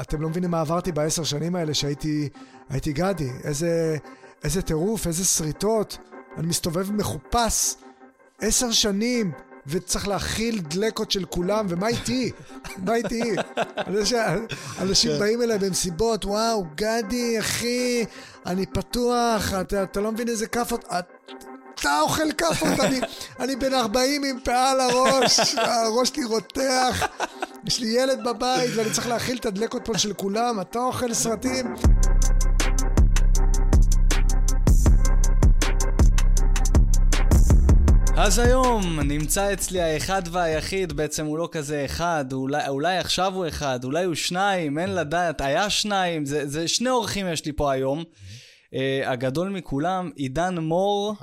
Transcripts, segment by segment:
אתם לא מבינים מה עברתי בעשר שנים האלה שהייתי הייתי גדי. איזה, איזה טירוף, איזה שריטות. אני מסתובב מחופש עשר שנים, וצריך להכיל דלקות של כולם, ומה איתי? מה איתי? אנשים כן. באים אליי במסיבות, וואו, גדי, אחי, אני פתוח, אתה, אתה לא מבין איזה כאפות. אתה אוכל כאפות, אני, אני בן 40 עם פאה על הראש, הראש שלי רותח, יש לי ילד בבית ואני צריך להכיל את הדלקות פה של כולם, אתה אוכל סרטים. אז היום נמצא אצלי האחד והיחיד, בעצם הוא לא כזה אחד, אולי, אולי עכשיו הוא אחד, אולי הוא שניים, אין לדעת, היה שניים, זה, זה שני אורחים יש לי פה היום. Uh, הגדול מכולם, עידן מור,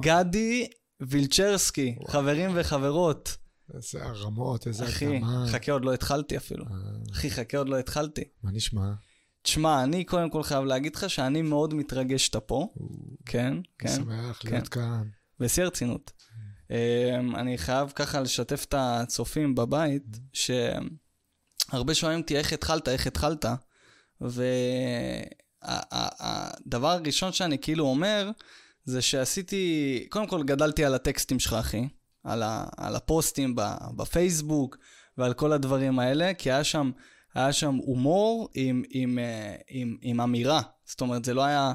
גדי וילצ'רסקי, חברים וחברות. איזה הרמות, איזה הקדמה. אחי, חכה, עוד לא התחלתי אפילו. אה. אחי, חכה, עוד לא התחלתי. מה נשמע? תשמע, אני קודם כל חייב להגיד לך שאני מאוד מתרגש שאתה פה. כן, כן. שמח להיות כן. כאן. בשיא הרצינות. אמ, אני חייב ככה לשתף את הצופים בבית, שהרבה שואלים אותי איך התחלת, איך התחלת, והדבר הראשון שאני כאילו אומר, זה שעשיתי, קודם כל גדלתי על הטקסטים שלך, אחי. על, ה, על הפוסטים בפייסבוק ועל כל הדברים האלה, כי היה שם, היה שם הומור עם, עם, אה, עם, עם אמירה. זאת אומרת, זה לא היה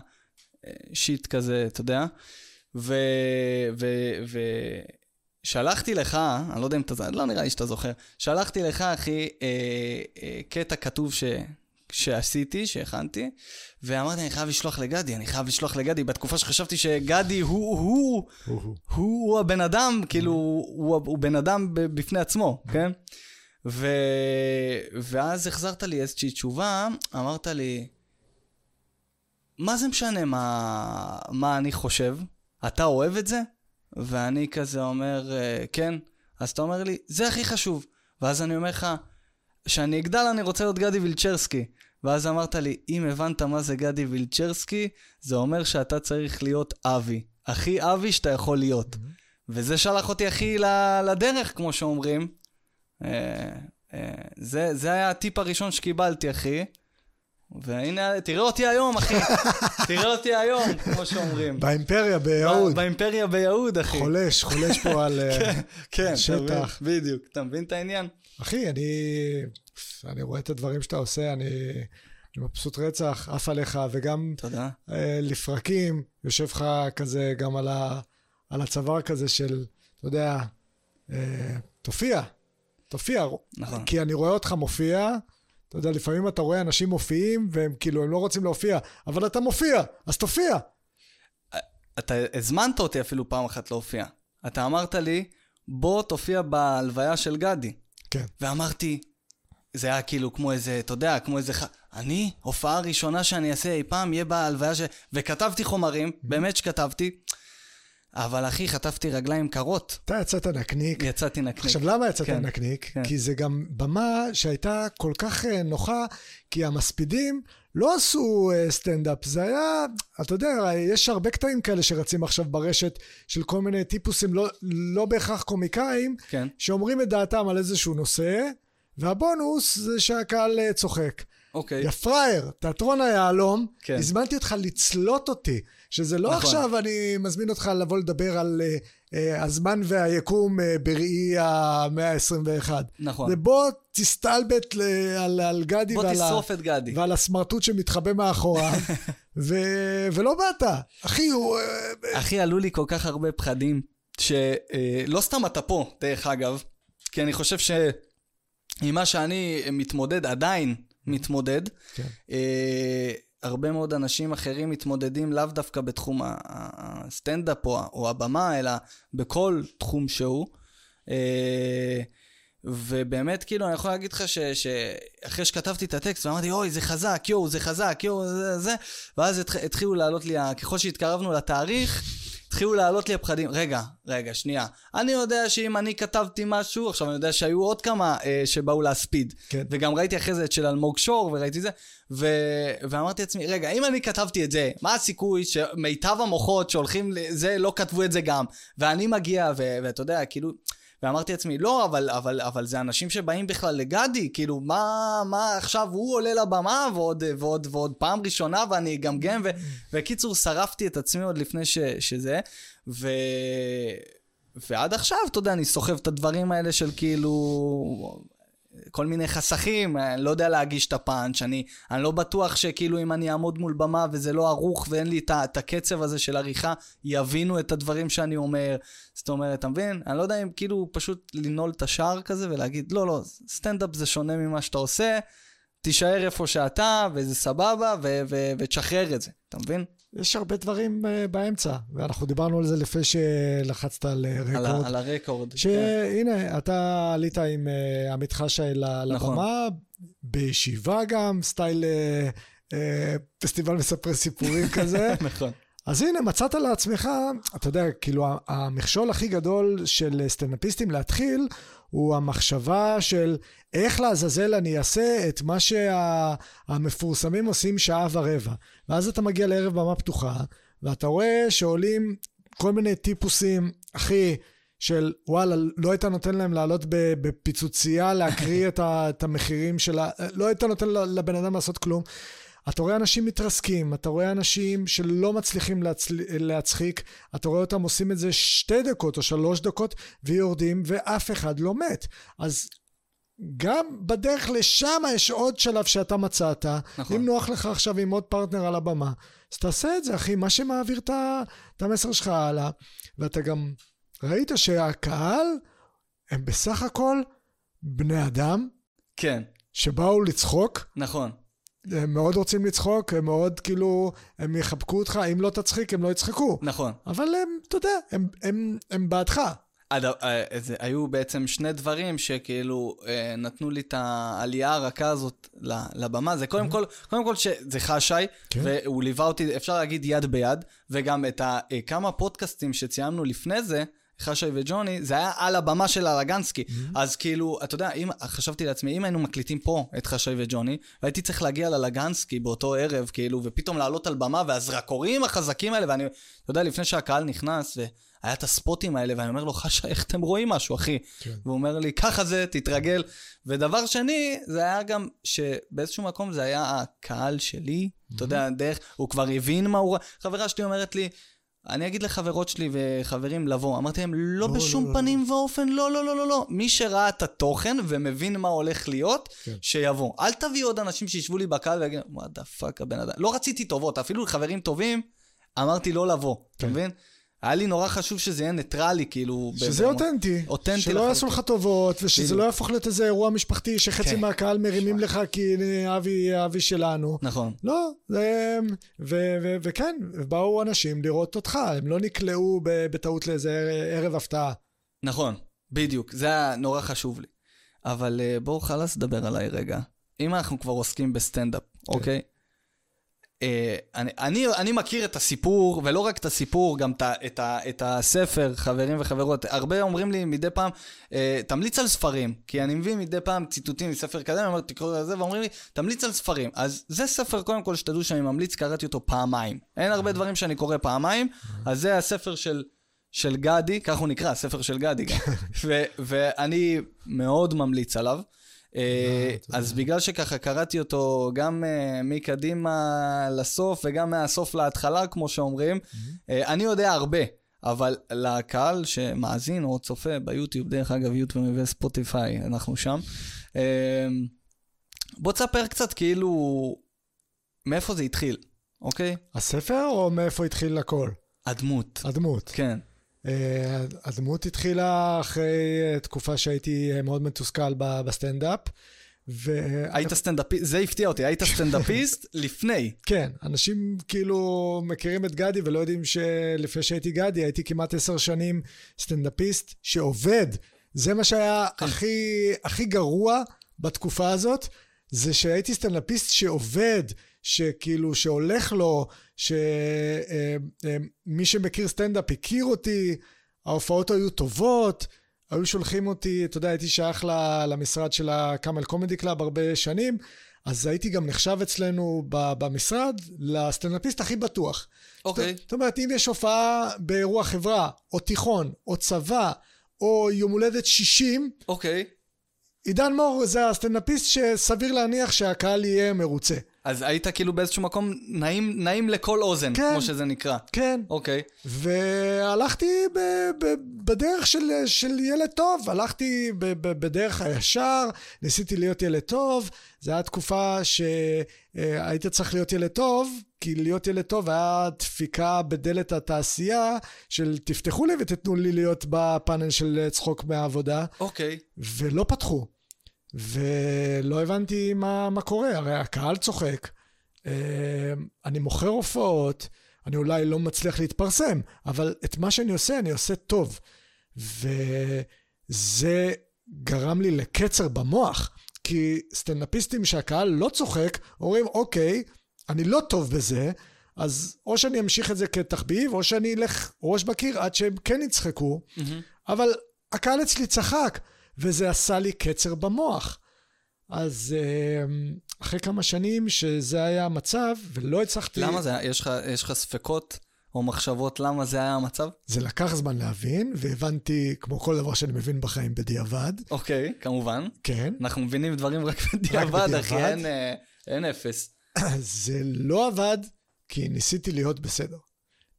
אה, שיט כזה, אתה יודע. ו... ו... ו... שלחתי לך, אני לא יודע אם אתה... לא נראה לי שאתה זוכר. שלחתי לך, אחי, אה, אה, קטע כתוב ש... שעשיתי, שהכנתי, ואמרתי, אני חייב לשלוח לגדי, אני חייב לשלוח לגדי, בתקופה שחשבתי שגדי הוא, הוא, הוא, הוא, הבן אדם, כאילו, הוא, הוא בן אדם בפני עצמו, כן? ו... ואז החזרת לי איזושהי תשובה, אמרת לי, מה זה משנה מה, מה אני חושב? אתה אוהב את זה? ואני כזה אומר, אה, כן. אז אתה אומר לי, זה הכי חשוב. ואז אני אומר לך, כשאני אגדל אני רוצה להיות גדי וילצ'רסקי. ואז אמרת לי, אם הבנת מה זה גדי וילצ'רסקי, זה אומר שאתה צריך להיות אבי. הכי אבי שאתה יכול להיות. Mm-hmm. וזה שלח אותי הכי לדרך, כמו שאומרים. אה, אה, זה, זה היה הטיפ הראשון שקיבלתי, אחי. והנה, תראה אותי היום, אחי. תראה אותי היום, כמו שאומרים. באימפריה ביהוד. באימפריה ביהוד, אחי. חולש, חולש פה על כן, כן, שטח. בדיוק. אתה מבין את העניין? אחי, אני, אני רואה את הדברים שאתה עושה, אני, אני מבסוט רצח, עף עליך, וגם תודה. אה, לפרקים, יושב לך כזה גם על, ה, על הצוואר כזה של, אתה יודע, אה, תופיע, תופיע. נכון. כי אני רואה אותך מופיע, אתה יודע, לפעמים אתה רואה אנשים מופיעים, והם כאילו, הם לא רוצים להופיע, אבל אתה מופיע, אז תופיע. אתה הזמנת אותי אפילו פעם אחת להופיע. אתה אמרת לי, בוא תופיע בהלוויה של גדי. כן. ואמרתי, זה היה כאילו כמו איזה, אתה יודע, כמו איזה... אני, הופעה ראשונה שאני אעשה אי פעם, יהיה בהלוויה ש... וכתבתי חומרים, באמת שכתבתי. אבל אחי, חטפתי רגליים קרות. אתה יצאת נקניק. יצאתי נקניק. עכשיו, למה יצאת כן, נקניק? כן. כי זה גם במה שהייתה כל כך אה, נוחה, כי המספידים לא עשו אה, סטנדאפ, זה היה, אתה יודע, יש הרבה קטעים כאלה שרצים עכשיו ברשת, של כל מיני טיפוסים, לא, לא בהכרח קומיקאים, כן. שאומרים את דעתם על איזשהו נושא, והבונוס זה שהקהל אה, צוחק. אוקיי. יא פראייר, תיאטרון היהלום, כן. הזמנתי אותך לצלוט אותי. שזה לא נכון. עכשיו אני מזמין אותך לבוא לדבר על uh, uh, הזמן והיקום uh, בראי המאה ה-21. נכון. ובוא תסתלבט ל- על, על גדי בוא ועל, תשרוף את גדי. ועל הסמרטוט שמתחבא מאחוריו, ו- ולא באת. אחי, הוא... אחי, עלו לי כל כך הרבה פחדים, שלא uh, סתם אתה פה, דרך אגב, כי אני חושב שעם מה שאני מתמודד, עדיין מתמודד, כן. uh, הרבה מאוד אנשים אחרים מתמודדים לאו דווקא בתחום הסטנדאפ או, או הבמה, אלא בכל תחום שהוא. אה, ובאמת, כאילו, אני יכול להגיד לך שאחרי שכתבתי את הטקסט, ואמרתי, אוי, זה חזק, יואו, זה חזק, יואו, זה, זה, ואז התחילו לעלות לי, ככל שהתקרבנו לתאריך, התחילו לעלות לי הפחדים. רגע, רגע, שנייה. אני יודע שאם אני כתבתי משהו, עכשיו אני יודע שהיו עוד כמה אה, שבאו להספיד. כן. וגם ראיתי אחרי זה את של אלמוג שור, וראיתי זה, ו... ואמרתי לעצמי, רגע, אם אני כתבתי את זה, מה הסיכוי שמיטב המוחות שהולכים לזה, לא כתבו את זה גם, ואני מגיע, ו... ואתה יודע, כאילו... ואמרתי לעצמי, לא, אבל, אבל, אבל זה אנשים שבאים בכלל לגדי, כאילו, מה, מה עכשיו הוא עולה לבמה ועוד, ועוד, ועוד פעם ראשונה ואני אגמגם, וקיצור, שרפתי את עצמי עוד לפני ש, שזה, ו... ועד עכשיו, אתה יודע, אני סוחב את הדברים האלה של כאילו... כל מיני חסכים, אני לא יודע להגיש את הפאנץ', אני, אני לא בטוח שכאילו אם אני אעמוד מול במה וזה לא ערוך ואין לי את הקצב הזה של עריכה, יבינו את הדברים שאני אומר. זאת אומרת, אתה מבין? אני לא יודע אם כאילו פשוט לנעול את השער כזה ולהגיד, לא, לא, סטנדאפ זה שונה ממה שאתה עושה, תישאר איפה שאתה, וזה סבבה, ו- ו- ותשחרר את זה, אתה מבין? יש הרבה דברים uh, באמצע, ואנחנו דיברנו על זה לפני שלחצת על רקורד. על, על הרקורד. שהנה, כן. אתה עלית עם עמית חשאי נכון. לבמה, בישיבה גם, סטייל uh, פסטיבל מספרי סיפורים כזה. נכון. אז הנה, מצאת לעצמך, אתה יודע, כאילו, המכשול הכי גדול של סטנדאפיסטים להתחיל, הוא המחשבה של איך לעזאזל אני אעשה את מה שהמפורסמים שה, עושים שעה ורבע. ואז אתה מגיע לערב במה פתוחה, ואתה רואה שעולים כל מיני טיפוסים, אחי, של וואלה, לא היית נותן להם לעלות בפיצוצייה, להקריא את, ה, את המחירים של ה... לא היית נותן לבן אדם לעשות כלום. אתה רואה אנשים מתרסקים, אתה רואה אנשים שלא מצליחים להצל... להצחיק, אתה רואה אותם עושים את זה שתי דקות או שלוש דקות ויורדים ואף אחד לא מת. אז גם בדרך לשם יש עוד שלב שאתה מצאת. נכון. אם נוח לך עכשיו עם עוד פרטנר על הבמה, אז תעשה את זה, אחי, מה שמעביר את המסר שלך הלאה. ואתה גם ראית שהקהל הם בסך הכל בני אדם. כן. שבאו לצחוק. נכון. הם מאוד רוצים לצחוק, הם מאוד כאילו, הם יחבקו אותך, אם לא תצחיק הם לא יצחקו. נכון. אבל הם, אתה יודע, הם, הם, הם בעדך. עד, אה, זה, היו בעצם שני דברים שכאילו אה, נתנו לי את העלייה הרכה הזאת לבמה. זה קודם כל, קודם כל שזה חשאי, כן. והוא ליווה אותי, אפשר להגיד יד ביד, וגם את ה, אה, כמה פודקאסטים שציינו לפני זה, חשי וג'וני, זה היה על הבמה של הלגנסקי. Mm-hmm. אז כאילו, אתה יודע, אם, חשבתי לעצמי, אם היינו מקליטים פה את חשי וג'וני, והייתי צריך להגיע ללגנסקי באותו ערב, כאילו, ופתאום לעלות על במה, והזרקורים החזקים האלה, ואני, אתה יודע, לפני שהקהל נכנס, והיה את הספוטים האלה, ואני אומר לו, חשי, איך אתם רואים משהו, אחי? כן. והוא אומר לי, ככה זה, תתרגל. ודבר שני, זה היה גם, שבאיזשהו מקום זה היה הקהל שלי, mm-hmm. אתה יודע, דרך, הוא כבר הבין מה הוא... חברה שלי אומרת לי, אני אגיד לחברות שלי וחברים לבוא, אמרתי להם, לא, לא בשום לא, פנים לא. ואופן, לא, לא, לא, לא, לא. מי שראה את התוכן ומבין מה הולך להיות, כן. שיבוא. אל תביא עוד אנשים שישבו לי בקהל ויגידו, מה the fuck הבן אדם. לא רציתי טובות, אפילו לחברים טובים, אמרתי לא לבוא, כן. אתה מבין? היה לי נורא חשוב שזה יהיה ניטרלי, כאילו... שזה אותנטי. אותנטי. שלא יעשו לך טובות, ושזה לא יהפוך להיות איזה אירוע משפחתי שחצי כן. מהקהל מרימים לך כי אבי, אבי שלנו. נכון. לא, זה... וכן, באו אנשים לראות אותך, הם לא נקלעו בטעות לאיזה ערב הפתעה. נכון, בדיוק, זה היה נורא חשוב לי. אבל אה, בואו חלאס לדבר עליי רגע. אם אנחנו כבר עוסקים בסטנדאפ, כן. אוקיי? אה, אני, אני, אני מכיר את הסיפור, ולא רק את הסיפור, גם את, את, את הספר, חברים וחברות. הרבה אומרים לי מדי פעם, אה, תמליץ על ספרים, כי אני מביא מדי פעם ציטוטים מספר כזה, אני אומר, תקראו את זה, ואומרים לי, תמליץ על ספרים. אז זה ספר, קודם כל, שתדעו שאני ממליץ, קראתי אותו פעמיים. אין הרבה דברים שאני קורא פעמיים, אז זה הספר של... של גדי, כך הוא נקרא, הספר של גדי גם. ו- ואני מאוד ממליץ עליו. אה, אז בגלל שככה קראתי אותו גם אה, מקדימה לסוף וגם מהסוף להתחלה, כמו שאומרים, אה, אני יודע הרבה. אבל לקהל שמאזין או צופה ביוטיוב, דרך אגב, יוטיוב וספוטיפיי, אנחנו שם. בוא תספר קצת כאילו מאיפה זה התחיל, אוקיי? הספר או מאיפה התחיל הכל? הדמות. הדמות. כן. אה, הדמות התחילה אחרי אה, תקופה שהייתי אה, מאוד מתוסכל בסטנדאפ. ו... היית סטנדאפיסט, זה הפתיע אותי, היית סטנדאפיסט לפני. כן, אנשים כאילו מכירים את גדי ולא יודעים שלפני שהייתי גדי, הייתי כמעט עשר שנים סטנדאפיסט שעובד. זה מה שהיה כן. הכי, הכי גרוע בתקופה הזאת, זה שהייתי סטנדאפיסט שעובד, שכאילו, שהולך לו, שמי אה, אה, שמכיר סטנדאפ הכיר אותי, ההופעות היו טובות, היו שולחים אותי, אתה יודע, הייתי שייך למשרד של ה Camel Comedy Club הרבה שנים, אז הייתי גם נחשב אצלנו במשרד לסטנדאפיסט הכי בטוח. אוקיי. אוקיי. זאת אומרת, אם יש הופעה באירוע חברה, או תיכון, או צבא, או יום הולדת 60, אוקיי. עידן מור זה הסטנדאפיסט שסביר להניח שהקהל יהיה מרוצה. אז היית כאילו באיזשהו מקום נעים, נעים לכל אוזן, כן. כמו שזה נקרא. כן. אוקיי. והלכתי ב- ב- בדרך של, של ילד טוב, הלכתי ב- ב- בדרך הישר, ניסיתי להיות ילד טוב, זו הייתה תקופה שהיית צריך להיות ילד טוב, כי להיות ילד טוב היה דפיקה בדלת התעשייה של תפתחו לי ותתנו לי להיות בפאנל של צחוק מהעבודה, אוקיי. ולא פתחו. ולא הבנתי מה, מה קורה, הרי הקהל צוחק, אה, אני מוכר הופעות, אני אולי לא מצליח להתפרסם, אבל את מה שאני עושה, אני עושה טוב. וזה גרם לי לקצר במוח, כי סטנדאפיסטים שהקהל לא צוחק, אומרים, אוקיי, אני לא טוב בזה, אז או שאני אמשיך את זה כתחביב, או שאני אלך ראש בקיר עד שהם כן יצחקו, מהמם. אבל הקהל אצלי צחק, וזה עשה לי קצר במוח. אז אה, אחרי כמה שנים שזה היה המצב, ולא הצלחתי... למה זה, יש לך, יש לך ספקות או מחשבות למה זה היה המצב? זה לקח זמן להבין, והבנתי, כמו כל דבר שאני מבין בחיים, בדיעבד. אוקיי, כמובן. כן. אנחנו מבינים דברים רק בדיעבד, אחי, בדיעבד. אין, אה, אין אפס. זה לא עבד, כי ניסיתי להיות בסדר.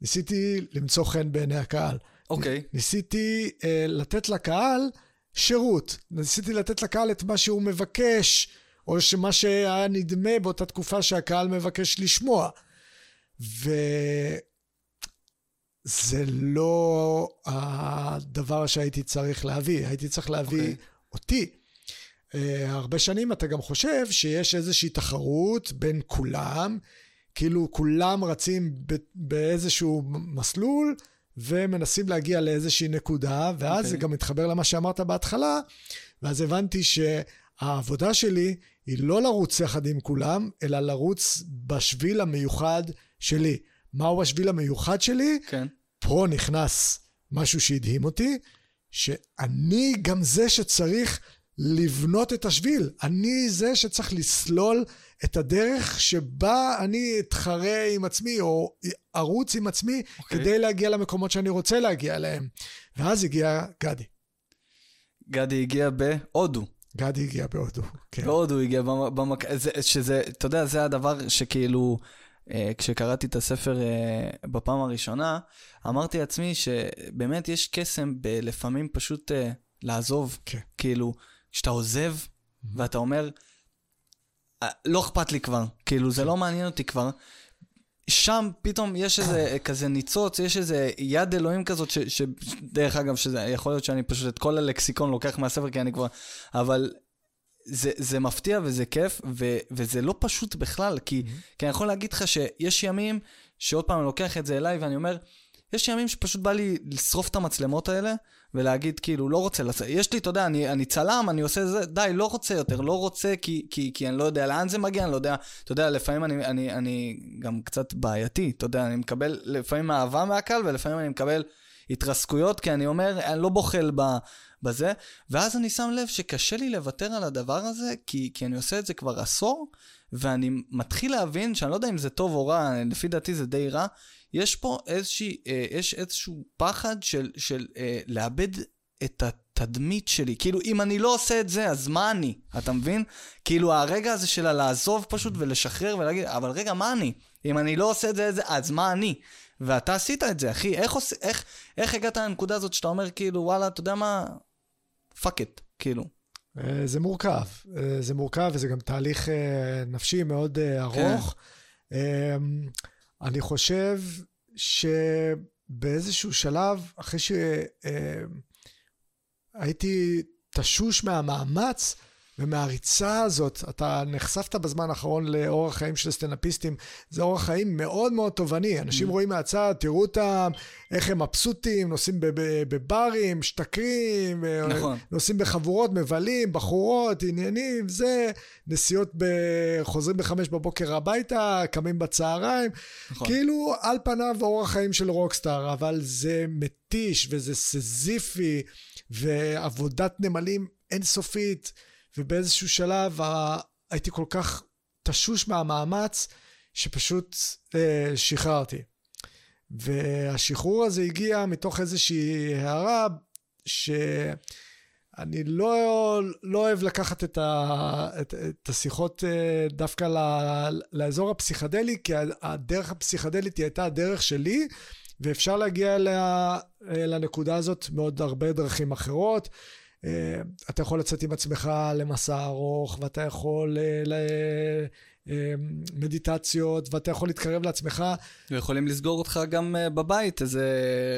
ניסיתי למצוא חן בעיני הקהל. אוקיי. ניסיתי אה, לתת לקהל שירות. ניסיתי לתת לקהל את מה שהוא מבקש, או שמה שהיה נדמה באותה תקופה שהקהל מבקש לשמוע. וזה לא הדבר שהייתי צריך להביא. הייתי צריך להביא אוקיי. אותי. אה, הרבה שנים אתה גם חושב שיש איזושהי תחרות בין כולם, כאילו כולם רצים באיזשהו מסלול ומנסים להגיע לאיזושהי נקודה, ואז אוקיי. זה גם מתחבר למה שאמרת בהתחלה, ואז הבנתי שהעבודה שלי היא לא לרוץ יחד עם כולם, אלא לרוץ בשביל המיוחד שלי. מהו השביל המיוחד שלי? כן. פה נכנס משהו שהדהים אותי, שאני גם זה שצריך לבנות את השביל. אני זה שצריך לסלול את הדרך שבה אני אתחרה עם עצמי, או ארוץ עם עצמי, אוקיי. okay. כדי להגיע למקומות שאני רוצה להגיע אליהם. ואז הגיע גדי. גדי הגיע בהודו. גדי הגיע בהודו. כן. בהודו הגיע במ- במק... זה, שזה, אתה יודע, זה הדבר שכאילו, אה, כשקראתי את הספר אה, בפעם הראשונה, אמרתי לעצמי שבאמת יש קסם בלפעמים פשוט אה, לעזוב. כן. כאילו, כשאתה עוזב ואתה אומר, "אה, לא אכפת לי כבר, כאילו, זה לא מעניין אותי כבר. שם פתאום יש איזה כזה ניצוץ, יש איזה יד אלוהים כזאת, ש, ש, דרך אגב, שזה יכול להיות שאני פשוט את כל הלקסיקון לוקח מהספר, כי אני כבר... אבל זה, זה מפתיע וזה כיף, ו, וזה לא פשוט בכלל, כי, כי אני יכול להגיד לך שיש ימים, שעוד פעם אני לוקח את זה אליי ואני אומר, יש ימים שפשוט בא לי לשרוף את המצלמות האלה, ולהגיד כאילו, לא רוצה לעשות, יש לי, אתה יודע, אני, אני צלם, אני עושה זה, די, לא רוצה יותר, לא רוצה כי, כי, כי אני לא יודע לאן זה מגיע, אני לא יודע, אתה יודע, לפעמים אני, אני, אני גם קצת בעייתי, אתה יודע, אני מקבל לפעמים אהבה מהקהל, ולפעמים אני מקבל התרסקויות, כי אני אומר, אני לא בוחל ב... בזה, ואז אני שם לב שקשה לי לוותר על הדבר הזה, כי, כי אני עושה את זה כבר עשור, ואני מתחיל להבין, שאני לא יודע אם זה טוב או רע, לפי דעתי זה די רע, יש פה איזושהי, אה, יש איזשהו פחד של, של אה, לאבד את התדמית שלי. כאילו, אם אני לא עושה את זה, אז מה אני? אתה מבין? כאילו, הרגע הזה של לעזוב פשוט ולשחרר ולהגיד, אבל רגע, מה אני? אם אני לא עושה את זה, אז מה אני? ואתה עשית את זה, אחי. איך, עוש... איך, איך הגעת לנקודה הזאת שאתה אומר, כאילו, וואלה, אתה יודע מה? fuck it, כאילו. אה, זה מורכב. אה, זה מורכב וזה גם תהליך אה, נפשי מאוד ארוך. אה, אני חושב שבאיזשהו שלב, אחרי שהייתי תשוש מהמאמץ ומהריצה הזאת, אתה נחשפת בזמן האחרון לאורח חיים של סטנדאפיסטים, זה אורח חיים מאוד מאוד תובעני. אנשים Mm. רואים מהצד, תראו אותם, איך הם מבסוטים, נוסעים בב- בברים, משתכרים, אה, נכון. נוסעים בחבורות, מבלים, בחורות, עניינים, זה, נסיעות, ב... חוזרים בחמש בבוקר הביתה, קמים בצהריים. נכון. כאילו, על פניו אורח חיים של רוקסטאר, אבל זה מתיש וזה סזיפי, ועבודת נמלים אינסופית, ובאיזשהו שלב הייתי כל כך תשוש מהמאמץ, שפשוט אה, שחררתי. והשחרור הזה הגיע מתוך איזושהי הערה שאני לא, לא אוהב לקחת את, ה, את, את השיחות אה, דווקא ל, לאזור הפסיכדלי, כי הדרך הפסיכדלית היא הייתה הדרך שלי, ואפשר להגיע אליה, לנקודה הזאת מעוד הרבה דרכים אחרות. אה, אתה יכול לצאת עם עצמך למסע ארוך, ואתה יכול מדיטציות, ואתה יכול להתקרב לעצמך. ויכולים לסגור אותך גם אה, בבית איזה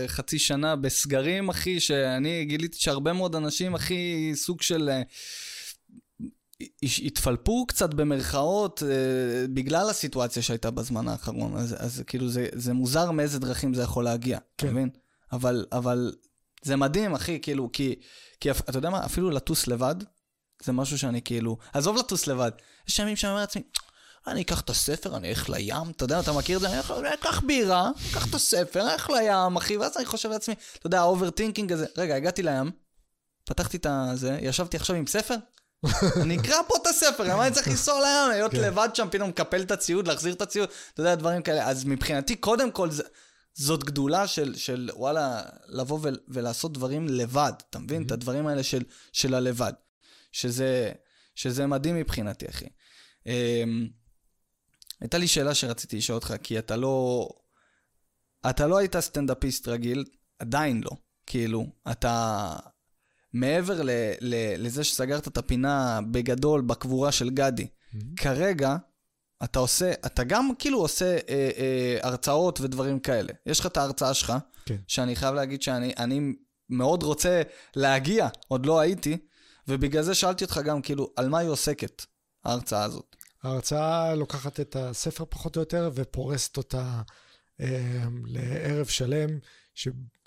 חצי שנה בסגרים, אחי, שאני גיליתי שהרבה מאוד אנשים, אחי, סוג של... אה, התפלפו קצת במרכאות אה, בגלל הסיטואציה שהייתה בזמן האחרון, אז, אז כאילו זה, זה מוזר מאיזה דרכים זה יכול להגיע, כן. אתה מבין? אבל, אבל זה מדהים, אחי, כאילו, כי, כי אתה יודע מה, אפילו לטוס לבד, זה משהו שאני כאילו, עזוב לטוס לבד, יש ימים שאני אומר לעצמי, אני אקח את הספר, אני אלך לים, אתה יודע, אתה מכיר את זה? אני אקח בירה, אקח את הספר, אני אלך לים, אחי, ואז אני חושב לעצמי, אתה יודע, ה overthinking הזה, רגע, הגעתי לים, פתחתי את הזה, ישבתי עכשיו עם ספר, אני אקרא פה את הספר, מה אני צריך לנסוע לים, להיות כן. לבד שם, פתאום מקפל את הציוד, להחזיר את הציוד, אתה יודע, דברים כאלה. אז מבחינתי, קודם כל, זאת גדולה של, של וואלה, לבוא ולעשות דברים לבד, אתה מבין? את הדברים האלה של, של הלבד. שזה, שזה מדהים מבחינתי, אחי. אמ, הייתה לי שאלה שרציתי לשאול אותך, כי אתה לא... אתה לא היית סטנדאפיסט רגיל, עדיין לא. כאילו, אתה... מעבר ל, ל, לזה שסגרת את הפינה בגדול בקבורה של גדי, mm-hmm. כרגע אתה עושה, אתה גם כאילו עושה אה, אה, הרצאות ודברים כאלה. יש לך את ההרצאה שלך, כן. שאני חייב להגיד שאני מאוד רוצה להגיע, עוד לא הייתי, ובגלל זה שאלתי אותך גם, כאילו, על מה היא עוסקת, ההרצאה הזאת? ההרצאה לוקחת את הספר פחות או יותר ופורסת אותה אה, לערב שלם,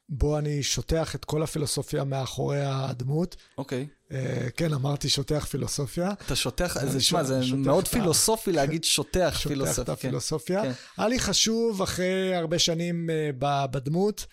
שבו אני שוטח את כל הפילוסופיה מאחורי הדמות. אוקיי. Okay. אה, כן, אמרתי שוטח פילוסופיה. אתה שוטח, זה, שמע, זה מאוד פילוסופי להגיד שוטח פילוסופיה. שוטח את הפילוסופיה. כן. היה לי חשוב, אחרי הרבה שנים אה, בדמות,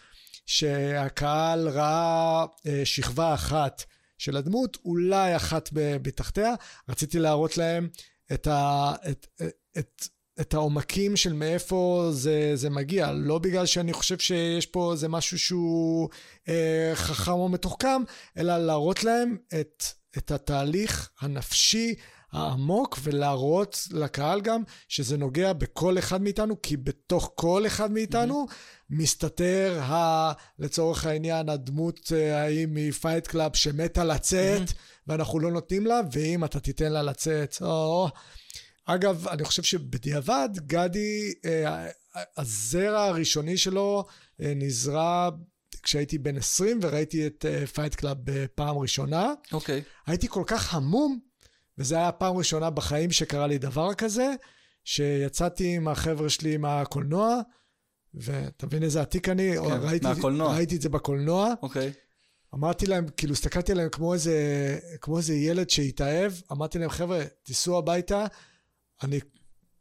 שהקהל ראה אה, שכבה אחת של הדמות, אולי אחת בתחתיה. רציתי להראות להם את, ה, את, את, את העומקים של מאיפה זה, זה מגיע. לא בגלל שאני חושב שיש פה איזה משהו שהוא אה, חכם או מתוחכם, אלא להראות להם את, את התהליך הנפשי העמוק ולהראות לקהל גם שזה נוגע בכל אחד מאיתנו, כי בתוך כל אחד מאיתנו mm-hmm. מסתתר, ה, לצורך העניין, הדמות אה, ההיא מ Fight Club שמתה לצאת, mm-hmm. ואנחנו לא נותנים לה, ואם אתה תיתן לה לצאת, או... אגב, אני חושב שבדיעבד, גדי, אה, הזרע הראשוני שלו אה, נזרע כשהייתי בן 20 וראיתי את Fight Club בפעם ראשונה. אוקיי. Okay. הייתי כל כך המום וזו הייתה פעם ראשונה בחיים שקרה לי דבר כזה, שיצאתי עם החבר'ה שלי מהקולנוע, ואתה מבין איזה עתיק אני? כן, ראיתי, מהקולנוע. ראיתי את זה בקולנוע. אוקיי. אמרתי להם, כאילו, הסתכלתי עליהם כמו איזה, כמו איזה ילד שהתאהב, אמרתי להם, חבר'ה, תיסעו הביתה, אני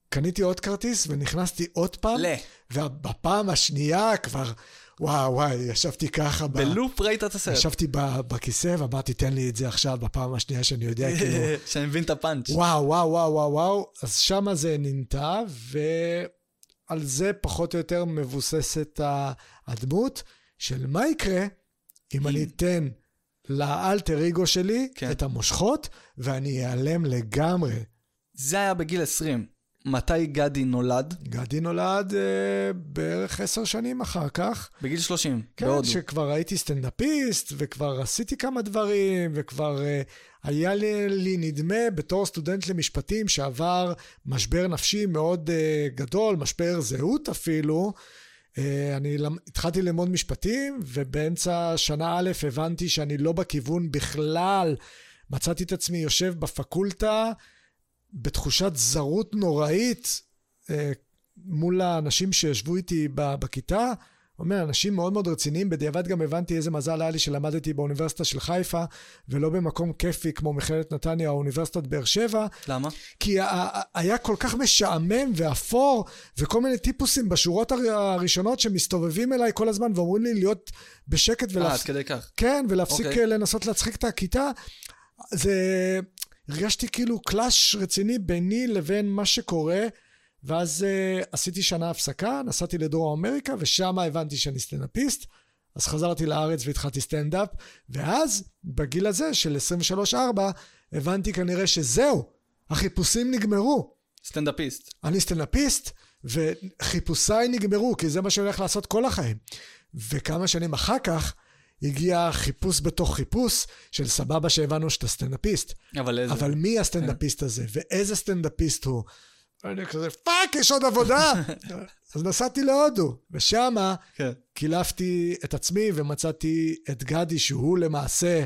קניתי עוד כרטיס ונכנסתי עוד פעם, ל... ובפעם השנייה כבר... וואו, וואי, ישבתי ככה. בלופ ראית את הסרט. ישבתי בכיסא ואמרתי, תן לי את זה עכשיו בפעם השנייה שאני יודע, כאילו... שאני מבין את הפאנץ'. וואו, וואו, וואו, וואו, וואו. אז שמה זה ננטע, ועל זה פחות או יותר מבוססת הדמות של מה יקרה אם אני אתן לאלטר אגו שלי כן. את המושכות, ואני אעלם לגמרי. זה היה בגיל 20. מתי גדי נולד? גדי נולד אה, בערך עשר שנים אחר כך. בגיל 30, כן, בהודו. כן, שכבר הייתי סטנדאפיסט, וכבר עשיתי כמה דברים, וכבר אה, היה לי, לי נדמה בתור סטודנט למשפטים שעבר משבר נפשי מאוד אה, גדול, משבר זהות אפילו. אה, אני התחלתי ללמוד משפטים, ובאמצע שנה א' הבנתי שאני לא בכיוון בכלל. מצאתי את עצמי יושב בפקולטה, בתחושת זרות נוראית אה, מול האנשים שישבו איתי בכיתה. אומר, אנשים מאוד מאוד רציניים, בדיעבד גם הבנתי איזה מזל היה לי שלמדתי באוניברסיטה של חיפה, ולא במקום כיפי כמו מכללת נתניה או אוניברסיטת באר שבע. למה? כי היה כל כך משעמם ואפור, וכל מיני טיפוסים בשורות הראשונות שמסתובבים אליי כל הזמן ואומרים לי להיות בשקט ולהפסיק... אה, עד כדי כך. כן, ולהפסיק okay. אוקיי. לנסות להצחיק את הכיתה. זה... הרגשתי כאילו clash רציני ביני לבין מה שקורה, ואז uh, עשיתי שנה הפסקה, נסעתי לדרום אמריקה, ושם הבנתי שאני סטנדאפיסט. אז חזרתי לארץ והתחלתי סטנדאפ, ואז, בגיל הזה של 23-4, הבנתי כנראה שזהו, החיפושים נגמרו. סטנדאפיסט. אני סטנדאפיסט, וחיפושיי נגמרו, כי זה מה שאני הולך לעשות כל החיים. וכמה שנים אחר כך, הגיע חיפוש בתוך חיפוש של סבבה שהבנו שאתה סטנדאפיסט. אבל איזה... אבל מי הסטנדאפיסט הזה, ואיזה סטנדאפיסט הוא? אני כזה, fuck, יש עוד עבודה! אז נסעתי להודו, ושמה כן. קילפתי את עצמי ומצאתי את גדי, שהוא למעשה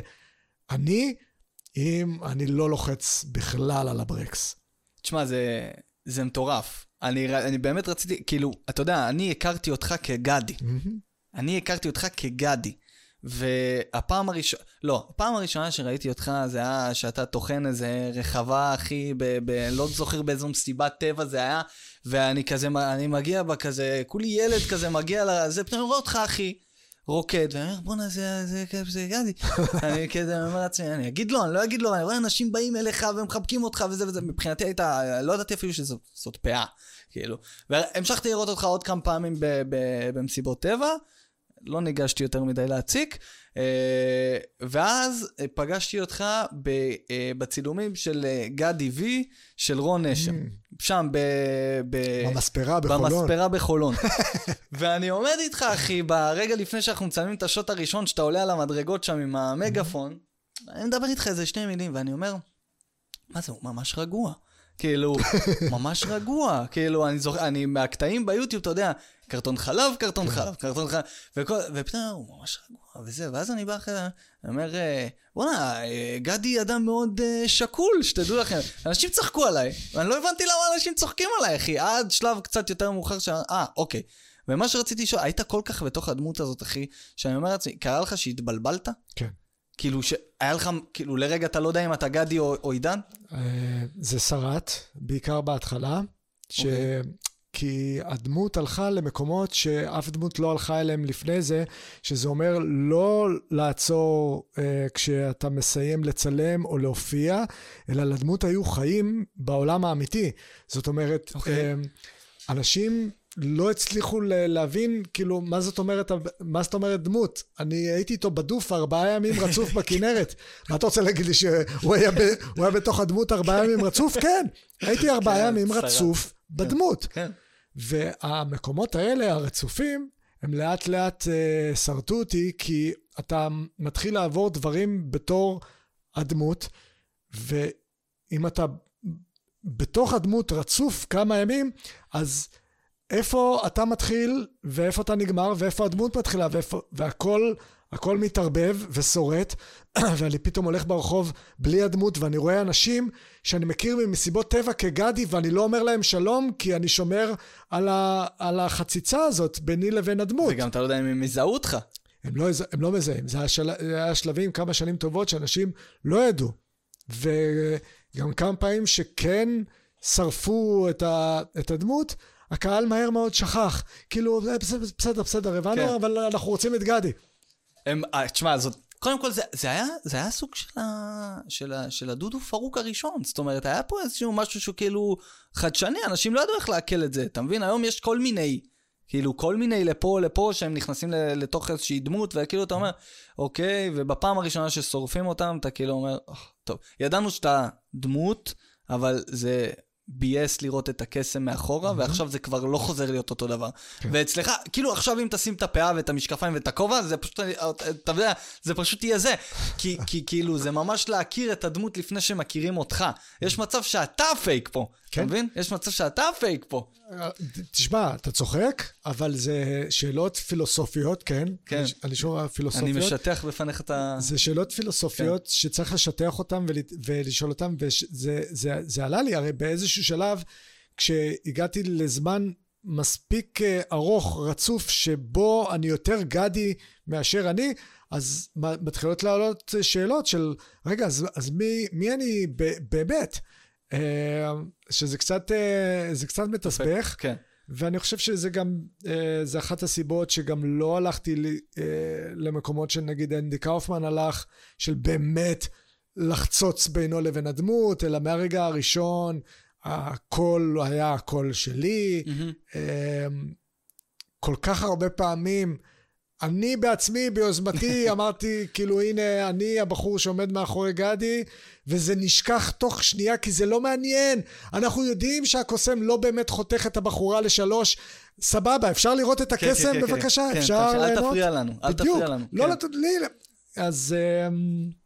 אני, אם אני לא לוחץ בכלל על הברקס. תשמע, זה, זה מטורף. אני, אני באמת רציתי, כאילו, אתה יודע, אני הכרתי אותך כגדי. אני הכרתי אותך כגדי. והפעם הראשונה, לא, הפעם הראשונה שראיתי אותך זה היה שאתה טוחן איזה רחבה, אחי, ב... ב לא זוכר באיזו מסיבת טבע זה היה, ואני כזה, אני מגיע בה כזה, כולי ילד כזה מגיע לזה, פתאום רואה אותך, אחי, רוקד, ואני אומר, בואנה, זה, זה, זה, גדי. אני כזה אומר לעצמי, אני אגיד לו, אני לא אגיד לו, אני רואה אנשים באים אליך ומחבקים אותך וזה וזה, מבחינתי היית, לא ידעתי אפילו שזאת פאה, כאילו. והמשכתי לראות אותך עוד כמה פעמים במסיבות טבע. לא ניגשתי יותר מדי להציק. אה, ואז אה, פגשתי אותך אה, בצילומים של גדי וי, של רון נשם. Mm. שם ב... ב... במספרה בחולון. במספרה בחולון. ואני עומד איתך, אחי, ברגע לפני שאנחנו מצלמים את השוט הראשון, שאתה עולה על המדרגות שם עם המגפון, אני מדבר איתך איזה שני מילים, ואני אומר, מה זה, הוא ממש רגוע. כאילו, ממש רגוע. כאילו, אני זוכר, אני מהקטעים ביוטיוב, אתה יודע, קרטון חלב, קרטון כן. חלב, קרטון חלב, וכל, ופתאום הוא ממש רגוע וזה, ואז אני בא אחרי זה, אני אומר, אה, בואנה, אה, גדי אדם מאוד uh, שקול, שתדעו לכם. אנשים צחקו עליי, ואני לא הבנתי למה אנשים צוחקים עליי, אחי, עד שלב קצת יותר מאוחר ש... אה, אוקיי. ומה שרציתי לשאול, היית כל כך בתוך הדמות הזאת, אחי, שאני אומר לעצמי, קרה לך שהתבלבלת? כן. כאילו שהיה לך, כאילו לרגע אתה לא יודע אם אתה גדי או, או עידן? זה שרד, בעיקר בהתחלה. ש... Okay. אוקיי. כי הדמות הלכה למקומות שאף דמות לא הלכה אליהם לפני זה, שזה אומר לא לעצור אה, כשאתה מסיים לצלם או להופיע, אלא לדמות היו חיים בעולם האמיתי. זאת אומרת, okay. אוקיי. אה, אנשים לא הצליחו להבין, כאילו, מה זאת אומרת, מה זאת אומרת דמות? אני הייתי איתו בדוף ארבעה ימים רצוף בכנרת. מה אתה רוצה להגיד לי שהוא היה, ב, היה בתוך הדמות ארבעה ימים רצוף? כן, הייתי ארבעה כן, ימים רצוף בדמות. כן. והמקומות האלה, הרצופים, הם לאט לאט uh, שרטו אותי, כי אתה מתחיל לעבור דברים בתור הדמות, ואם אתה בתוך הדמות רצוף כמה ימים, אז איפה אתה מתחיל ואיפה אתה נגמר ואיפה הדמות מתחילה ואיפה, והכל הכל מתערבב ושורט, ואני פתאום הולך ברחוב בלי הדמות, ואני רואה אנשים שאני מכיר ממסיבות טבע כגדי, ואני לא אומר להם שלום, כי אני שומר על, ה, על החציצה הזאת ביני לבין הדמות. וגם אתה לא יודע אם הם יזהו אותך. הם לא, הם לא מזהים, זה היה, של, היה שלבים, כמה שנים טובות, שאנשים לא ידעו. וגם כמה פעמים שכן שרפו את, ה, את הדמות, הקהל מהר מאוד שכח. כאילו, בסדר, בסדר, בסדר הבנו, כן. אבל אנחנו רוצים את גדי. הם, אה, תשמע, זאת, קודם כל זה, זה, היה, זה היה סוג של, ה, של, ה, של הדודו פרוק הראשון. זאת אומרת, היה פה איזשהו משהו שהוא כאילו חדשני, אנשים לא ידעו איך לעכל את זה, אתה מבין? היום יש כל מיני, כאילו, כל מיני לפה לפה שהם נכנסים לתוך איזושהי דמות, וכאילו אתה אומר, אוקיי, ובפעם הראשונה ששורפים אותם, אתה כאילו אומר, טוב, ידענו שאתה דמות, אבל זה ביאס לראות את הקסם מאחורה, mm-hmm. ועכשיו זה כבר לא חוזר להיות אותו דבר. כן. ואצלך, כאילו עכשיו אם תשים את הפאה ואת המשקפיים ואת הכובע, זה פשוט, אתה יודע, זה פשוט יהיה זה. כי, כי כאילו, זה ממש להכיר את הדמות לפני שמכירים אותך. יש מצב שאתה פייק פה, כן? אתה מבין? יש מצב שאתה פייק פה. תשמע, אתה צוחק, אבל זה שאלות פילוסופיות, כן? כן. אני שומע פילוסופיות. אני משטח בפניך את ה... זה שאלות פילוסופיות כן. שצריך לשטח אותן ול... ולשאול אותן, וזה זה, זה עלה לי, הרי באיזשהו שלב, כשהגעתי לזמן מספיק אה, ארוך, רצוף, שבו אני יותר גדי מאשר אני, אז מתחילות לעלות שאלות של, רגע, אז, אז מי, מי אני באמת? אה, שזה קצת, אה, זה קצת מתסבך. כן. ואני חושב שזה גם, אה, זה אחת הסיבות שגם לא הלכתי למקומות שנגיד אנדי קאופמן הלך, של באמת לחצוץ בינו לבין הדמות, אלא מהרגע הראשון הקול היה הקול שלי. Mm-hmm. כל כך הרבה פעמים אני בעצמי, ביוזמתי, אמרתי, כאילו, הנה, אני הבחור שעומד מאחורי גדי, וזה נשכח תוך שנייה, כי זה לא מעניין. אנחנו יודעים שהקוסם לא באמת חותך את הבחורה לשלוש. סבבה, אפשר לראות את כן, כן, הקסם? כן, כן. בבקשה, כן, אפשר ליהנות? אל תפריע לנו, אל בדיוק. תפריע לנו. לא כן. לתת לי... אז... אמ,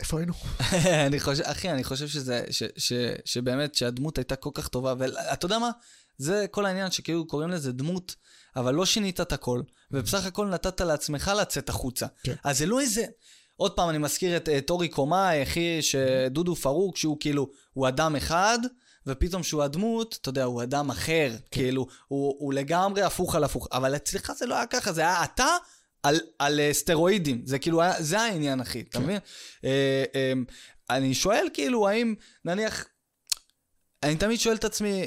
איפה היינו? אני חושב, אחי, אני חושב שזה, ש, ש, שבאמת, שהדמות הייתה כל כך טובה, ואתה יודע מה? זה כל העניין שכאילו קוראים לזה דמות, אבל לא שינית את הכל, ובסך הכל נתת לעצמך לצאת החוצה. כן. אז זה לא איזה... עוד פעם, אני מזכיר את אה, טורי קומאי, אחי, שדודו פרוק, שהוא כאילו, הוא אדם אחד, ופתאום שהוא הדמות, אתה יודע, הוא אדם אחר, כאילו, הוא, הוא לגמרי הפוך על הפוך. אבל אצלך זה לא היה ככה, זה היה אתה על, על אה, סטרואידים. זה כאילו, היה, זה העניין, אחי, אתה מבין? אה, אה, אני שואל, כאילו, האם, נניח, אני תמיד שואל את עצמי,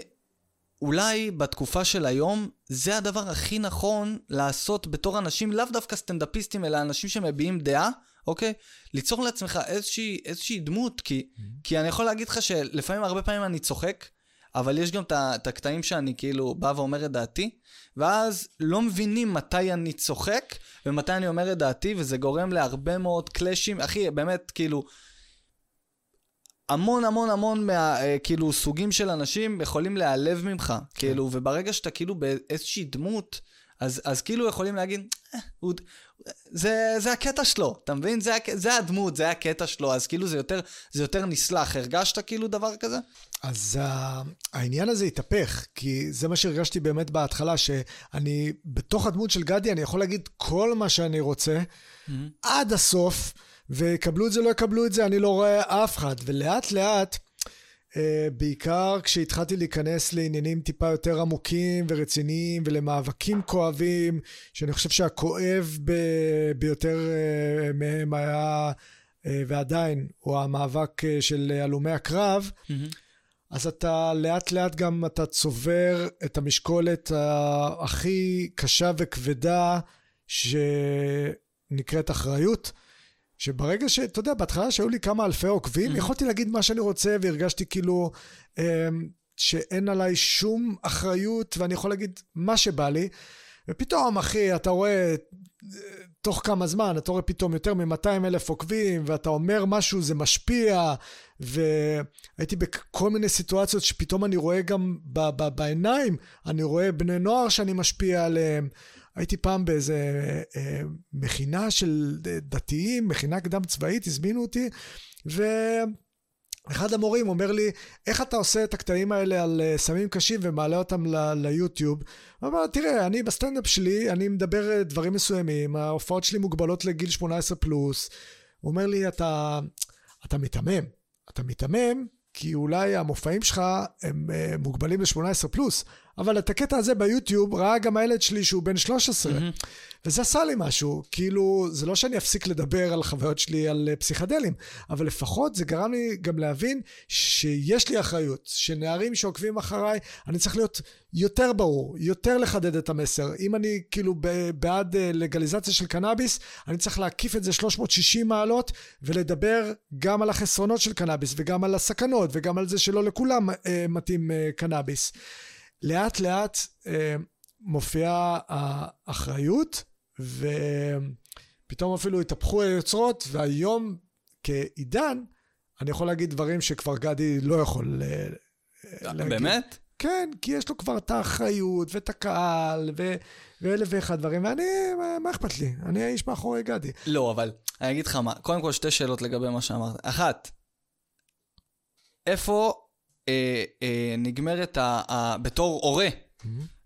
אולי בתקופה של היום, זה הדבר הכי נכון לעשות בתור אנשים, לאו דווקא סטנדאפיסטים, אלא אנשים שמביעים דעה, אוקיי? ליצור לעצמך איזושהי, איזושהי דמות, כי, כי אני יכול להגיד לך שלפעמים, הרבה פעמים אני צוחק, אבל יש גם את הקטעים שאני כאילו בא ואומר את דעתי, ואז לא מבינים מתי אני צוחק ומתי אני אומר את דעתי, וזה גורם להרבה מאוד קלאשים. אחי, באמת, כאילו, המון המון המון מה... אה, כאילו סוגים של אנשים יכולים להיעלב ממך, כאילו, וברגע שאתה כאילו באיזושהי דמות, אז, אז כאילו יכולים להגיד, "אה, הוא, זה, זה הקטע שלו, אתה מבין? זה, זה הדמות, זה הקטע שלו, אז כאילו זה יותר, זה יותר נסלח. הרגשת כאילו דבר כזה? אז uh, העניין הזה התהפך, כי זה מה שהרגשתי באמת בהתחלה, שאני, בתוך הדמות של גדי, אני יכול להגיד כל מה שאני רוצה, עד הסוף, ויקבלו את זה, לא יקבלו את זה, אני לא רואה אף אחד. ולאט לאט, uh, בעיקר כשהתחלתי להיכנס לעניינים טיפה יותר עמוקים ורציניים, ולמאבקים כואבים, שאני חושב שהכואב ב- ביותר uh, מהם היה, uh, ועדיין, הוא המאבק uh, של הלומי הקרב, אז אתה לאט לאט גם אתה צובר את המשקולת הכי קשה וכבדה שנקראת אחריות. שברגע ש... אתה יודע, בהתחלה שהיו לי כמה אלפי עוקבים, יכולתי להגיד מה שאני רוצה והרגשתי כאילו אמ, שאין עליי שום אחריות ואני יכול להגיד מה שבא לי. ופתאום, אחי, אתה רואה אה, תוך כמה זמן, אתה רואה פתאום יותר מ-200 אלף עוקבים, ואתה אומר משהו, זה משפיע, והייתי בכל מיני סיטואציות שפתאום אני רואה גם ב- ב- בעיניים, אני רואה בני נוער שאני משפיע עליהם. הייתי פעם באיזה אה, מכינה של דתיים, מכינה קדם צבאית, הזמינו אותי, ו... אחד המורים אומר לי, איך אתה עושה את הקטעים האלה על אה, סמים קשים ומעלה אותם ל- ליוטיוב? הוא אמר, תראה, אני בסטנדאפ שלי, אני מדבר אה, דברים מסוימים, ההופעות שלי מוגבלות לגיל 18 פלוס. הוא אומר לי, אתה, אתה מיתמם. אתה מיתמם כי אולי המופעים שלך הם uh, מוגבלים ל-18 פלוס, אבל את הקטע הזה ביוטיוב ראה גם הילד שלי שהוא בן 13. Mm-hmm. וזה עשה לי משהו, כאילו, זה לא שאני אפסיק לדבר על חוויות שלי על uh, פסיכדלים, אבל לפחות זה גרם לי גם להבין שיש לי אחריות, שנערים שעוקבים אחריי, אני צריך להיות יותר ברור, יותר לחדד את המסר. אם אני כאילו בעד uh, לגליזציה של קנאביס, אני צריך להקיף את זה 360 מעלות ולדבר גם על החסרונות של קנאביס וגם על הסכנות וגם על זה שלא לכולם uh, מתאים קנאביס. לאט לאט uh, מופיעה האחריות ופתאום אפילו התהפכו היוצרות והיום כעידן אני יכול להגיד דברים שכבר גדי לא יכול uh, להגיד. באמת? כן, כי יש לו כבר את האחריות ואת הקהל ו... ואלף ואחד דברים, ואני, מה, מה אכפת לי? אני האיש מאחורי גדי. לא, אבל אני אגיד לך מה, קודם כל שתי שאלות לגבי מה שאמרת. אחת, איפה אה, אה, נגמרת, ה, ה, בתור הורה,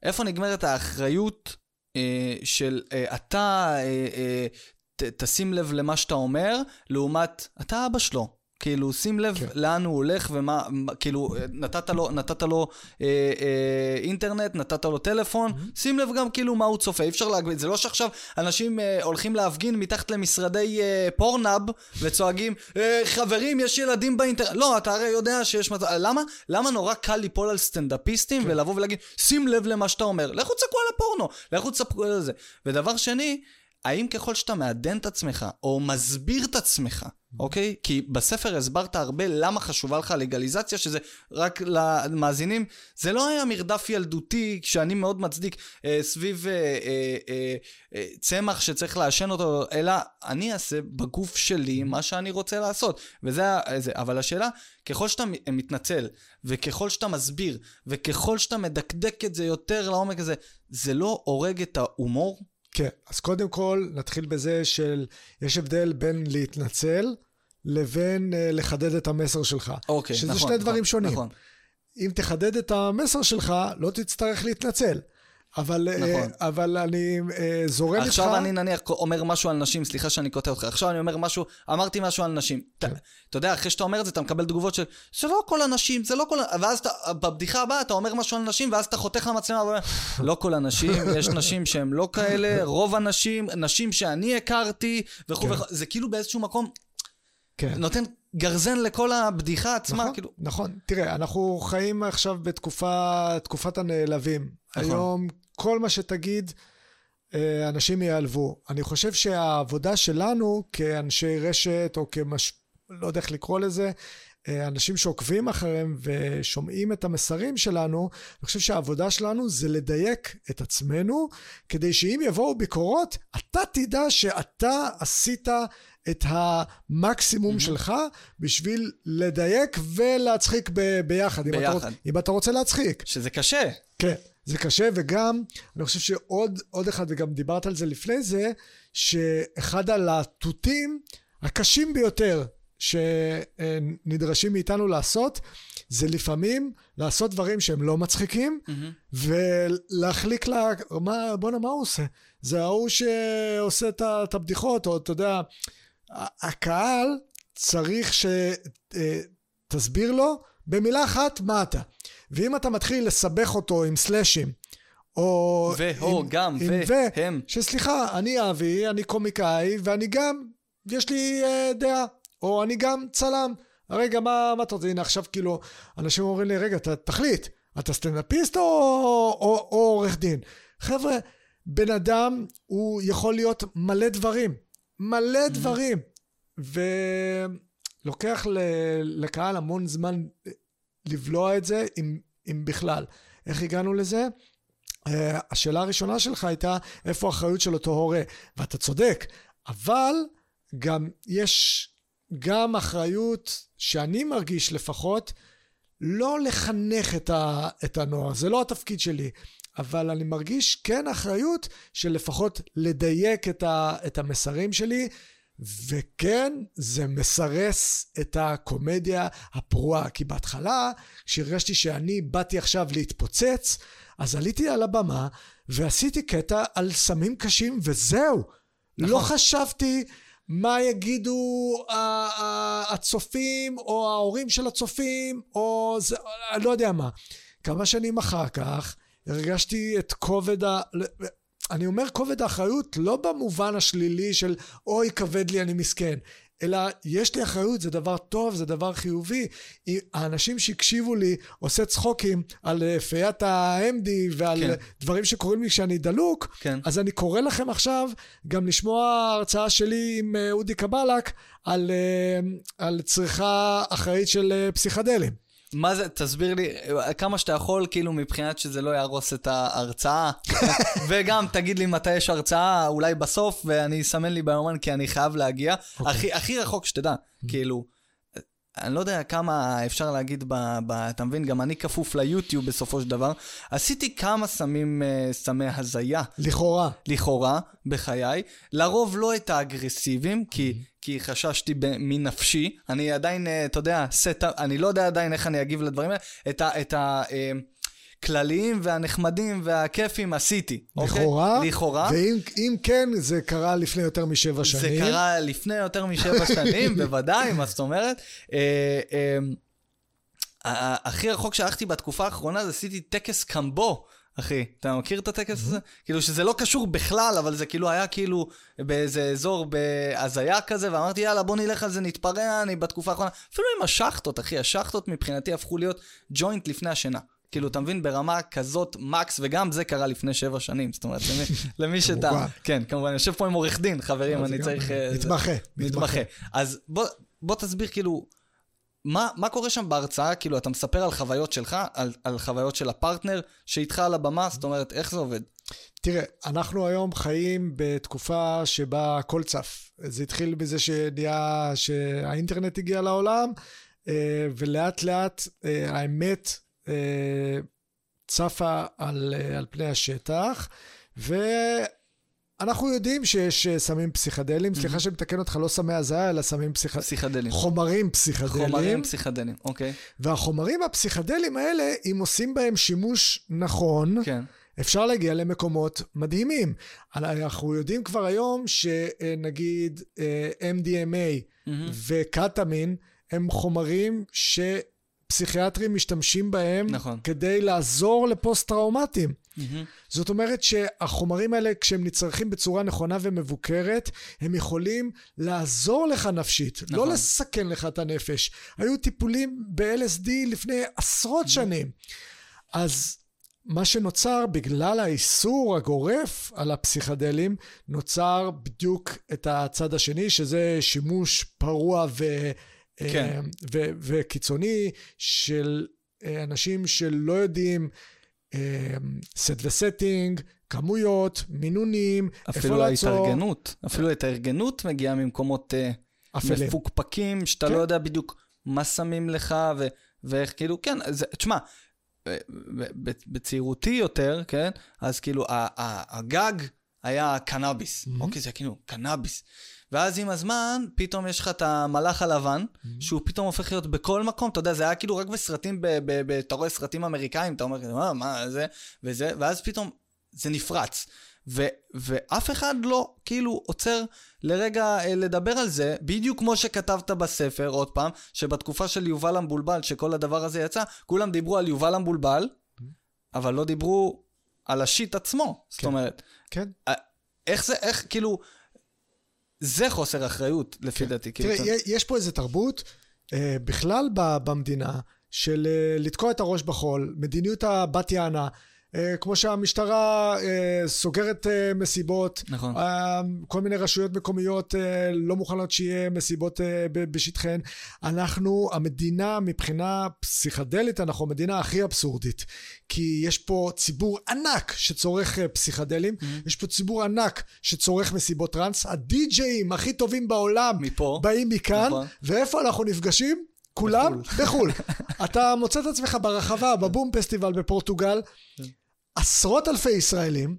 איפה נגמרת האחריות אה, של אה, אתה אה, אה, ת, תשים לב למה שאתה אומר, לעומת אתה אבא שלו. כאילו, שים לב כן. לאן הוא הולך ומה, מה- כאילו, נתת לו, נתת לו אה, אה, אינטרנט, נתת לו טלפון, שים לב גם כאילו מה הוא צופה, אי אפשר להגביל, זה לא שעכשיו אנשים אה, הולכים להפגין מתחת למשרדי אה, פורנאב וצועקים, אה, חברים, יש ילדים באינטרנט, לא, אתה הרי יודע שיש מצב, למה? למה נורא קל ליפול על סטנדאפיסטים ולבוא ולהגיד, שים לב למה שאתה אומר, לכו תסתכלו על הפורנו, לכו תסתכלו על זה. ודבר שני, האם ככל שאתה מעדן את עצמך, או מסביר את עצמך, אוקיי? כי בספר הסברת הרבה למה חשובה לך לגליזציה, שזה רק למאזינים, זה לא היה מרדף ילדותי, שאני מאוד מצדיק, אה, סביב אה, אה, אה, אה, צמח שצריך לעשן אותו, אלא אני אעשה בגוף שלי מה שאני רוצה לעשות. וזה, זה, אבל השאלה, ככל שאתה מתנצל, וככל שאתה מסביר, וככל שאתה מדקדק את זה יותר לעומק הזה, זה לא הורג את ההומור? כן, אז קודם כל נתחיל בזה של, יש הבדל בין להתנצל לבין uh, לחדד את המסר שלך. אוקיי, שזה נכון. שזה שני נכון, דברים שונים. נכון. אם תחדד את המסר שלך, לא תצטרך להתנצל. אבל, אה, נכון. אבל אני אה, זורם איתך... עכשיו אני נניח אומר משהו על נשים, סליחה שאני קוטע אותך, עכשיו אני אומר משהו, אמרתי משהו על נשים. כן. אתה, אתה יודע, אחרי שאתה אומר את זה, אתה מקבל תגובות של, זה לא כל הנשים, זה לא כל... ואז אתה, בבדיחה הבאה אתה אומר משהו על נשים, ואז אתה חותך למצלמה ואומר, לא כל הנשים, יש נשים שהן לא כאלה, רוב הנשים, נשים שאני הכרתי, וכו' כן. וכו', זה כאילו באיזשהו מקום כן. נותן גרזן לכל הבדיחה עצמה, נכון, כאילו... נכון. תראה, אנחנו חיים עכשיו בתקופה, תקופת הנעלבים. נכון. היום כל מה שתגיד, אה, אנשים ייעלבו. אני חושב שהעבודה שלנו כאנשי רשת, או כמש... לא יודע איך לקרוא לזה, אה, אנשים שעוקבים אחריהם ושומעים את המסרים שלנו, אני חושב שהעבודה שלנו זה לדייק את עצמנו, כדי שאם יבואו ביקורות, אתה תדע שאתה עשית את המקסימום mm-hmm. שלך בשביל לדייק ולהצחיק ב- ביחד. אם אתה, ביחד. רוצ- אם אתה רוצה להצחיק. שזה קשה. כן, זה קשה, וגם, אני חושב שעוד עוד אחד, וגם דיברת על זה לפני זה, שאחד הלהטוטים הקשים ביותר שנדרשים מאיתנו לעשות, זה לפעמים לעשות דברים שהם לא מצחיקים, Mm-hmm. ולהחליק לה, מה, בואנה, מה הוא עושה? זה ההוא שעושה את הבדיחות, או אתה יודע, הקהל צריך שתסביר לו במילה אחת מה אתה. ואם אתה מתחיל לסבך אותו עם סלאשים, או... והוא עם- גם, עם והם. שסליחה, אני אבי, אני קומיקאי, ואני גם, יש לי אה, דעה, או אני גם צלם. רגע, מה, מה אתה רוצה? הנה עכשיו כאילו, אנשים אומרים לי, רגע, ת, תחליט, אתה סטנדאפיסט או, או, או עורך דין? חבר'ה, בן אדם הוא יכול להיות מלא דברים, מלא דברים, ולוקח לקהל המון זמן לבלוע את זה, אם, אם בכלל. איך הגענו לזה? Uh, השאלה הראשונה שלך הייתה איפה האחריות של אותו הורה, ואתה צודק, אבל גם יש גם אחריות שאני מרגיש לפחות לא לחנך את, ה, את הנוער, זה לא התפקיד שלי, אבל אני מרגיש כן אחריות של לפחות לדייק את, ה, את המסרים שלי, וכן, זה מסרס את הקומדיה הפרועה, כי בהתחלה, כשהרגשתי שאני באתי עכשיו להתפוצץ, אז עליתי על הבמה ועשיתי קטע על סמים קשים וזהו. נכון. לא חשבתי מה יגידו הצופים או ההורים של הצופים או זה, לא יודע מה. כמה שנים אחר כך הרגשתי את כובד ה... אני אומר כובד האחריות לא במובן השלילי של אוי כבד לי אני מסכן, אלא יש לי אחריות, זה דבר טוב, זה דבר חיובי. האנשים שהקשיבו לי עושה צחוקים על אה, פיית ה-MD ועל כן. כן. דברים שקורים לי כשאני דלוק, כן. אז אני קורא לכם עכשיו גם לשמוע הרצאה שלי עם אה, אודי קבלק על, אה, על צריכה אחראית של אה, פסיכדלים. מה זה, תסביר לי, כמה שאתה יכול, כאילו, מבחינת שזה לא יהרוס את ההרצאה. וגם, תגיד לי מתי יש הרצאה, אולי בסוף, ואני אסמן לי ביומן, כי אני חייב להגיע. אוקיי. הכי, הכי רחוק שתדע, כאילו, אני לא יודע כמה אפשר להגיד, ב, ב, אתה מבין, גם אני כפוף ליוטיוב בסופו של דבר. עשיתי כמה סמים, אה, סמי הזיה. לכאורה. לכאורה, בחיי. לרוב לא את האגרסיביים, כי, כי חששתי מנפשי. אני עדיין, אה, אתה יודע, סט, אני לא יודע עדיין איך אני אגיב לדברים האלה. את ה... את ה אה, והנחמדים והכיפים עשיתי. לכאורה. אוקיי? לכאורה. ואם אם כן, זה קרה לפני יותר משבע זה שנים. קרה לפני יותר משבע שנים, בוודאי, מה זאת אומרת? אה, אה, הכי רחוק שהלכתי בתקופה האחרונה זה עשיתי טקס קמבו. אחי, אתה מכיר את הטקס הזה? כאילו שזה לא קשור בכלל, אבל זה כאילו היה כאילו באיזה אזור בהזיה כזה, ואמרתי יאללה בוא נלך על זה, נתפרע, אני בתקופה האחרונה, אפילו עם השחטות, אחי, השחטות מבחינתי הפכו להיות ג'וינט לפני השינה. כאילו, אתה מבין, ברמה כזאת מקס, וגם זה קרה לפני שבע שנים. זאת אומרת, למי, למי שאתה... כן, כמובן, אני יושב פה עם עורך דין, חברים, אני צריך... אה, מתמחה. מתמחה. אז בוא, בוא תסביר, כאילו, מה, מה קורה שם בהרצאה? כאילו, אתה מספר על חוויות שלך, על, על חוויות של הפרטנר שאיתך על הבמה, זאת אומרת, איך זה עובד? תראה, אנחנו היום חיים בתקופה שבה הכל צף. זה התחיל בזה שנהיה, שהאינטרנט הגיע לעולם, אה, ולאט לאט אה, האמת אה, צפה על, על פני השטח, ואנחנו יודעים שיש אה, סמים פסיכדליים, סליחה שאני מתקן אותך, לא סמי הזיה, אלא סמים פסיכדליים. פסיכדלים. חומרים פסיכדליים. חומרים פסיכדלים, אוקיי. והחומרים הפסיכדלים האלה, אם עושים בהם שימוש נכון, כן. אפשר להגיע למקומות מדהימים. אנחנו יודעים כבר היום שנגיד אה, MDMA. וקטמין הם חומרים שפסיכיאטרים משתמשים בהם נכון. כדי לעזור לפוסט-טראומטיים. מהמם. זאת אומרת שהחומרים האלה, כשהם נצרכים בצורה נכונה ומבוקרת, הם יכולים לעזור לך נפשית, נכון. לא לסכן לך את הנפש. היו טיפולים ב-LSD לפני עשרות שנים. אז מה שנוצר בגלל האיסור הגורף על הפסיכדלים, נוצר בדיוק את הצד השני, שזה שימוש פרוע ו... כן. ו- וקיצוני של אה, אנשים שלא יודעים סט וסטינג, כמויות, מינונים, אפילו איפה לעצור. ההתארגנות, אפילו ההתארגנות מגיעה ממקומות אה, אפלים. מפוקפקים, שאתה כן. לא יודע בדיוק מה שמים לך ו- ואיך, כאילו, כן, זה, תשמע, ב- בצעירותי יותר, כן, אז כאילו, הגג היה קנאביס, Mhm. אוקיי, זה כאילו קנאביס. ואז עם הזמן, פתאום יש לך את המלאך הלבן, שהוא פתאום הופך להיות בכל מקום, אתה יודע, זה היה כאילו רק בסרטים, ב- ב- ב- אתה רואה סרטים אמריקאים, אתה אומר, מה, מה זה, וזה, ואז פתאום זה נפרץ. ו- ואף אחד לא כאילו עוצר לרגע אה, לדבר על זה, בדיוק כמו שכתבת בספר, עוד פעם, שבתקופה של יובל המבולבל, שכל הדבר הזה יצא, כולם דיברו על יובל המבולבל, אבל לא דיברו על השיט עצמו. זאת כן. אומרת, כן. איך זה, איך, כאילו, זה חוסר אחריות, לפי דעתי. כאילו, תראה, אתה- יש פה איזו תרבות אה, בכלל במדינה של אה, לתקוע את הראש בחול, מדיניות הבת יענה. אה, כמו שהמשטרה אה, סוגרת אה, מסיבות, נכון. כל מיני רשויות מקומיות לא מוכנות שיהיה מסיבות ב- בשטחיהן. אנחנו, המדינה מבחינה פסיכדלית, אנחנו המדינה הכי אבסורדית. כי יש פה ציבור ענק שצורך פסיכדלים, יש פה ציבור ענק שצורך מסיבות טראנס. הדי-ג'אים הכי טובים בעולם מפה. באים מכאן, נכון. ואיפה אנחנו נפגשים? כולם בחו"ל. אתה מוצא את עצמך ברחבה, בבום פסטיבל בפורטוגל, עשרות אלפי ישראלים,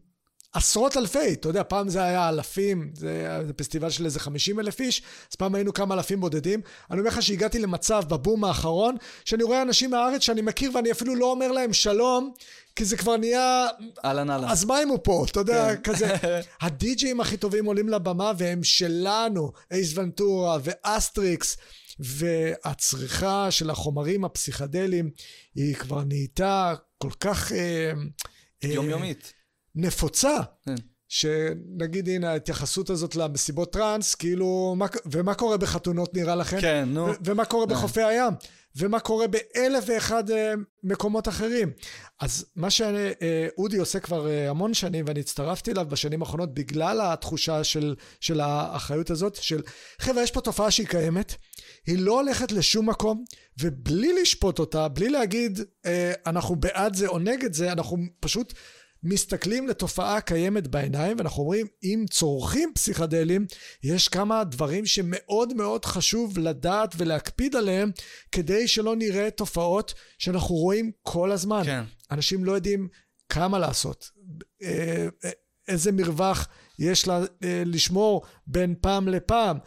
עשרות אלפי, אתה יודע, פעם זה היה אלפים, זה היה פסטיבל של איזה 50 אלף איש, אז פעם היינו כמה אלפים בודדים. אני אומר לך שהגעתי למצב בבום האחרון, שאני רואה אנשים מהארץ שאני מכיר ואני אפילו לא אומר להם שלום, כי זה כבר נהיה אהלן אהלן. אז מה אם הוא פה? אתה יודע, כן. כזה. הדי-ג'אים הכי טובים עולים לבמה והם שלנו, אייס ונטורה ואסטריקס, והצריכה של החומרים הפסיכדליים היא כבר נהייתה כל כך... אה, יומיומית. נפוצה. כן. שנגיד הנה ההתייחסות הזאת למסיבות טראנס, כאילו, מה, ומה קורה בחתונות נראה לכם? כן, נו. ו- ומה קורה בחופי הים? ומה קורה באלף ואחד אה, מקומות אחרים? אז מה שאודי עושה כבר אה, המון שנים, ואני הצטרפתי אליו בשנים האחרונות בגלל התחושה של, של האחריות הזאת, של חבר'ה, יש פה תופעה שהיא קיימת, היא לא הולכת לשום מקום, ובלי לשפוט אותה, בלי להגיד אה, אנחנו בעד זה או נגד זה, אנחנו פשוט מסתכלים לתופעה קיימת בעיניים, ואנחנו אומרים, אם צורכים פסיכדלים, יש כמה דברים שמאוד מאוד חשוב לדעת ולהקפיד עליהם, כדי שלא נראה תופעות שאנחנו רואים כל הזמן. כן. אנשים לא יודעים כמה לעשות, אה, אה, איזה מרווח יש לה, אה, לשמור בין פעם לפעם,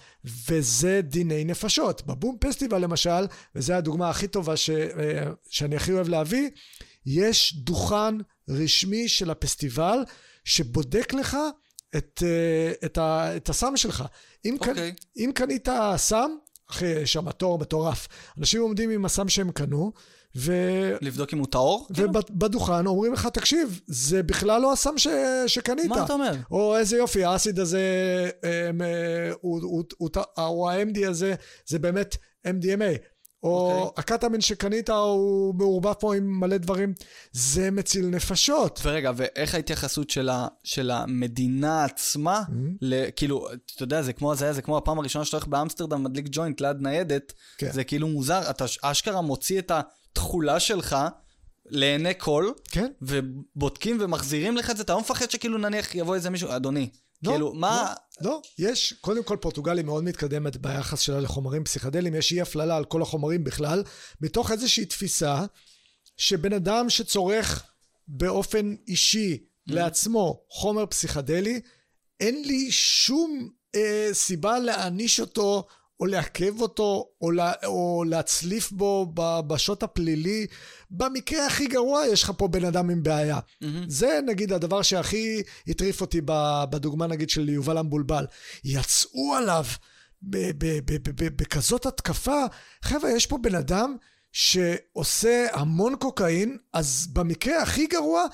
וזה דיני נפשות. בבום פסטיבל למשל, וזו הדוגמה הכי טובה ש, שאני הכי אוהב להביא, יש דוכן רשמי של הפסטיבל שבודק לך את, אה, את, ה, את הסם שלך. אם, קנ, אוקיי. אם קנית סם, אחי, יש שם תור מטורף. אנשים עומדים עם הסם שהם קנו, ו... לבדוק אם הוא טהור? כאילו? ובדוכן אומרים לך, תקשיב, זה בכלל לא הסם ש... שקנית. מה אתה אומר? או איזה יופי, האסיד הזה, אמ, אה, הוא, הוא, הוא, הוא, או ה-MD הזה, זה באמת MDMA. או אוקיי. הקטאמין שקנית הוא מעורבב פה עם מלא דברים, זה מציל נפשות. ורגע, ואיך ההתייחסות של, ה, של המדינה עצמה, Mm-hmm. ל, כאילו, אתה יודע, זה כמו הזיה, זה כמו הפעם הראשונה שאתה הולך באמסטרדם, מדליק ג'וינט ליד ניידת, כן. זה כאילו מוזר, אתה אשכרה מוציא את התכולה שלך לעיני כל, כן? ובודקים ומחזירים לך את זה, אתה לא מפחד שכאילו נניח יבוא איזה מישהו, אדוני, לא, כאילו, מה... לא, לא, יש, קודם כל פורטוגל היא מאוד מתקדמת ביחס שלה לחומרים פסיכדליים, יש אי הפללה על כל החומרים בכלל, מתוך איזושהי תפיסה שבן אדם שצורך באופן אישי לעצמו חומר פסיכדלי, אין לי שום אה, סיבה להעניש אותו או לעכב אותו או, לה, או להצליף בו בשוט הפלילי. במקרה הכי גרוע יש לך פה בן אדם עם בעיה. מהמם. זה נגיד הדבר שהכי הטריף אותי בדוגמה נגיד של יובל המבולבל. יצאו עליו בכזאת התקפה. חבר'ה, יש פה בן אדם שעושה המון קוקאין, אז במקרה הכי גרוע,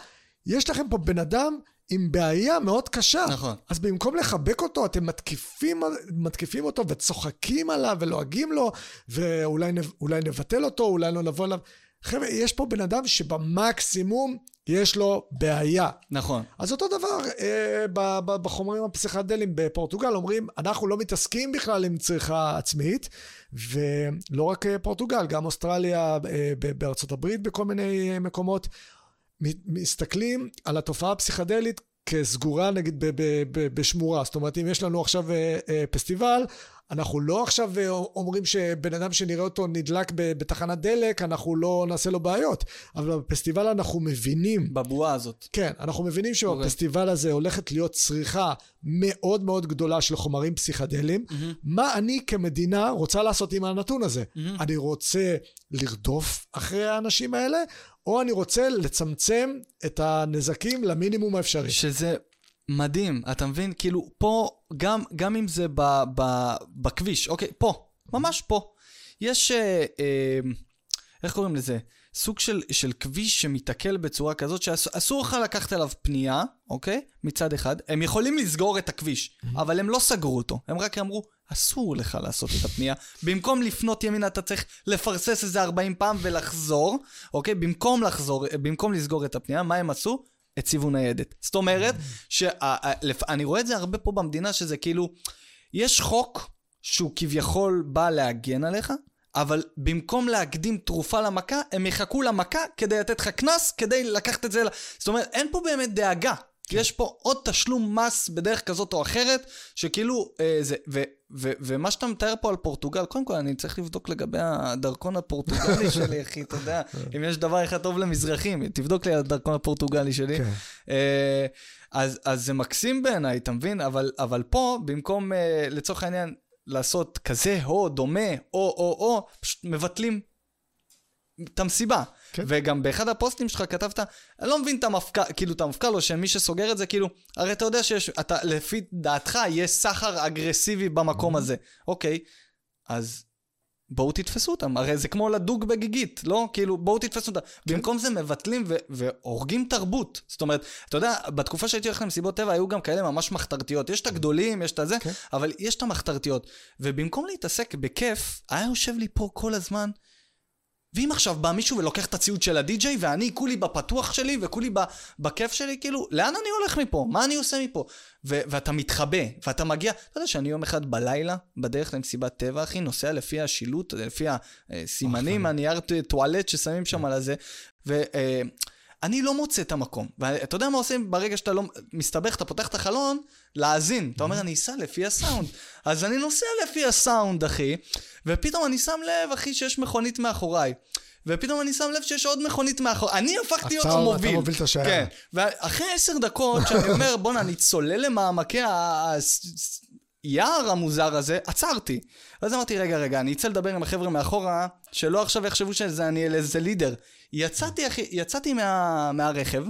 יש לכם פה בן אדם עם בעיה מאוד קשה. נכון. אז במקום לחבק אותו, אתם מתקיפים, מתקיפים אותו וצוחקים עליו ולועגים לו, ואולי אולי נבטל אותו, אולי לא נבוא אליו. חבר'ה, יש פה בן אדם שבמקסימום יש לו בעיה. נכון. אז אותו דבר אה, ב- ב- בחומרים הפסיכדליים בפורטוגל, אומרים, אנחנו לא מתעסקים בכלל עם צריכה עצמית, ולא רק אה, פורטוגל, גם אוסטרליה, אה, בארצות הברית, בכל מיני אה, מקומות, מסתכלים על התופעה הפסיכדלית כסגורה נגיד בשמורה. זאת אומרת, אם יש לנו עכשיו אה, אה, פסטיבל, אנחנו לא עכשיו אה, אומרים שבן אדם שנראה אותו נדלק בתחנת דלק, אנחנו לא נעשה לו בעיות. אבל בפסטיבל אנחנו מבינים בבועה הזאת. כן, אנחנו מבינים אוקיי. שבפסטיבל הזה הולכת להיות צריכה מאוד מאוד גדולה של חומרים פסיכדליים. מה אני כמדינה רוצה לעשות עם הנתון הזה? אני רוצה לרדוף אחרי האנשים האלה, או אני רוצה לצמצם את הנזקים למינימום האפשרי. שזה מדהים, אתה מבין? כאילו, פה, גם, גם אם זה ב, ב, בכביש, אוקיי, פה, ממש פה. יש, אה, אה, איך קוראים לזה? סוג של, של כביש שמתעכל בצורה כזאת שאסור לך לקחת אליו פנייה, אוקיי? מצד אחד. הם יכולים לסגור את הכביש, אבל הם לא סגרו אותו. הם רק אמרו, אסור לך לעשות את הפנייה. במקום לפנות ימינה אתה צריך לפרסס איזה 40 פעם ולחזור, אוקיי? במקום לחזור, במקום לסגור את הפנייה, מה הם עשו? הציבו ניידת. זאת אומרת, שאני רואה את זה הרבה פה במדינה, שזה כאילו, יש חוק שהוא כביכול בא להגן עליך, אבל במקום להקדים תרופה למכה, הם יחכו למכה כדי לתת לך קנס, כדי לקחת את זה. ל- זאת אומרת, אין פה באמת דאגה. יש פה עוד תשלום מס בדרך כזאת או אחרת, שכאילו, אה, זה, ו, ו, ומה שאתה מתאר פה על פורטוגל, קודם כל אני צריך לבדוק לגבי הדרכון הפורטוגלי שלי, אחי, אתה יודע, אם יש דבר אחד טוב למזרחים, תבדוק לי על הדרכון הפורטוגלי שלי. כן. אה, אז, אז זה מקסים בעיניי, אתה מבין? אבל, אבל פה, במקום, אה, לצורך העניין, לעשות כזה או דומה, או או או, פשוט מבטלים את המסיבה. כן. וגם באחד הפוסטים שלך כתבת, אני לא מבין את המפכ"ל, כאילו את המפכ"ל, או שמי שסוגר את זה, כאילו, הרי אתה יודע שיש, אתה, לפי דעתך, יש סחר אגרסיבי במקום הזה. אוקיי, אז בואו תתפסו אותם, הרי זה כמו לדוג בגיגית, לא? כאילו, בואו תתפסו אותם. במקום זה מבטלים ו- והורגים תרבות. זאת אומרת, אתה יודע, בתקופה שהייתי הולך למסיבות טבע, היו גם כאלה ממש מחתרתיות. יש את הגדולים, יש את הזה, כן. אבל יש את המחתרתיות. ובמקום להתעסק בכיף, היה יושב לי פה כל הזמן, ואם עכשיו בא מישהו ולוקח את הציוד של הדי-ג'יי, ואני כולי בפתוח שלי וכולי ב- בכיף שלי, כאילו, לאן אני הולך מפה? מה אני עושה מפה? ו- ואתה מתחבא, ואתה מגיע, אתה יודע שאני יום אחד בלילה, בדרך למסיבת טבע, אחי, נוסע לפי השילוט, לפי הסימנים, הנייר ט- טואלט ששמים שם על הזה, ואני לא מוצא את המקום. ואתה יודע מה עושים ברגע שאתה לא מסתבך, אתה פותח את החלון, להאזין. אתה אומר, אני אסע לפי הסאונד. אז אני נוסע לפי הסאונד, אחי, ופתאום אני שם לב, אחי, שיש מכונית מאחוריי. ופתאום אני שם לב שיש עוד מכונית מאחוריי. אני הפכתי להיות אתה- אתה המוביל. מוביל את השיירה. כן. ואחרי עשר דקות, שאני אומר, בואנה, אני צולל למעמקי היער המוזר הזה, עצרתי. ואז אמרתי, רגע, רגע, אני אצא לדבר עם החבר'ה מאחורה, שלא עכשיו יחשבו שזה אני איזה לידר. יצאתי, אחי, יצאתי מה, מהרכב,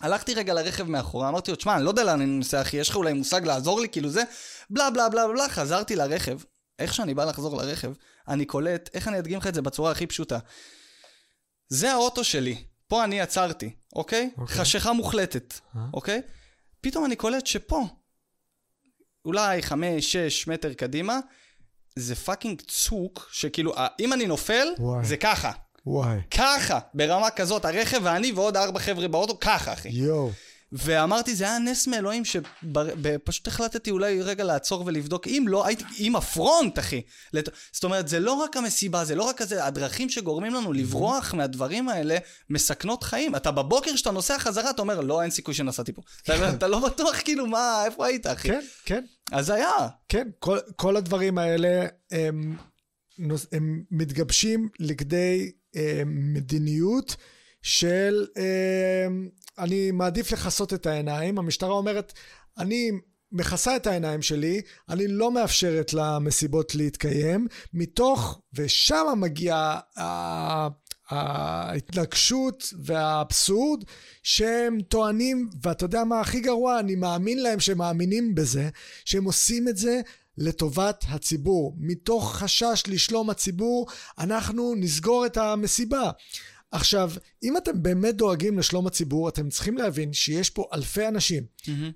הלכתי רגע לרכב מאחורה, אמרתי לו, תשמע, אני לא יודע לאן אני נוסע, אחי, יש לך אולי מושג לעזור לי, כאילו זה, בלה בלה בלה בלה, חזרתי לרכב. איך שאני בא לחזור לרכב, אני קולט, איך אני אדגים לך את זה בצורה הכי פשוטה. זה האוטו שלי, פה אני עצרתי, אוקיי? אוקיי. חשיכה מוחלטת, אה? אוקיי? פתאום אני קולט שפה, אולי חמש, שש מטר קדימה, זה fucking צוק, שכאילו, אם אני נופל, וואי. זה ככה. וואי. ככה, ברמה כזאת, הרכב ואני ועוד ארבע חבר'ה באוטו, ככה, אחי. יואו. ואמרתי, זה היה נס מאלוהים, שפשוט החלטתי אולי רגע לעצור ולבדוק. אם לא, הייתי עם הפרונט, אחי. לת... זאת אומרת, זה לא רק המסיבה, זה לא רק כזה, הדרכים שגורמים לנו לברוח מהדברים האלה מסכנות חיים. אתה בבוקר, כשאתה נוסע חזרה, אתה אומר, לא, אין סיכוי שנסעתי פה. אתה, אתה לא בטוח, כאילו, מה, איפה היית, אחי? כן, כן, אז היה. כן. כל, כל הדברים האלה, הם, הם מתגבשים לכדי אה, מדיניות של אה, אני מעדיף לכסות את העיניים. המשטרה אומרת, אני מכסה את העיניים שלי, אני לא מאפשרת למסיבות להתקיים, מתוך, ושם מגיעה ה- ההתנגשות והאבסורד שהם טוענים, ואתה יודע מה הכי גרוע? אני מאמין להם שהם מאמינים בזה, שהם עושים את זה לטובת הציבור. מתוך חשש לשלום הציבור, אנחנו נסגור את המסיבה. עכשיו, אם אתם באמת דואגים לשלום הציבור, אתם צריכים להבין שיש פה אלפי אנשים.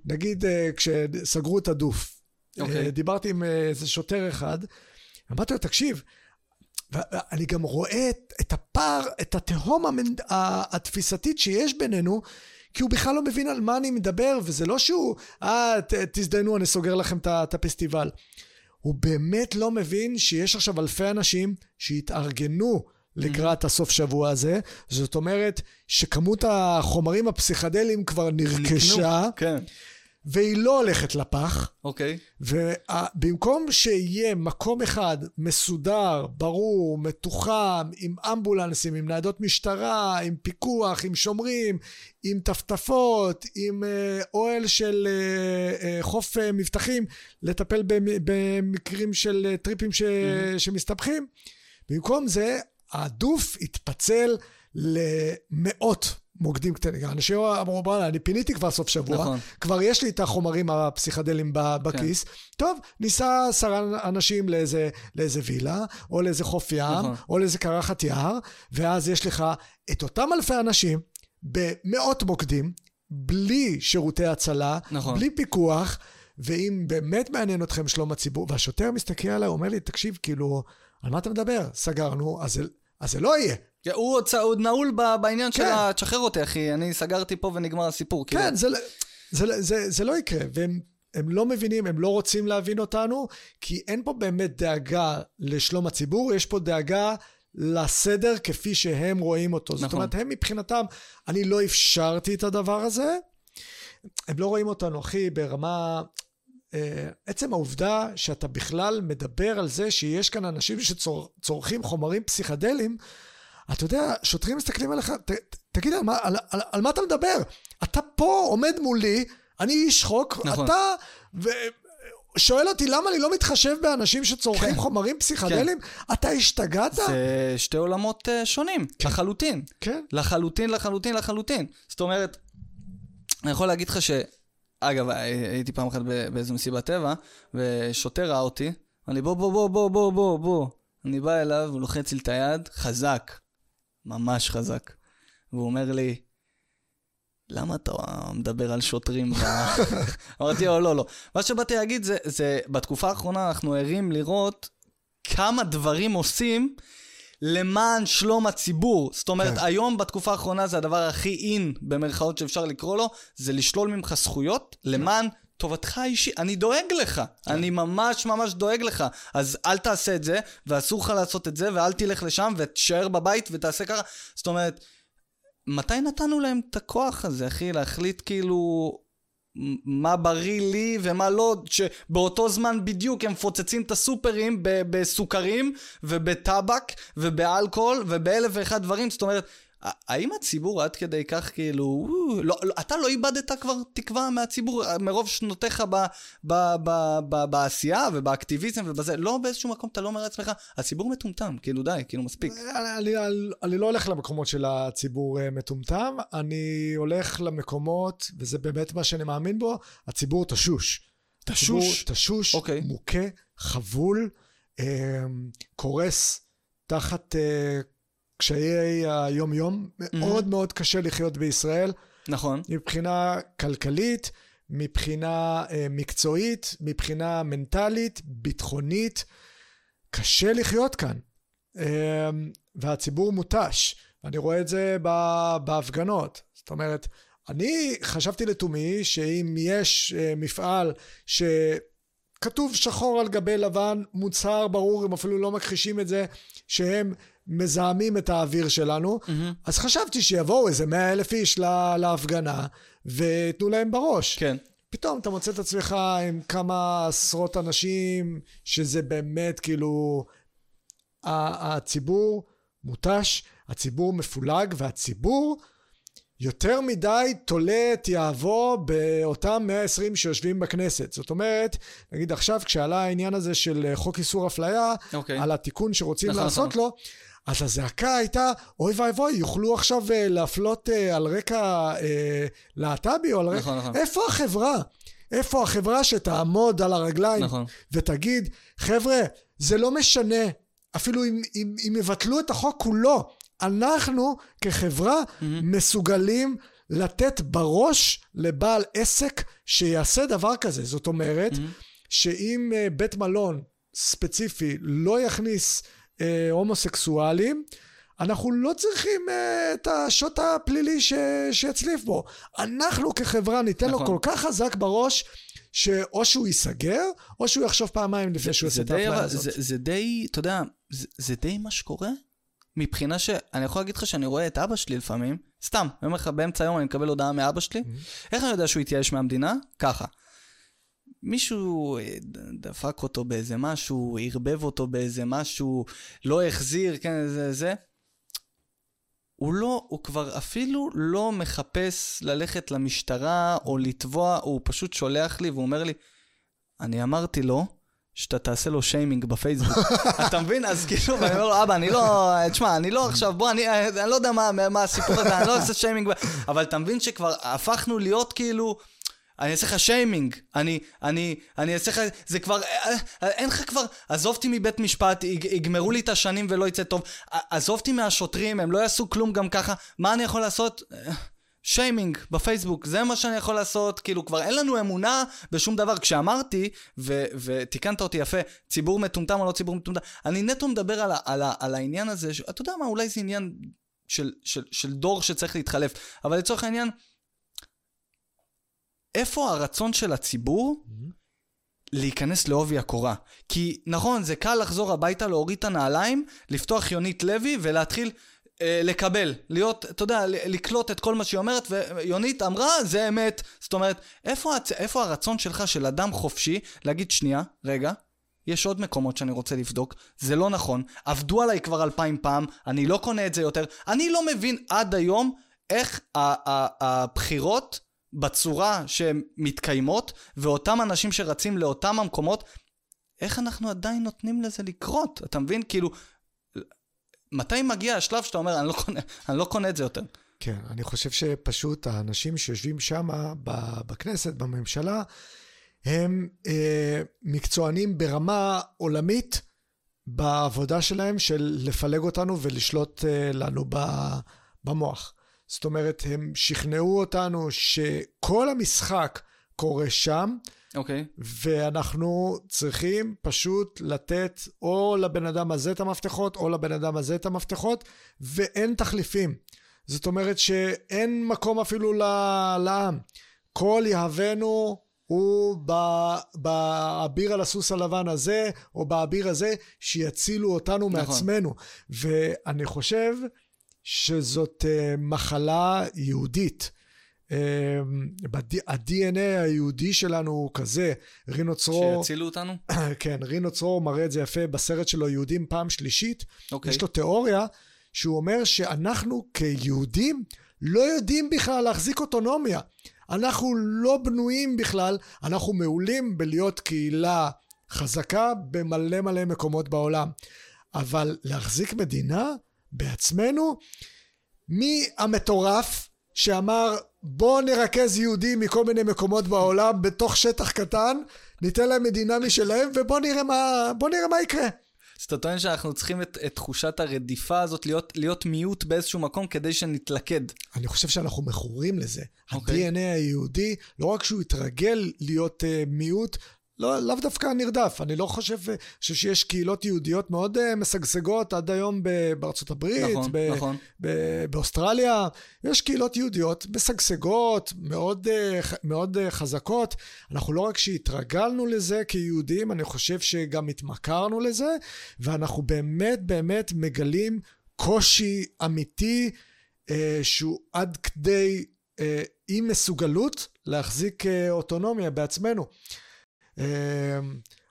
נגיד אה, כשסגרו את הדוף, אוקיי. אה, דיברתי עם אה, איזה שוטר אחד, אמרתי לו, תקשיב, ואני גם רואה את, את הפער, את התהום המנ- ה- התפיסתית שיש בינינו, כי הוא בכלל לא מבין על מה אני מדבר, וזה לא שהוא, אה, ת, תזדיינו, אני סוגר לכם את הפסטיבל. הוא באמת לא מבין שיש עכשיו אלפי אנשים שהתארגנו לקראת הסוף שבוע הזה. זאת אומרת שכמות החומרים הפסיכדליים כבר נרכשה, כן. והיא לא הולכת לפח. אוקיי. ובמקום שיהיה מקום אחד מסודר, ברור, מתוחם, עם אמבולנסים, עם ניידות משטרה, עם פיקוח, עם שומרים, עם טפטפות, עם אה, אוהל של אה, אה, חוף אה, מבטחים, לטפל במ- במקרים של טריפים ש... שמסתבכים, במקום זה הדוף התפצל למאות מוקדים קטנים. אנשים אמרו, בוא'נה, אני פיניתי כבר סוף שבוע, נכון. כבר יש לי את החומרים הפסיכדליים ב- בכיס. טוב, ניסע עשרה אנשים לאיזה, לאיזה וילה, או לאיזה חוף ים, נכון. או לאיזה קרחת יער, ואז יש לך את אותם אלפי אנשים במאות מוקדים, בלי שירותי הצלה, נכון. בלי פיקוח, ואם באמת מעניין אתכם שלום הציבור, והשוטר מסתכל עליי, אומר לי, תקשיב, כאילו, על מה אתה מדבר? סגרנו, אז אז זה לא יהיה. הוא עוד, הוא עוד נעול בעניין של כן. ה... תשחרר אותי, אחי. אני סגרתי פה ונגמר הסיפור. כאילו. כן, זה, לא- זה, זה, זה, זה לא יקרה, והם הם לא מבינים, הם לא רוצים להבין אותנו, כי אין פה באמת דאגה לשלום הציבור, יש פה דאגה לסדר כפי שהם רואים אותו. זאת נכון. אומרת, הם מבחינתם, אני לא אפשרתי את הדבר הזה, הם לא רואים אותנו, אחי, ברמה... אה, עצם העובדה שאתה בכלל מדבר על זה שיש כאן אנשים שצורכים חומרים פסיכדליים, אתה יודע, שוטרים מסתכלים עליך, ת, תגיד, על מה, על, על, על מה אתה מדבר? אתה פה עומד מולי, אני איש חוק, נכון. אתה ו, שואל אותי למה אני לא מתחשב באנשים שצורכים כן. חומרים פסיכדליים? אתה השתגעת? זה שתי עולמות אה, שונים, לחלוטין. כן. לחלוטין, לחלוטין, לחלוטין. זאת אומרת, אני יכול להגיד לך ש... אגב, הי- הייתי פעם אחת באיזו מסיבת טבע, ושוטר ראה אותי, אמר לי, בוא, בוא, בוא, בוא, בוא, בוא, בוא. אני בא אליו, הוא לוחץ לי את היד, חזק. ממש חזק. והוא אומר לי, למה אתה מדבר על שוטרים? ב-" אמרתי לו, לא, לא. מה שבאתי להגיד זה, זה, בתקופה האחרונה אנחנו ערים לראות כמה דברים עושים למען שלום הציבור. זאת אומרת, כן. היום בתקופה האחרונה זה הדבר הכי אין, במרכאות שאפשר לקרוא לו, זה לשלול ממך זכויות למען טובתך האישית. אני דואג לך. אני ממש ממש דואג לך. אז אל תעשה את זה, ואסור לך לעשות את זה, ואל תלך לשם, ותישאר בבית ותעשה ככה. זאת אומרת, מתי נתנו להם את הכוח הזה, אחי? להחליט כאילו... מה בריא לי ומה לא, שבאותו זמן בדיוק הם מפוצצים את הסופרים בסוכרים ובטבק ובאלכוהול ובאלף ואחד דברים, זאת אומרת, האם הציבור עד כדי כך כאילו, לא, לא, אתה לא איבדת כבר תקווה מהציבור אה, מרוב שנותיך ב, ב, ב, ב, בעשייה ובאקטיביזם ובזה, לא באיזשהו מקום אתה לא אומר לעצמך, הציבור מטומטם, כאילו די, כאילו מספיק. אני, אני, אני לא הולך למקומות של הציבור אה, מטומטם, אני הולך למקומות, וזה באמת מה שאני מאמין בו, הציבור תשוש. תשוש? תשוש, אוקיי. מוכה, חבול, אה, קורס תחת אה, קשיי היום-יום. מאוד מאוד קשה לחיות בישראל, נכון. מבחינה כלכלית, מבחינה אה, מקצועית, מבחינה מנטלית, ביטחונית. קשה לחיות כאן, אה, והציבור מותש. ואני רואה את זה בהפגנות. זאת אומרת, אני חשבתי לתומי שאם יש אה, מפעל שכתוב שחור על גבי לבן, מוצהר ברור, הם אפילו לא מכחישים את זה, שהם מזהמים את האוויר שלנו, mm-hmm. אז חשבתי שיבואו איזה מאה אלף איש לה, להפגנה ויתנו להם בראש. כן. פתאום אתה מוצא את עצמך עם כמה עשרות אנשים, שזה באמת כאילו... הציבור מותש, הציבור מפולג, והציבור יותר מדי תולה את יהבו באותם 120 שיושבים בכנסת. זאת אומרת, נגיד עכשיו כשעלה העניין הזה של חוק איסור אפליה, okay. אוקיי. על התיקון שרוצים נכון, לעשות נכון. לו, אז הזעקה הייתה, אוי ואבוי, יוכלו עכשיו uh, להפלות uh, על רקע uh, להט"בי או על רקע... נכון, נכון. איפה החברה? איפה החברה שתעמוד על הרגליים נכון. ותגיד, חבר'ה, זה לא משנה, אפילו אם, אם, אם יבטלו את החוק כולו, אנחנו כחברה mm-hmm. מסוגלים לתת בראש לבעל עסק שיעשה דבר כזה. זאת אומרת, mm-hmm. שאם בית מלון ספציפי לא יכניס uh, הומוסקסואלים, אנחנו לא צריכים uh, את השוט הפלילי ש... שיצליף בו. אנחנו כחברה ניתן נכון. לו כל כך חזק בראש, שאו שהוא ייסגר, או שהוא יחשוב פעמיים לפני שהוא יעשה את האפליה הזאת. זה, זה די, אתה יודע, זה, זה די מה שקורה מבחינה ש... אני יכול להגיד לך שאני רואה את אבא שלי לפעמים, סתם, אני אומר לך, באמצע היום אני מקבל הודעה מאבא שלי, mm-hmm. איך אני יודע שהוא התייאש מהמדינה? ככה. מישהו אה, דפק אותו באיזה משהו, ערבב אותו באיזה משהו, לא החזיר, כן, זה, זה. הוא לא, הוא כבר אפילו לא מחפש ללכת למשטרה או לתבוע, הוא פשוט שולח לי ואומר לי, אני אמרתי לו, שאתה תעשה לו שיימינג בפייסבוק. אתה מבין? אז כאילו, ואני אומר לו, אבא, אני לא, תשמע, אני לא עכשיו, בוא, אני, אני לא יודע מה, מה הסיפור הזה, אני לא עושה שיימינג, אבל אתה מבין שכבר הפכנו להיות כאילו... אני אעשה לך שיימינג, אני, אני, אני אעשה לך, זה כבר, אין לך כבר, עזוב אותי מבית משפט, יגמרו לי את השנים ולא יצא טוב, עזוב אותי מהשוטרים, הם לא יעשו כלום גם ככה, מה אני יכול לעשות? שיימינג בפייסבוק, זה מה שאני יכול לעשות, כאילו כבר אין לנו אמונה בשום דבר. כשאמרתי, ו- ותיקנת אותי יפה, ציבור מטומטם או לא ציבור מטומטם, אני נטו מדבר על, על, על העניין הזה, אתה יודע מה, אולי זה עניין של, של, של דור שצריך להתחלף, אבל לצורך העניין, איפה הרצון של הציבור mm-hmm. להיכנס לעובי הקורה? כי נכון, זה קל לחזור הביתה, להוריד את הנעליים, לפתוח יונית לוי ולהתחיל... אה, לקבל, להיות, אתה יודע, לקלוט את כל מה שהיא אומרת, ויונית אמרה, זה אמת. זאת אומרת, איפה, הצ... איפה הרצון שלך של אדם חופשי להגיד, שנייה, רגע, יש עוד מקומות שאני רוצה לבדוק, זה לא נכון, עבדו עליי כבר אלפיים פעם, אני לא קונה את זה יותר. אני לא מבין עד היום איך הבחירות בצורה שהן מתקיימות, ואותם אנשים שרצים לאותם המקומות, איך אנחנו עדיין נותנים לזה לקרות? אתה מבין? כאילו, מתי מגיע השלב שאתה אומר, אני לא קונה, אני לא קונה את זה יותר? כן, אני חושב שפשוט האנשים שיושבים שם בכנסת, בממשלה, הם אה, מקצוענים ברמה עולמית בעבודה שלהם של לפלג אותנו ולשלוט אה, לנו במוח. זאת אומרת, הם שכנעו אותנו שכל המשחק קורה שם, אוקיי. Okay. ואנחנו צריכים פשוט לתת או לבן אדם הזה את המפתחות, או לבן אדם הזה את המפתחות, ואין תחליפים. זאת אומרת שאין מקום אפילו לעם. כל יהבנו הוא באביר על הסוס הלבן הזה, או באביר הזה, שיצילו אותנו נכון. מעצמנו. ואני חושב שזאת אה, מחלה יהודית. אמ, ה-DNA היהודי שלנו הוא כזה, רינו צרור... שיצילו אותנו? כן, רינו צרור מראה את זה יפה בסרט שלו, יהודים פעם שלישית. Okay. אוקיי. יש לו תיאוריה שהוא אומר שאנחנו כיהודים לא יודעים בכלל להחזיק אוטונומיה. אנחנו לא בנויים בכלל, אנחנו מעולים בלהיות קהילה חזקה במלא מלא מקומות בעולם. אבל להחזיק מדינה בעצמנו, מי המטורף שאמר בואו נרכז יהודים מכל מיני מקומות בעולם בתוך שטח קטן, ניתן להם מדינה משלהם, ובואו נראה מה, נראה מה יקרה. אז אתה טוען שאנחנו צריכים את, את תחושת הרדיפה הזאת, להיות, להיות מיעוט באיזשהו מקום כדי שנתלכד. אני חושב שאנחנו מכורים לזה. Okay. אוקיי. ה-DNA היהודי, לא רק שהוא התרגל להיות uh, מיעוט, לא, לאו דווקא נרדף. אני לא חושב, חושב שיש קהילות יהודיות מאוד uh, משגשגות עד היום בארצות הברית, נכון, ב- נכון. ב- באוסטרליה. יש קהילות יהודיות משגשגות, מאוד, uh, מאוד uh, חזקות. אנחנו לא רק שהתרגלנו לזה כיהודים, אני חושב שגם התמכרנו לזה, ואנחנו באמת באמת מגלים קושי אמיתי uh, שהוא עד כדי uh, אי מסוגלות להחזיק uh, אוטונומיה בעצמנו. אמ,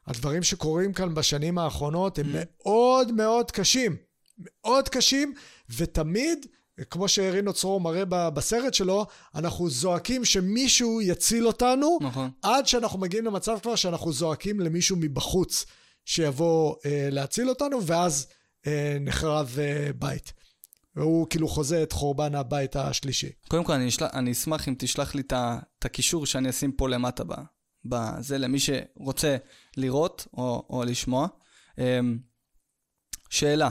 הדברים שקורים כאן בשנים האחרונות הם מאוד מאוד קשים. מאוד קשים, ותמיד, כמו שרינו צרור מראה בסרט שלו, אנחנו זועקים שמישהו יציל אותנו, נכון. עד שאנחנו מגיעים למצב כבר שאנחנו זועקים למישהו מבחוץ שיבוא אה, להציל אותנו, ואז אה, נחרב אה, בית. והוא כאילו חוזה את חורבן הבית השלישי. קודם כל, אני, אשלח, אני אשמח אם תשלח לי את הקישור שאני אשים פה למטה ב, בזה, למי שרוצה לראות או, או לשמוע. אמ, שאלה,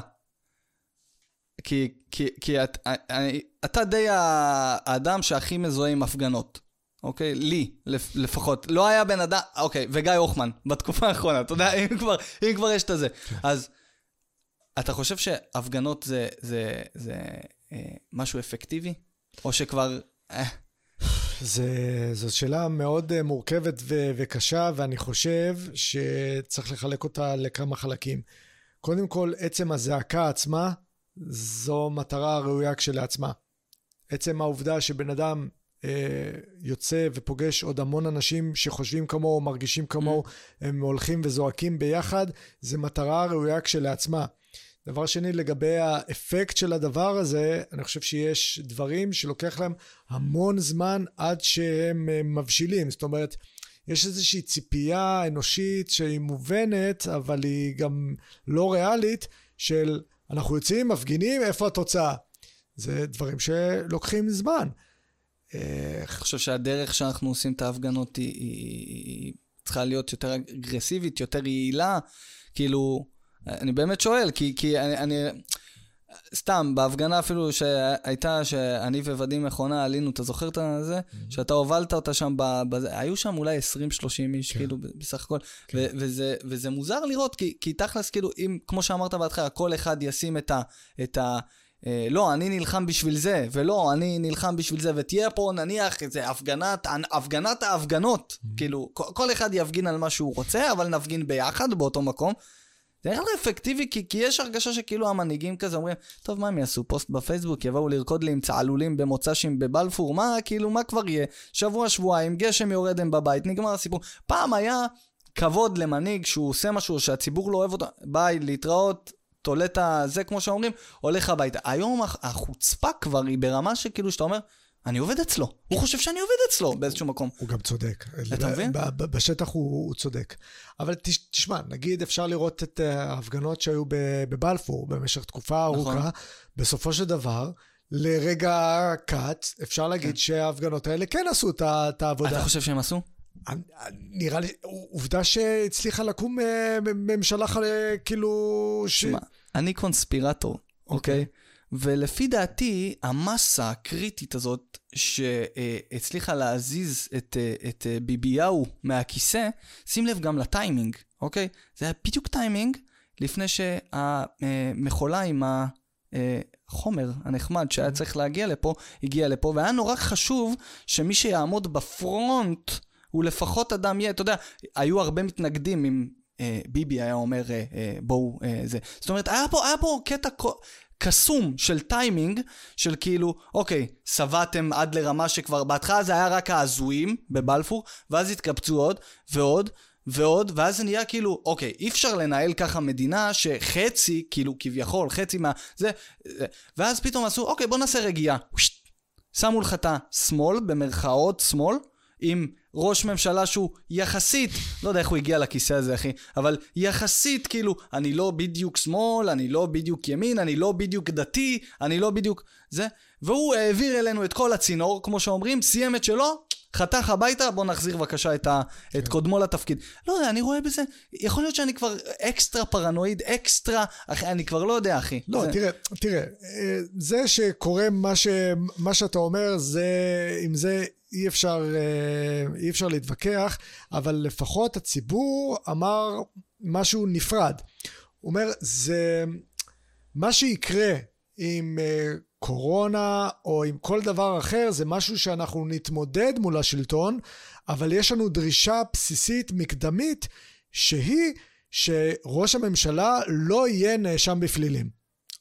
כי, כי, כי את, אני, אתה די האדם שהכי מזוהה עם הפגנות, אוקיי? לי, לפחות. לא היה בן אדם, אוקיי, וגיא הוחמן, בתקופה האחרונה, אתה יודע, אם כבר, אם כבר יש את הזה. כן. אז אתה חושב שהפגנות זה, זה, זה אה, משהו אפקטיבי? או שכבר... אה, זה, זאת שאלה מאוד אה, מורכבת ו- וקשה, ואני חושב שצריך לחלק אותה לכמה חלקים. קודם כל, עצם הזעקה עצמה, זו מטרה ראויה כשלעצמה. עצם העובדה שבן אדם אה, יוצא ופוגש עוד המון אנשים שחושבים כמוהו, מרגישים כמוהו, mm. הם הולכים וזועקים ביחד, זו מטרה ראויה כשלעצמה. דבר שני, לגבי האפקט של הדבר הזה, אני חושב שיש דברים שלוקח להם המון זמן עד שהם אה, מבשילים. זאת אומרת, יש איזושהי ציפייה אנושית שהיא מובנת, אבל היא גם לא ריאלית, של אנחנו יוצאים, מפגינים, איפה התוצאה? זה דברים שלוקחים זמן. אני חושב שהדרך שאנחנו עושים את ההפגנות היא, היא, היא צריכה להיות יותר אגרסיבית, יותר יעילה. כאילו, אני באמת שואל, כי, כי אני, אני... סתם, בהפגנה אפילו שהייתה, שאני וואדים מכונה עלינו, אתה זוכר את זה? Mm-hmm. שאתה הובלת אותה שם, בזה, היו שם אולי 20-30 איש, כן. כאילו, בסך הכל. כן. ו- וזה, וזה מוזר לראות, כי, כי תכלס, כאילו, אם, כמו שאמרת בהתחלה, כל אחד ישים את ה... את ה אה, לא, אני נלחם בשביל זה, ולא, אני נלחם בשביל זה, ותהיה פה נניח איזה הפגנת, הפגנת ההפגנות, mm-hmm. כאילו, כל, כל אחד יפגין על מה שהוא רוצה, אבל נפגין ביחד באותו מקום. זה נראה לי אפקטיבי, כי, כי יש הרגשה שכאילו המנהיגים כזה אומרים, טוב, מה הם יעשו? פוסט בפייסבוק, יבואו לרקוד לי עם צעלולים במוצ"שים בבלפור, מה, כאילו, מה כבר יהיה? שבוע, שבועיים, גשם יורד הם בבית, נגמר הסיפור. פעם היה כבוד למנהיג שהוא עושה משהו שהציבור לא אוהב אותו, ביי, להתראות, תולה את הזה, כמו שאומרים, הולך הביתה. היום החוצפה כבר היא ברמה שכאילו, שאתה אומר, אני עובד אצלו. הוא חושב שאני עובד אצלו באיזשהו מקום. הוא גם צודק. אתה מבין? בשטח הוא, הוא צודק. אבל תשמע, נגיד אפשר לראות את אה, ההפגנות שהיו בבלפור במשך תקופה נכון. ארוכה. נכון. בסופו של דבר, לרגע קאט, אפשר להגיד כן. שההפגנות האלה כן עשו את העבודה. אתה חושב שהם עשו? נראה לי, עובדה שהצליחה לקום אה, ממשלה כאילו... שמע, אני קונספירטור, אוקיי? Okay. ולפי דעתי, המסה הקריטית הזאת שהצליחה להזיז את, את ביביהו מהכיסא, שים לב גם לטיימינג, אוקיי? זה היה בדיוק טיימינג לפני שהמכולה עם החומר הנחמד שהיה צריך להגיע לפה, הגיע לפה, והיה נורא חשוב שמי שיעמוד בפרונט הוא לפחות אדם יהיה, אתה יודע, היו הרבה מתנגדים אם ביבי היה אומר בואו זה. זאת אומרת, היה פה, היה פה קטע קסום של טיימינג, של כאילו, אוקיי, שבעתם עד לרמה שכבר בהתחלה זה היה רק ההזויים בבלפור, ואז התקבצו עוד ועוד. ועוד, ואז זה נהיה כאילו, אוקיי, אי אפשר לנהל ככה מדינה שחצי, כאילו כביכול, חצי מה... זה... ואז פתאום עשו, אוקיי, בוא נעשה רגיעה. שמו לך את השמאל, במרכאות שמאל, עם ראש ממשלה שהוא יחסית, לא יודע איך הוא הגיע לכיסא הזה, אחי, אבל יחסית, כאילו, אני לא בדיוק שמאל, אני לא בדיוק ימין, אני לא בדיוק דתי, אני לא בדיוק זה, והוא העביר אלינו את כל הצינור, כמו שאומרים, סיים את שלו, חתך הביתה, בוא נחזיר בבקשה את, ה, את קודמו לתפקיד. לא יודע, אני רואה בזה, יכול להיות שאני כבר אקסטרה פרנואיד, אקסטרה, אחי, אני כבר לא יודע, אחי. לא, זה... תראה, תראה, אה, זה שקורה מה, ש, מה שאתה אומר, זה, עם זה אי אפשר, אה, אי אפשר להתווכח, אבל לפחות הציבור אמר משהו נפרד. הוא אומר, זה מה שיקרה עם אה, קורונה או עם כל דבר אחר, זה משהו שאנחנו נתמודד מול השלטון, אבל יש לנו דרישה בסיסית מקדמית, שהיא שראש הממשלה לא יהיה נאשם בפלילים.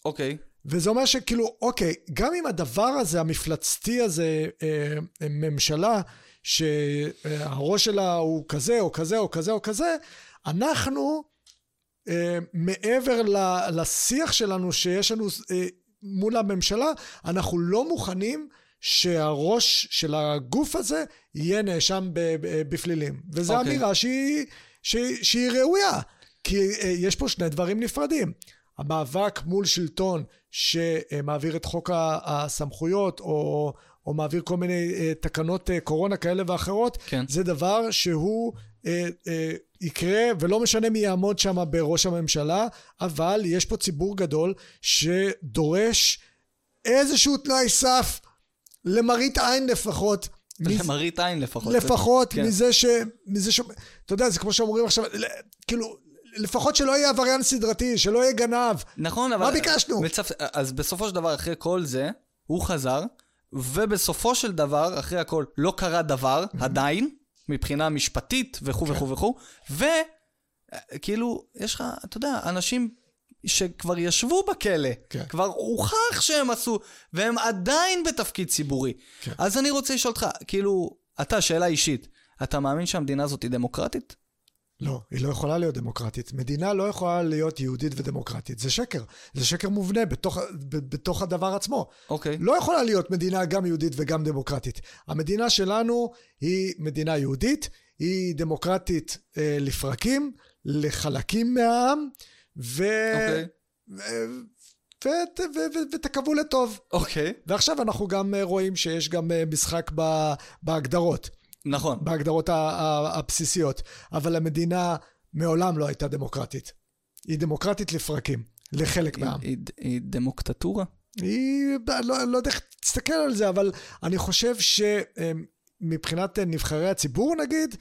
אוקיי. Okay. וזה אומר שכאילו, אוקיי, גם אם הדבר הזה, המפלצתי הזה, אה, ממשלה, שהראש שלה הוא כזה או כזה או כזה או כזה, אנחנו, אה, מעבר לשיח שלנו שיש לנו אה, מול הממשלה, אנחנו לא מוכנים שהראש של הגוף הזה יהיה נאשם בפלילים. וזו okay. אוקיי. אמירה שהיא, שהיא, שהיא ראויה, כי אה, יש פה שני דברים נפרדים. המאבק מול שלטון שמעביר את חוק הסמכויות או, או מעביר כל מיני אה, תקנות אה, קורונה כאלה ואחרות, כן. זה דבר שהוא אה, אה, יקרה ולא משנה מי יעמוד שם בראש הממשלה, אבל יש פה ציבור גדול שדורש איזשהו תנאי סף למראית עין לפחות. למראית עין לפחות. לפחות כן. מזה ש... מזה ש... אתה יודע, זה כמו שאומרים עכשיו, כאילו, לפחות שלא יהיה עבריין סדרתי, שלא יהיה גנב. נכון, אבל... מה ביקשנו? מצפ... אז בסופו של דבר, אחרי כל זה, הוא חזר, ובסופו של דבר, אחרי הכל, לא קרה דבר, עדיין, מבחינה משפטית, וכו' כן. וכו' וכו', וכאילו, יש לך, אתה יודע, אנשים שכבר ישבו בכלא, כן. כבר הוכח שהם עשו, והם עדיין בתפקיד ציבורי. כן. אז אני רוצה לשאול אותך, כאילו, אתה, שאלה אישית, אתה מאמין שהמדינה הזאת היא דמוקרטית? לא, היא לא יכולה להיות דמוקרטית. מדינה לא יכולה להיות יהודית ודמוקרטית. זה שקר. זה שקר מובנה בתוך, בתוך הדבר עצמו. אוקיי. לא יכולה להיות מדינה גם יהודית וגם דמוקרטית. המדינה שלנו היא מדינה יהודית, היא דמוקרטית אה, לפרקים, לחלקים מהעם, ו... אוקיי. ו... ותקוו לטוב. אוקיי. ועכשיו אנחנו גם אה, רואים שיש גם אה, משחק בהגדרות. נכון. בהגדרות הבסיסיות. אבל המדינה מעולם לא הייתה דמוקרטית. היא דמוקרטית לפרקים, לחלק היא, מהעם. היא, היא דמוקטטורה? היא, לא, לא יודע איך תסתכל על זה, אבל אני חושב שמבחינת נבחרי הציבור נגיד,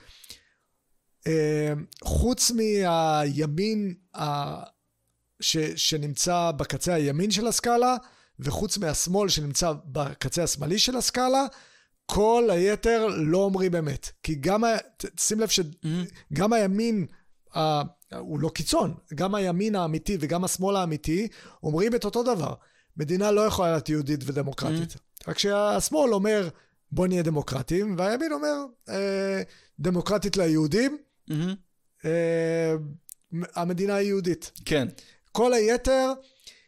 חוץ מהימין ש, שנמצא בקצה הימין של הסקאלה, וחוץ מהשמאל שנמצא בקצה השמאלי של הסקאלה, כל היתר לא אומרים אמת. כי גם. שים לב שגם mm-hmm. הימין, ה... הוא לא קיצון, גם הימין האמיתי וגם השמאל האמיתי אומרים את אותו דבר. מדינה לא יכולה להיות יהודית ודמוקרטית. Mm-hmm. רק שהשמאל אומר, בוא נהיה דמוקרטים, והימין אומר, אה, דמוקרטית ליהודים, mm-hmm. אה, המדינה היא יהודית. כן. כל היתר...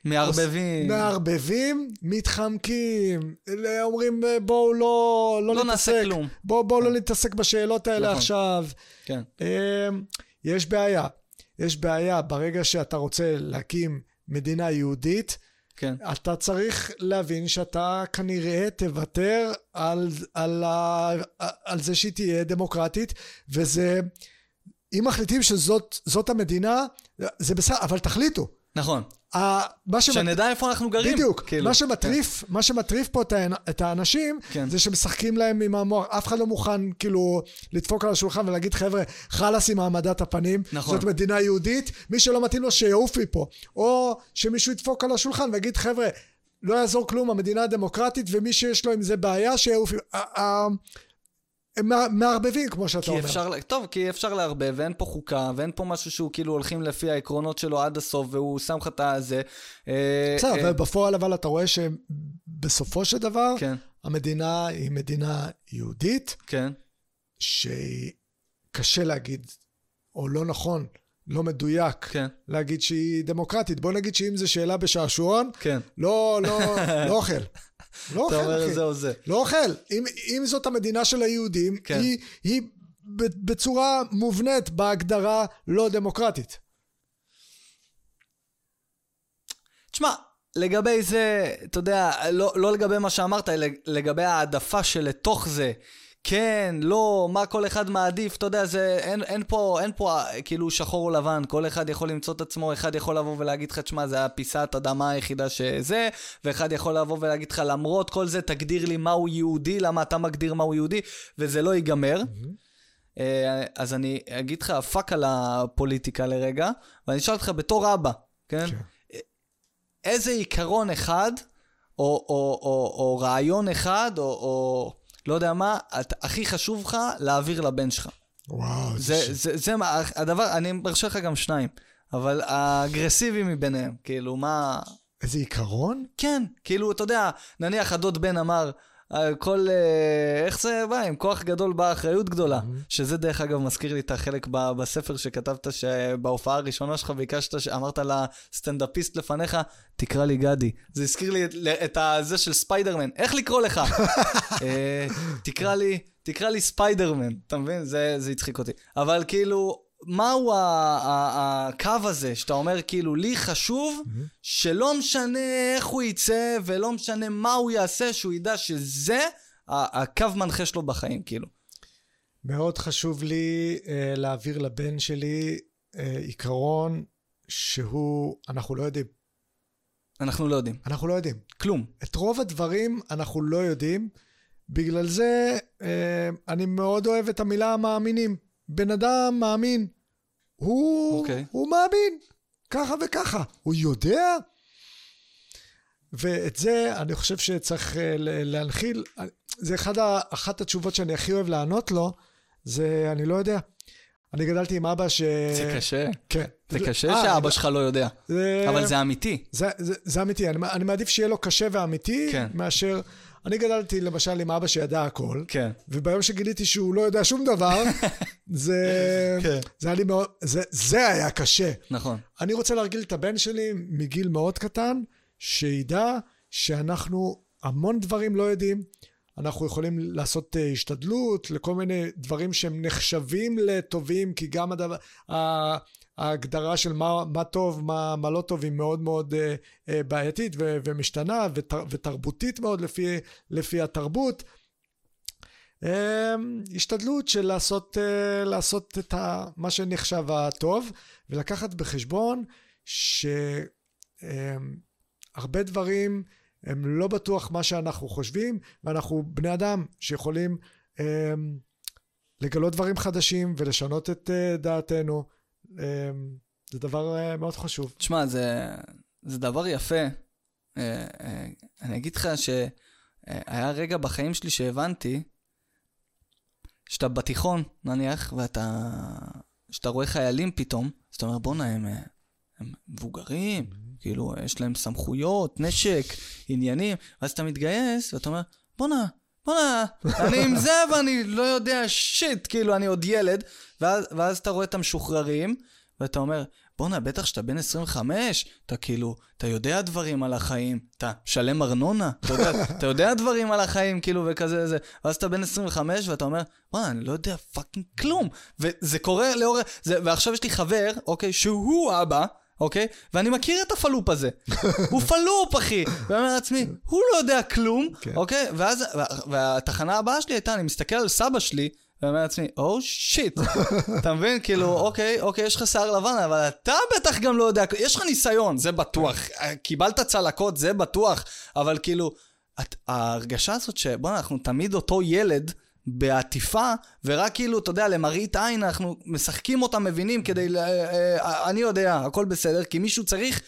מערבבים. מערבבים, מתחמקים, אומרים בואו לא, לא, לא נתעסק. נעשה כלום. בואו בוא לא כן. לא נתעסק בשאלות האלה נכון. עכשיו. כן. אמ, יש בעיה. יש בעיה ברגע שאתה רוצה להקים מדינה יהודית, כן. אתה צריך להבין שאתה כנראה תוותר על, על, על, על זה שהיא תהיה דמוקרטית, וזה, אם מחליטים שזאת המדינה, זה בסדר, אבל תחליטו. נכון. מה שמת... שנדע איפה אנחנו גרים. בדיוק. כאילו. מה שמטריף, כן. מה שמטריף פה את האנשים, כן. זה שמשחקים להם עם המוח. אף אחד לא מוכן כאילו לדפוק על השולחן ולהגיד, חבר'ה, חלאס עם העמדת הפנים. נכון. זאת מדינה יהודית, מי שלא מתאים לו שיעוף מפה. או שמישהו ידפוק על השולחן ויגיד, חבר'ה, לא יעזור כלום, המדינה הדמוקרטית, ומי שיש לו עם זה בעיה, שיעוף. הם מערבבים, כמו שאתה אומר. אפשר, טוב, כי אפשר לערבב, ואין פה חוקה, ואין פה משהו שהוא כאילו הולכים לפי העקרונות שלו עד הסוף, והוא שם לך את הזה. אה, בסדר, אה, ובפועל אבל אתה רואה שבסופו של דבר, כן. המדינה היא מדינה יהודית, כן. שקשה להגיד, או לא נכון, לא מדויק כן. להגיד שהיא דמוקרטית. בוא נגיד שאם זו שאלה בשעשועון, כן. לא, לא, לא אוכל. לא אוכל, אחי. אתה אומר זה או זה. לא אוכל. אם, אם זאת המדינה של היהודים, כן. היא, היא בצורה מובנית בהגדרה לא דמוקרטית. תשמע, לגבי זה, אתה יודע, לא, לא לגבי מה שאמרת, לגבי העדפה שלתוך זה כן, לא, מה כל אחד מעדיף, אתה יודע, זה, אין, אין פה, אין פה אה, כאילו שחור או לבן, כל אחד יכול למצוא את עצמו, אחד יכול לבוא ולהגיד לך, תשמע, זה הפיסת אדמה היחידה שזה, ואחד יכול לבוא ולהגיד לך, למרות כל זה, תגדיר לי מהו יהודי, למה אתה מגדיר מהו יהודי, וזה לא ייגמר. Mm-hmm. אז אני אגיד לך fuck על הפוליטיקה לרגע, ואני אשאל אותך בתור אבא, כן? כן. איזה עיקרון אחד, או, או, או, או רעיון אחד, או, או לא יודע מה, את, הכי חשוב לך להעביר לבן שלך. וואו, זה, זה, זה, זה מה, הדבר, אני מרשה לך גם שניים, אבל האגרסיבי מביניהם, כאילו, מה... איזה עיקרון? כן, כאילו, אתה יודע, נניח הדוד בן אמר, כל, אה, איך זה בא? עם כוח גדול באה אחריות גדולה. Mm-hmm. שזה דרך אגב מזכיר לי את החלק ב, בספר שכתבת שבהופעה הראשונה שלך ביקשת, אמרת לסטנדאפיסט לפניך, תקרא לי גדי. זה הזכיר לי את, את הזה של ספיידרמן. איך לקרוא לך? אה, תקרא לי, תקרא לי ספיידרמן, אתה מבין? זה, זה הצחיק אותי. אבל כאילו, מהו הקו הזה, שאתה אומר, כאילו, לי חשוב. שלא משנה איך הוא יצא ולא משנה מה הוא יעשה, שהוא ידע שזה הקו מנחה שלו בחיים, כאילו. מאוד חשוב לי uh, להעביר לבן שלי uh, עיקרון שהוא, אנחנו לא יודעים. אנחנו לא יודעים. אנחנו לא יודעים. כלום. את רוב הדברים אנחנו לא יודעים. בגלל זה uh, אני מאוד אוהב את המילה מאמינים. בן אדם מאמין. הוא, okay. אוקיי. הוא מאמין, ככה וככה. הוא יודע, ואת זה אני חושב שצריך אה, להנחיל. זה אחד, אחת התשובות שאני הכי אוהב לענות לו, זה אני לא יודע. אני גדלתי עם אבא ש... זה קשה. כן. זה קשה 아, אה, שאבא שלך לא יודע. זה... אבל זה אמיתי. זה, זה, זה אמיתי. אני, אני מעדיף שיהיה לו קשה ואמיתי, כן. מאשר... אני גדלתי למשל עם אבא שידע הכל, כן. וביום שגיליתי שהוא לא יודע שום דבר, זה, כן. זה היה לי מאוד, זה, זה היה קשה. נכון. אני רוצה להרגיל את הבן שלי מגיל מאוד קטן, שידע שאנחנו המון דברים לא יודעים. אנחנו יכולים לעשות uh, השתדלות לכל מיני דברים שהם נחשבים לטובים, כי גם הדבר, ההגדרה של מה, מה טוב, מה, מה לא טוב, היא מאוד מאוד uh, בעייתית ו, ומשתנה ותר, ותרבותית מאוד לפי, לפי התרבות. Uh, השתדלות של לעשות, uh, לעשות את ה, מה שנחשב הטוב, ולקחת בחשבון שהרבה uh, דברים הם לא בטוח מה שאנחנו חושבים, ואנחנו בני אדם שיכולים uh, לגלות דברים חדשים ולשנות את uh, דעתנו. אמ, זה דבר אה, מאוד חשוב. תשמע, זה, זה דבר יפה. אה, אה, אני אגיד לך שהיה רגע בחיים שלי שהבנתי שאתה בתיכון, נניח, ואתה... שאתה רואה חיילים פתאום, אז אתה אומר, בואנה, הם, הם מבוגרים, mm-hmm. כאילו, יש להם סמכויות, נשק, עניינים, ואז אתה מתגייס, ואתה אומר, בואנה, בוא'נה, אני עם זה ואני לא יודע shit, כאילו, אני עוד ילד. ואז, ואז אתה רואה את המשוחררים, ואתה אומר, בואנה, בטח שאתה בן 25, אתה כאילו, אתה יודע דברים על החיים, אתה משלם ארנונה, אתה יודע, אתה יודע דברים על החיים, כאילו, וכזה, זה. ואז אתה בן 25, ואתה אומר, בואנה, אני לא יודע fucking כלום. וזה קורה לאור... זה, ועכשיו יש לי חבר, אוקיי, שהוא אבא, אוקיי? ואני מכיר את הפלופ הזה. הוא פלופ, אחי. ואני אומר לעצמי, הוא לא יודע כלום, כן. אוקיי? ואז, והתחנה הבאה שלי הייתה, אני מסתכל על סבא שלי, ואני אומר לעצמי, oh, shit. אתה מבין? כאילו, אוקיי, אוקיי, יש לך שיער לבן, אבל אתה בטח גם לא יודע, יש לך ניסיון, זה בטוח. קיבלת צלקות, זה בטוח. אבל כאילו, את, ההרגשה הזאת שבוא'נה, אנחנו תמיד אותו ילד, בעטיפה, ורק כאילו, אתה יודע, למראית עין אנחנו משחקים אותה, מבינים כדי, ל... אה, אה, אני יודע, הכל בסדר, כי מישהו צריך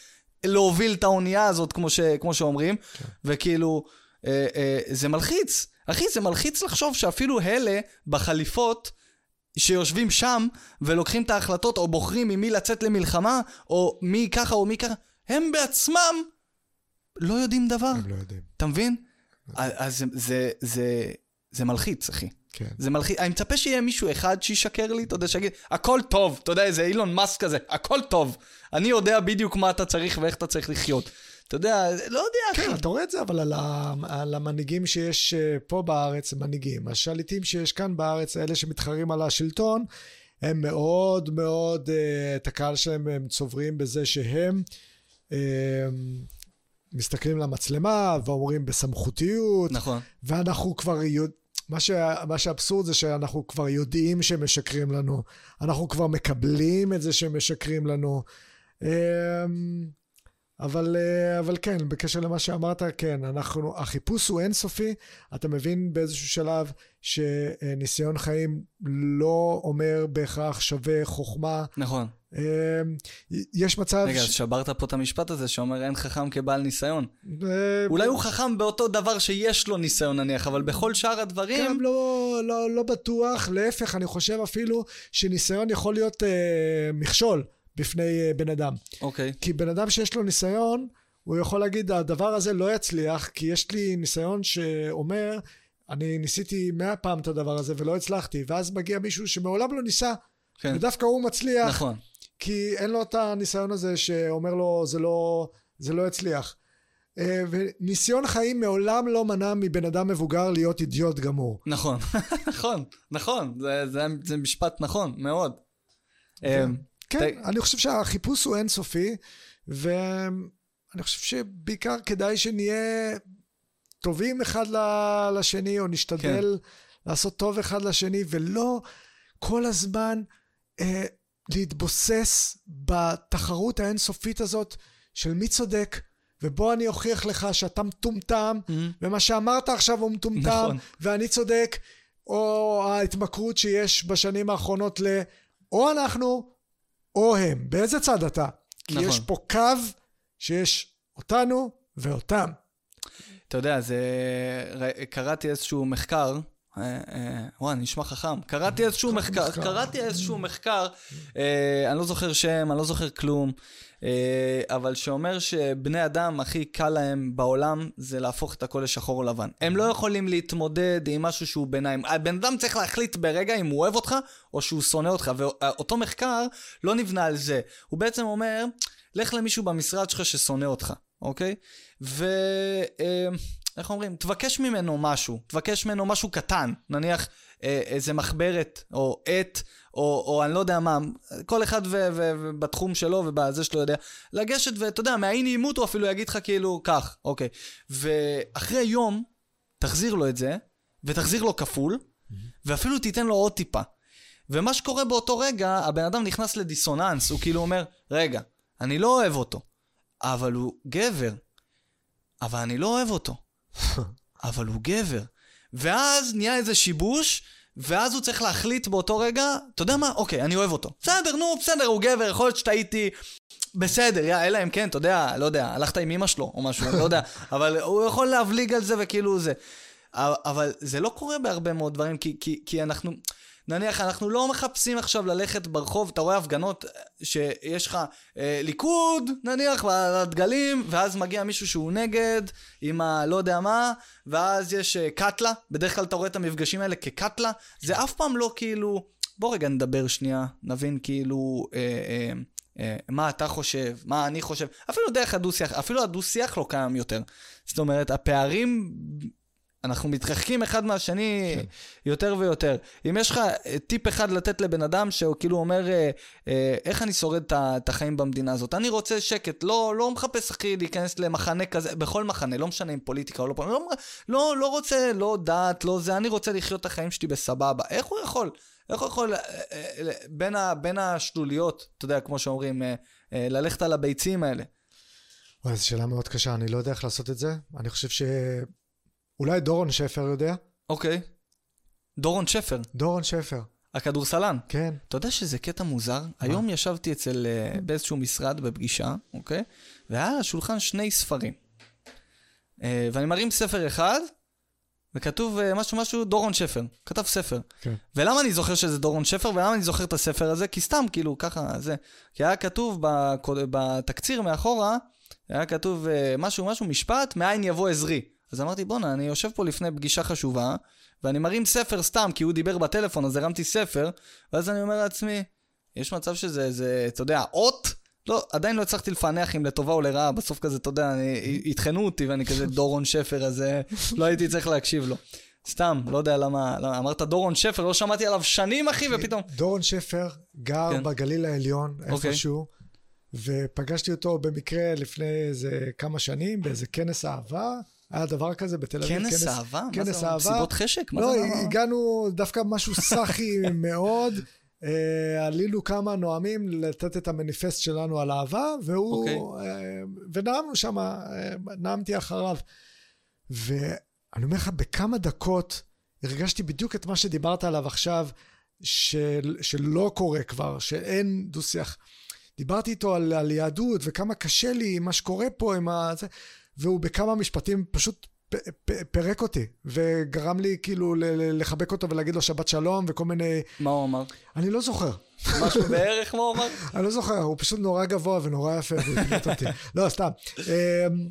להוביל את האונייה הזאת, כמו, ש... כמו שאומרים, כן. וכאילו, אה, זה מלחיץ. אחי, זה מלחיץ לחשוב שאפילו אלה בחליפות, שיושבים שם ולוקחים את ההחלטות, או בוחרים עם מי לצאת למלחמה, או מי ככה או מי ככה, הם בעצמם לא יודעים דבר. הם לא יודעים. אתה מבין? אז זה, זה, זה, מלחיץ, אחי. כן. זה מלחיץ. אני מצפה שיהיה מישהו אחד שישקר לי, אתה יודע, שיגיד, הכל טוב, אתה יודע, איזה אילון מאסק כזה, הכל טוב. אני יודע בדיוק מה אתה צריך ואיך אתה צריך לחיות. אתה יודע, לא יודע, אחי. כן, אתה רואה את זה, אבל על, ה, על המנהיגים שיש אה, פה בארץ, מנהיגים. השליטים שיש כאן בארץ, אלה שמתחרים על השלטון, הם מאוד מאוד, אה, את הקהל שלהם הם צוברים בזה שהם אה, מסתכלים למצלמה ואומרים בסמכותיות. נכון. ואנחנו כבר יודעים... מה, ש... מה שאבסורד זה שאנחנו כבר יודעים שהם משקרים לנו. אנחנו כבר מקבלים את זה שהם משקרים לנו. אמ, אבל, אה, אבל כן, בקשר למה שאמרת, כן, אנחנו, החיפוש הוא אינסופי. אתה מבין באיזשהו שלב שניסיון חיים לא אומר בהכרח שווה חוכמה. נכון. אמ, יש מצב... רגע, אז ש... שברת פה את המשפט הזה שאומר אין חכם כבעל ניסיון. אה, אולי הוא חכם באותו דבר שיש לו ניסיון נניח, אבל בכל שאר הדברים... גם לא, לא, לא בטוח, להפך, אני חושב אפילו שניסיון יכול להיות אה, מכשול בפני אה, בן אדם. אוקיי. כי בן אדם שיש לו ניסיון, הוא יכול להגיד, הדבר הזה לא יצליח, כי יש לי ניסיון שאומר, אני ניסיתי מאה פעם את הדבר הזה ולא הצלחתי, ואז מגיע מישהו שמעולם לא ניסה, כן. ודווקא הוא מצליח, נכון. כי אין לו את הניסיון הזה שאומר לו, זה לא, זה לא יצליח. אה, וניסיון חיים מעולם לא מנע מבן אדם מבוגר להיות אידיוט גמור. נכון. נכון. נכון. זה- זה- זה משפט נכון, מאוד. כן. אמ, כן, ת- אני חושב שהחיפוש הוא אינסופי, ואני חושב שבעיקר כדאי שנהיה טובים אחד לשני, או נשתדל לעשות טוב אחד לשני, ולא כל הזמן אה, להתבוסס בתחרות האינסופית הזאת של מי צודק, ובוא אני אוכיח לך שאתה מטומטם, אמ, ומה שאמרת עכשיו הוא מטומטם, נכון. ואני צודק, או ההתמכרות שיש בשנים האחרונות ל... או אנחנו, או הם. באיזה צד אתה? כי נכון. יש פה קו שיש אותנו ואותם. אתה יודע, זה... קראתי איזשהו מחקר, וואי, נשמע חכם. קראתי איזשהו מחקר. קראתי איזשהו מחקר, אה, אני לא זוכר שם, אני לא זוכר כלום, אה, אבל שאומר שבני אדם הכי קל להם בעולם זה להפוך את הכל לשחור או לבן. הם לא יכולים להתמודד עם משהו שהוא ביניים. הבן אדם צריך להחליט ברגע אם הוא אוהב אותך או שהוא שונא אותך, ואותו מחקר לא נבנה על זה. הוא בעצם אומר, לך למישהו במשרד שלך ששונא אותך, אוקיי? ו... איך אומרים? תבקש ממנו משהו, תבקש ממנו משהו קטן, נניח אה, איזה מחברת, או עט, או, או אני לא יודע מה, כל אחד ו- ו- ובתחום שלו ובזה שלו יודע, לגשת ואתה יודע, מהאי נעימות הוא אפילו יגיד לך כאילו, כך, אוקיי. ואחרי יום, תחזיר לו את זה, ותחזיר לו כפול, ואפילו תיתן לו עוד טיפה. ומה שקורה באותו רגע, הבן אדם נכנס לדיסוננס, הוא כאילו אומר, רגע, אני לא אוהב אותו, אבל הוא גבר. אבל אני לא אוהב אותו. אבל הוא גבר. ואז נהיה איזה שיבוש, ואז הוא צריך להחליט באותו רגע, אתה יודע מה? אוקיי, אני אוהב אותו. בסדר, נו, בסדר, הוא גבר, יכול להיות שטעיתי. בסדר, יא, אלא אם כן, אתה יודע, לא יודע, הלכת עם אמא שלו או משהו, אני לא יודע, אבל הוא יכול להבליג על זה וכאילו זה. אבל- אבל זה לא קורה בהרבה מאוד דברים, כי, כי, כי אנחנו, נניח, אנחנו לא מחפשים עכשיו ללכת ברחוב, אתה רואה הפגנות אה, שיש לך אה, ליכוד, נניח, בדגלים, ואז מגיע מישהו שהוא נגד, עם ה... לא יודע מה, ואז יש אה, קטלה, בדרך כלל אתה רואה את המפגשים האלה כקטלה, זה אף פעם לא כאילו, בוא רגע נדבר שנייה, נבין כאילו... אה, אה, אה, מה אתה חושב, מה אני חושב, אפילו דרך הדו-שיח, אפילו הדו-שיח לא קיים יותר. זאת אומרת, הפערים, אנחנו מתרחקים אחד מהשני כן. יותר ויותר. אם יש לך אה, טיפ אחד לתת לבן אדם שהוא כאילו אומר, אה, אה, איך אני שורד את החיים במדינה הזאת? אני רוצה שקט, לא, לא מחפש אחי להיכנס למחנה כזה, בכל מחנה, לא משנה אם פוליטיקה או לא פוליטיקה, לא, לא, לא רוצה, לא דת, לא זה, אני רוצה לחיות את החיים שלי בסבבה. איך הוא יכול? איך הוא יכול, בין, ה, בין השלוליות, אתה יודע, כמו שאומרים, ללכת על הביצים האלה? וואי, זו שאלה מאוד קשה, אני לא יודע איך לעשות את זה. אני חושב ש... אולי דורון שפר יודע? אוקיי. דורון שפר, דורון שפר, הכדורסלן. כן. אתה יודע שזה קטע מוזר? היום ישבתי אצל, אה, באיזשהו משרד בפגישה, אוקיי? והיה על השולחן שני ספרים. אה, ואני מרים ספר אחד, וכתוב אה, משהו משהו דורון שפר. כתב ספר. כן. ולמה אני זוכר שזה דורון שפר, ולמה אני זוכר את הספר הזה? כי סתם, כאילו, ככה, זה. כי היה כתוב בקוד- בתקציר מאחורה, היה כתוב אה, משהו, משהו, משפט, מאין יבוא עזרי. אז אמרתי, בואנה, אני יושב פה לפני פגישה חשובה, ואני מרים ספר סתם, כי הוא דיבר בטלפון, אז הרמתי ספר, ואז אני אומר לעצמי, יש מצב שזה, זה, אתה יודע, אות? לא, עדיין לא הצלחתי לפענח אם לטובה או לרעה, בסוף כזה, אתה יודע, יטחנו אותי ואני כזה דורון שפר, אז לא הייתי צריך להקשיב לו. סתם, לא יודע למה, לא, אמרת דורון שפר, לא שמעתי עליו שנים, אחי, ופתאום... דורון שפר גר כן. בגליל העליון, אוקיי. איפשהו, ופגשתי אותו במקרה לפני איזה כמה שנים, באיזה כנס אהבה, היה דבר כזה בתל אביב. כנס אהבה? כנס מה זה? מסיבות חשק? מה לא, זה? הגענו דווקא משהו סאחי מאוד. אה, עלינו כמה נואמים לתת את המניפסט שלנו על אהבה, והוא... אוקיי. אה, ונאמנו שם, נאמתי אחריו. ואני אומר לך, בכמה דקות הרגשתי בדיוק את מה שדיברת עליו עכשיו, של, שלא קורה כבר, שאין דו-שיח. דיברתי איתו על, על יהדות וכמה קשה לי עם מה שקורה פה, עם ה... זה, והוא בכמה משפטים פשוט פירק אותי, וגרם לי כאילו לחבק אותו ולהגיד לו שבת שלום וכל מיני... מה הוא אמר? אני לא זוכר. משהו בערך מה הוא אמר? אני לא זוכר, הוא פשוט נורא גבוה ונורא יפה, והוא הקליט אותי. לא, סתם. אמ,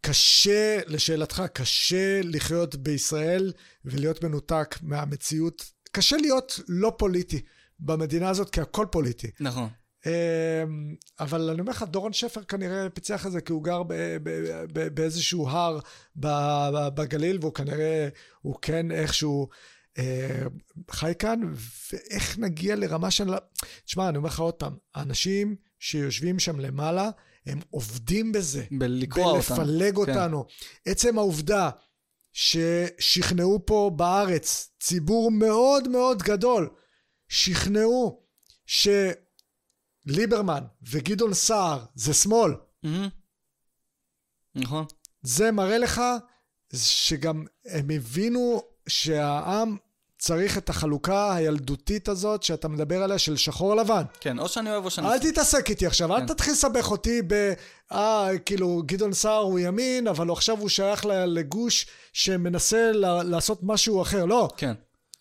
קשה, לשאלתך, קשה לחיות בישראל ולהיות מנותק מהמציאות. קשה להיות לא פוליטי במדינה הזאת, כי הכל פוליטי. נכון. אמ, אבל אני אומר לך, דורון שפר כנראה פיצח את זה, כי הוא גר ב- ב- ב- באיזשהו הר בגליל, והוא כנראה, הוא כן איכשהו אה, חי כאן, ואיך נגיע לרמה של... תשמע, אני אומר לך עוד פעם, האנשים שיושבים שם למעלה, הם עובדים בזה. בלקרוע אותנו. בלפלג כן. אותנו. עצם העובדה ששכנעו פה בארץ ציבור מאוד מאוד גדול, שכנעו שליברמן וגדעון סער זה שמאל, מהמם. נכון. זה מראה לך שגם הם הבינו שהעם צריך את החלוקה הילדותית הזאת שאתה מדבר עליה של שחור לבן. כן, או שאני אוהב או שאני... אל תתעסק איתי עכשיו, אל כן. תתחיל לסבך אותי ב... אה, כאילו, גדעון סער הוא ימין, אבל עכשיו הוא שייך לגוש שמנסה לעשות משהו אחר. לא, כן.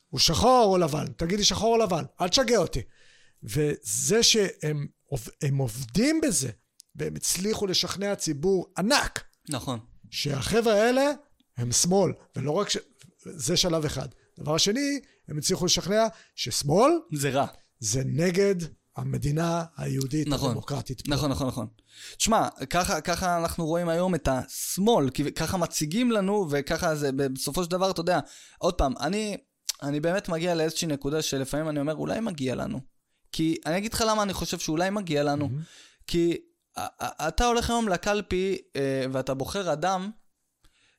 הוא שחור או לבן. תגיד לי שחור או לבן, אל תשגע אותי. וזה שהם הם עובדים בזה, והם הצליחו לשכנע ציבור ענק, נכון. שהחבר'ה האלה הם שמאל, ולא רק ש... זה שלב אחד. דבר שני, הם הצליחו לשכנע ששמאל זה רע. זה נגד המדינה היהודית נכון. הדמוקרטית. פה. נכון, נכון, נכון. תשמע, ככה, ככה אנחנו רואים היום את השמאל, כי ככה מציגים לנו, וככה זה, בסופו של דבר, אתה יודע, עוד פעם, אני, אני באמת מגיע לאיזושהי נקודה שלפעמים אני אומר, אולי מגיע לנו. כי אני אגיד לך למה אני חושב שאולי מגיע לנו. כי א- א- אתה הולך היום לקלפי אה, ואתה בוחר אדם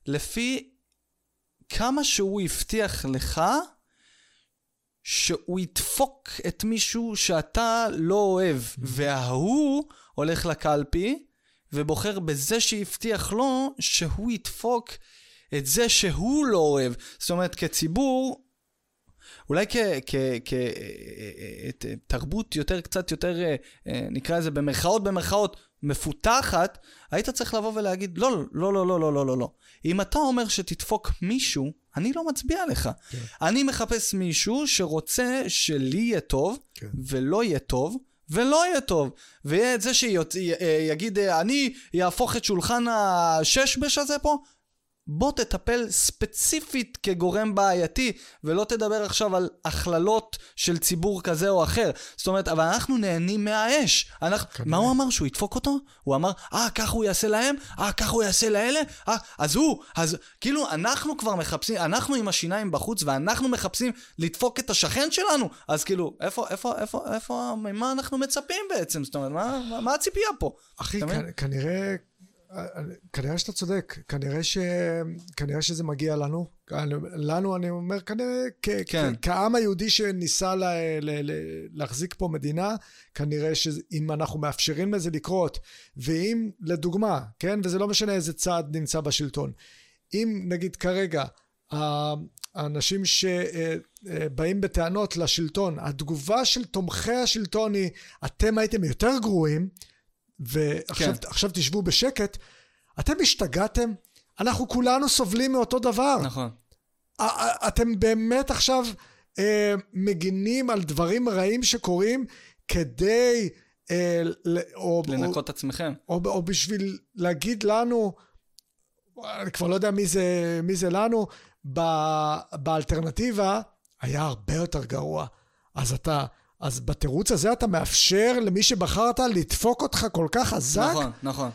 לפי כמה שהוא הבטיח לך שהוא ידפוק את מישהו שאתה לא אוהב, וההוא הולך לקלפי ובוחר בזה שהבטיח לו שהוא ידפוק את זה שהוא לא אוהב. זאת אומרת, כציבור, אולי כתרבות יותר, קצת יותר, אה, אה, נקרא לזה במרכאות במרכאות, מפותחת, היית צריך לבוא ולהגיד, לא, לא, לא, לא, לא, לא, לא, לא. אם אתה אומר שתדפוק מישהו, אני לא מצביע לך. כן. אני מחפש מישהו שרוצה שלי יהיה טוב, כן. ולא יהיה טוב, ולא יהיה טוב. ויהיה את זה שיגיד, אני יהפוך את שולחן הששבש הזה פה, בוא תטפל ספציפית כגורם בעייתי, ולא תדבר עכשיו על הכללות של ציבור כזה או אחר. זאת אומרת, אבל אנחנו נהנים מהאש. אנחנו... כנראה. מה הוא אמר? שהוא ידפוק אותו? הוא אמר, אה, ככה הוא יעשה להם? אה, ככה הוא יעשה לאלה? אה, אז הוא, אז כאילו, אנחנו כבר מחפשים, אנחנו עם השיניים בחוץ, ואנחנו מחפשים לדפוק את השכן שלנו. אז כאילו, איפה, איפה, איפה, איפה, ממה אנחנו מצפים בעצם? זאת אומרת, מה, מה, הציפייה פה? אחי? כ- כנראה, כנראה שאתה צודק, כנראה, ש... כנראה שזה מגיע לנו. לנו, אני אומר, כנראה, כ... כן. כ... כעם היהודי שניסה ל... ל... ל... להחזיק פה מדינה, כנראה שאם אנחנו מאפשרים לזה לקרות, ואם, לדוגמה, כן, וזה לא משנה איזה צד נמצא בשלטון, אם נגיד כרגע, האנשים שבאים בטענות לשלטון, התגובה של תומכי השלטון היא, אתם הייתם יותר גרועים, ועכשיו כן. עכשיו תשבו בשקט, אתם השתגעתם? אנחנו כולנו סובלים מאותו דבר. נכון. אתם באמת עכשיו אה, מגינים על דברים רעים שקורים כדי... אה, ל- או, לנקות את עצמכם. או, או בשביל להגיד לנו, אני כבר לא יודע מי זה, מי זה לנו, ב, באלטרנטיבה היה הרבה יותר גרוע. אז אתה, אז בתירוץ הזה אתה מאפשר למי שבחרת לדפוק אותך כל כך חזק? נכון, נכון.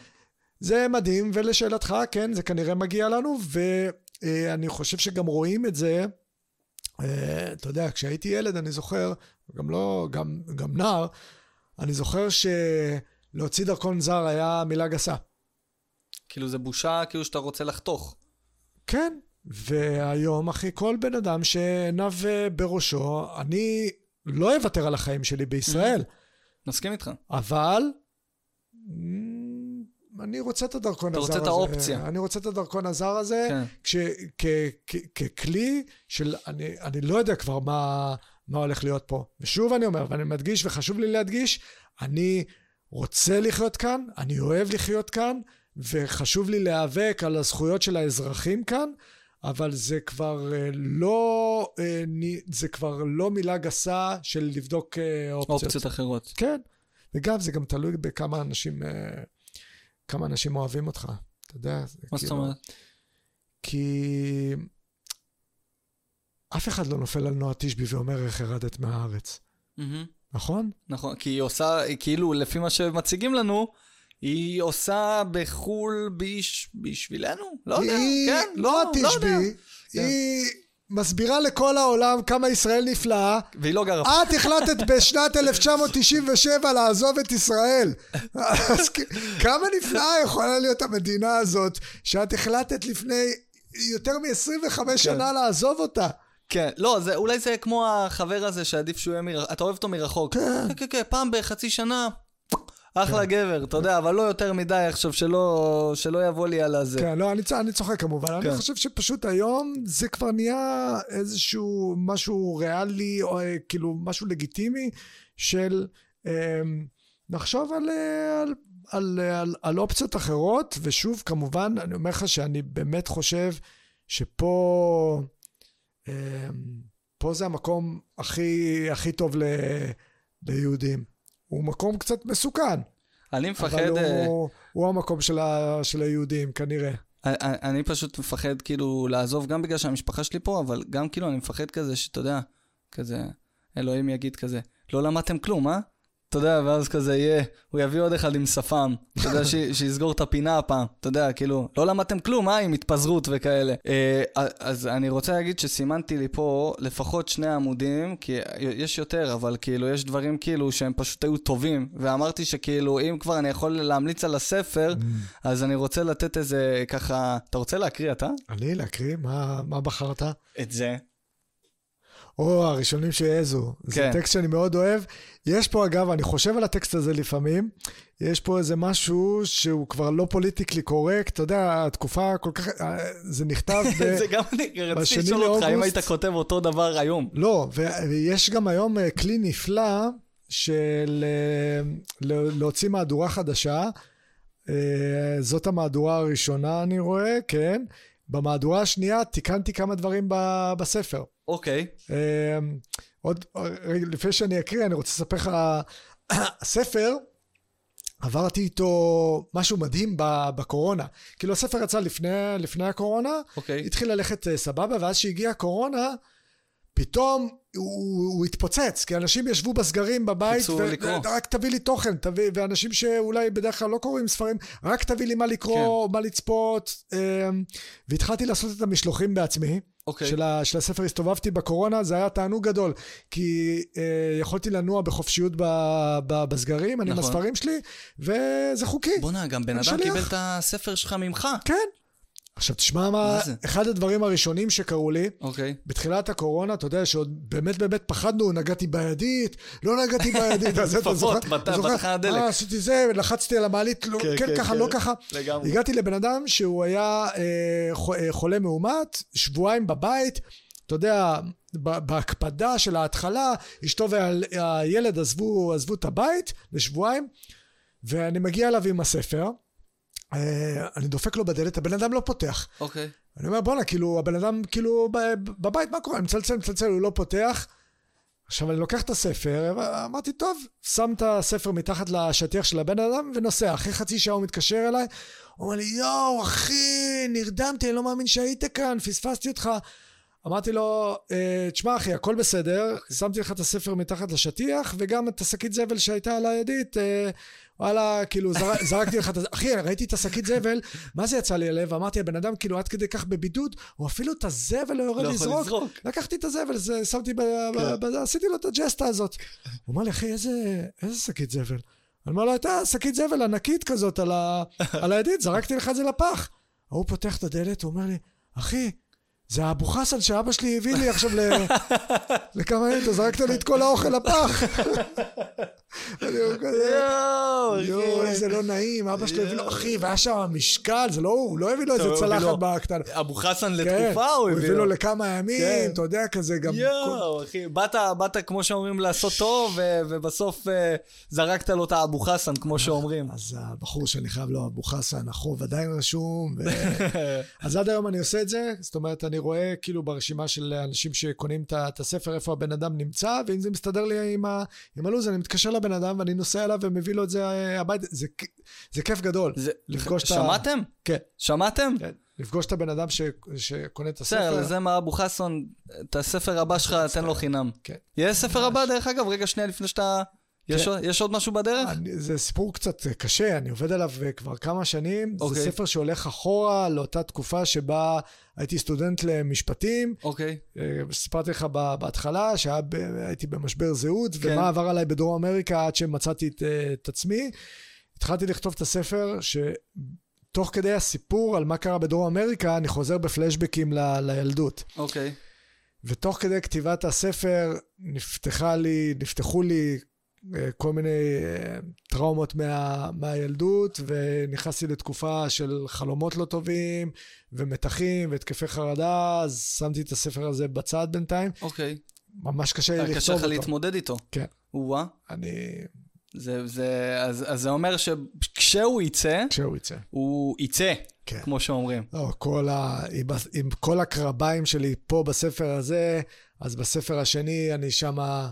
זה מדהים, ולשאלתך, כן, זה כנראה מגיע לנו, ואני חושב שגם רואים את זה, אה, אתה יודע, כשהייתי ילד, אני זוכר, גם לא, גם, גם נער, אני זוכר שלהוציא דרכון זר היה מילה גסה. כאילו זה בושה כאילו שאתה רוצה לחתוך. כן, והיום, אחי, כל בן אדם שעיניו אה, בראשו, אני לא אוותר על החיים שלי בישראל, מסכים איתך. אבל mm, אני רוצה את הדרכון אתה הזר רוצה הזה. את האופציה. אני רוצה את הדרכון הזר הזה, כן. כש, כ, כ, ככלי של, אני, אני לא יודע כבר מה, מה הולך להיות פה. ושוב אני אומר, ואני מדגיש, וחשוב לי להדגיש, אני רוצה לחיות כאן, אני אוהב לחיות כאן, וחשוב לי להיאבק על הזכויות של האזרחים כאן, אבל זה כבר אה, לא, אה, זה כבר לא מילה גסה של לבדוק אה, אופציות. אופציות אחרות. כן, וגם זה גם תלוי בכמה אנשים, כמה אנשים אוהבים אותך. אתה יודע, זה מה זאת כאילו- אומרת? כי אף אחד לא נופל על נועה תשבי ואומר איך ירדת מהארץ, מהמם. נכון? נכון, כי היא עושה, כאילו, לפי מה שמציגים לנו, היא עושה בחו"ל ביש, בשבילנו? לא יודע, היא, כן, נועה לא, לא יודע. תשבי, היא מסבירה לכל העולם כמה ישראל נפלאה. והיא לא גרה. את החלטת בשנת 1997 לעזוב את ישראל. אז כמה נפלאה יכולה להיות המדינה הזאת, שאת החלטת לפני יותר מ-25 כן. שנה לעזוב אותה. כן, לא, זה, אולי זה כמו החבר הזה שעדיף שהוא יהיה מרחוק, אתה אוהב אותו מרחוק. כן. כן, כן, כן, פעם בחצי שנה, אחלה גבר, אתה יודע, אבל לא יותר מדי עכשיו, שלא, שלא יבוא לי על הזה. כן, לא, אני, אני צוחק כמובן. אני כן. חושב שפשוט היום זה כבר נהיה איזשהו משהו ריאלי, או אה, כאילו משהו לגיטימי של אה, לחשוב על, אה, על, על, על, על אופציות אחרות, ושוב, כמובן, אני אומר לך שאני באמת חושב שפה... אה, פה זה המקום הכי, הכי טוב ל, ליהודים. הוא מקום קצת מסוכן, אני מפחד... אבל הוא, הוא המקום של, ה, של היהודים, כנראה. אני, אני פשוט מפחד כאילו לעזוב גם בגלל שהמשפחה שלי פה, אבל גם כאילו אני מפחד כזה שאתה יודע, כזה, אלוהים יגיד כזה, לא למדתם כלום, אה? אתה יודע, ואז כזה יהיה, הוא יביא עוד אחד עם שפם, אתה יודע, ש, שיסגור את הפינה הפעם, אתה יודע, כאילו, לא למדתם כלום, אה? עם התפזרות וכאלה. אה, אז אני רוצה להגיד שסימנתי לי פה לפחות שני עמודים, כי יש יותר, אבל כאילו, יש דברים כאילו שהם פשוט היו טובים, ואמרתי שכאילו, אם כבר אני יכול להמליץ על הספר, אז אני רוצה לתת איזה ככה, אתה רוצה להקריא אתה? אני להקריא? מה, מה בחרת? את זה. או, הראשונים שהעזו. זה כן. טקסט שאני מאוד אוהב. יש פה, אגב, אני חושב על הטקסט הזה לפעמים, יש פה איזה משהו שהוא כבר לא פוליטיקלי קורקט, אתה יודע, התקופה כל כך... אה, זה נכתב ב... זה גם אני רציתי לשאול אותך, אם היית כותב אותו דבר היום. לא, ויש גם היום אה, כלי נפלא של אה, להוציא מהדורה חדשה. זאת המהדורה הראשונה, אני רואה, כן. במהדורה השנייה תיקנתי כמה דברים בספר. אוקיי. אה, עוד, רגע, לפני שאני אקריא, אני רוצה לספר לך, הספר, עברתי איתו משהו מדהים בקורונה. כאילו, הספר יצא לפני, לפני הקורונה, אוקיי. התחיל ללכת אה, סבבה, ואז שהגיעה הקורונה, פתאום הוא, הוא התפוצץ, כי אנשים ישבו בסגרים בבית, חיפשו לקרוא. רק תביא לי תוכן, תביא, ואנשים שאולי בדרך כלל לא קוראים ספרים, רק תביא לי מה לקרוא, כן. מה לצפות, אה, והתחלתי לעשות את המשלוחים בעצמי. אוקיי. של, ה, של הספר הסתובבתי בקורונה, זה היה תענוג גדול, כי אה, יכולתי לנוע בחופשיות ב, ב, בסגרים, אני עם נכון. הספרים שלי, וזה חוקי. בואנה, גם בן אדם שליח. קיבל את הספר שלך ממך. כן. עכשיו תשמע מה, מה? אחד הדברים הראשונים שקרו לי, אוקיי. בתחילת הקורונה, אתה יודע שעוד באמת באמת פחדנו, נגעתי בידית, לא נגעתי בידית, אז אתה זוכר, אתה זוכר. אה, עשיתי זה, לחצתי על המעלית, לא, כן, כן, כן, ככה, כן. לא ככה. לגמרי. הגעתי לבן אדם שהוא היה אה, אה, חולה מאומת, שבועיים בבית, אתה יודע, בהקפדה של ההתחלה, אשתו והילד עזבו, עזבו את הבית לשבועיים, ואני מגיע אליו עם הספר, אני דופק לו בדלת, הבן אדם לא פותח. אוקיי. אני אומר, בואנה, כאילו, הבן אדם, כאילו, בבית, מה קורה? אני מצלצל, מצלצל, הוא לא פותח. עכשיו, אני לוקח את הספר, אמרתי, טוב, שם את הספר מתחת לשטיח של הבן אדם ונוסע. אחרי חצי שעה הוא מתקשר אליי, הוא אומר לי, יואו, אחי, נרדמתי, אני לא מאמין שהיית כאן, פספסתי אותך. אמרתי לו, "אה, תשמע אחי, הכל בסדר, שמתי לך את הספר מתחת לשטיח, וגם את השקית זבל שהייתה על הידית, אה, וואלה, כאילו, זר, זרקתי לך את זה, אחי, ראיתי את השקית זבל, מה זה יצא לי הלב? אמרתי, הבן אדם כאילו עד כדי כך בבידוד, הוא אפילו את הזבל לא יורד לא לזרוק. לזרוק. לקחתי את הזבל, זה, שמתי, ב, כן. ב, ב, עשיתי לו את הג'סטה הזאת. הוא אמר לי, אחי, איזה, איזה שקית זבל? אני אומר לו, הייתה שקית זבל ענקית כזאת על, ה... על הידית, זרקתי לך את זה לפח. ההוא פותח את הדלת, הוא אומר לי, אחי, זה האבו חסן שאבא שלי הביא לי עכשיו ל... לכמה ימים, אתה זרקת לי את כל האוכל לפח. אני אומר כזה, יואו, איזה לא נעים, אבא שלו הביא לו, אחי, והיה שם משקל, זה לא הוא, הוא לא הביא לו איזה הביא צלחת בקטנה. אבו חסן כן, לתקופה הוא הביא לו לו. לכמה כן. ימים, אתה יודע, כזה גם... יואו, אחי, באת, כמו שאומרים, לעשות טוב, ובסוף אה, זרקת לו את האבו חסן, כמו שאומרים. אז הבחור שאני חייב לו, אבו חסן, החוב עדיין רשום. אז עד היום אני עושה את זה, זאת אומרת, אני רואה כאילו ברשימה של אנשים שקונים את הספר, איפה הבן אדם נמצא, ואם זה מסתדר לי עם, ה... עם הלו"ז, אני מתקשר לבן אדם ואני נוסע אליו ומביא לו את זה אה, הביתה. זה, כ- זה כיף גדול. זה- לפגוש את ה- שמעתם? כן, שמעתם? כן. לפגוש את הבן אדם ש... שקונה את הספר. בסדר, זה מה אבו חסן, את הספר הבא שלך, תן לו חינם. כן. יש ספר הבא, דרך אגב, רגע שנייה לפני שאתה... יש כן. יש עוד משהו בדרך? אני, זה סיפור קצת קשה, אני עובד עליו אה, כבר כמה שנים. אוקיי. זה ספר שהולך אחורה לאותה תקופה שבה הייתי סטודנט למשפטים. אוקיי. אה, סיפרתי לך בהתחלה שהייתי במשבר זהות, כן. ומה עבר עליי בדרום אמריקה עד שמצאתי את, אה, את עצמי. התחלתי לכתוב את הספר, שתוך כדי הסיפור על מה קרה בדרום אמריקה, אני חוזר בפלשבקים ל, לילדות. אוקיי. ותוך כדי כתיבת הספר נפתחה לי, נפתחו לי כל מיני אה, טראומות מה, מהילדות, ונכנסתי לתקופה של חלומות לא טובים, ומתחים, והתקפי חרדה, אז שמתי את הספר הזה בצד בינתיים. אוקיי. ממש קשה לי היה קשה לכתוב לך אותו. להתמודד איתו. כן. או-אה. אני... זה, זה, אז, אז זה אומר שכשהוא יצא, כשהוא יצא. הוא יצא, כן. כמו שאומרים. לא, כל ה... עם, עם כל הקרביים שלי פה בספר הזה, אז בספר השני אני שמה...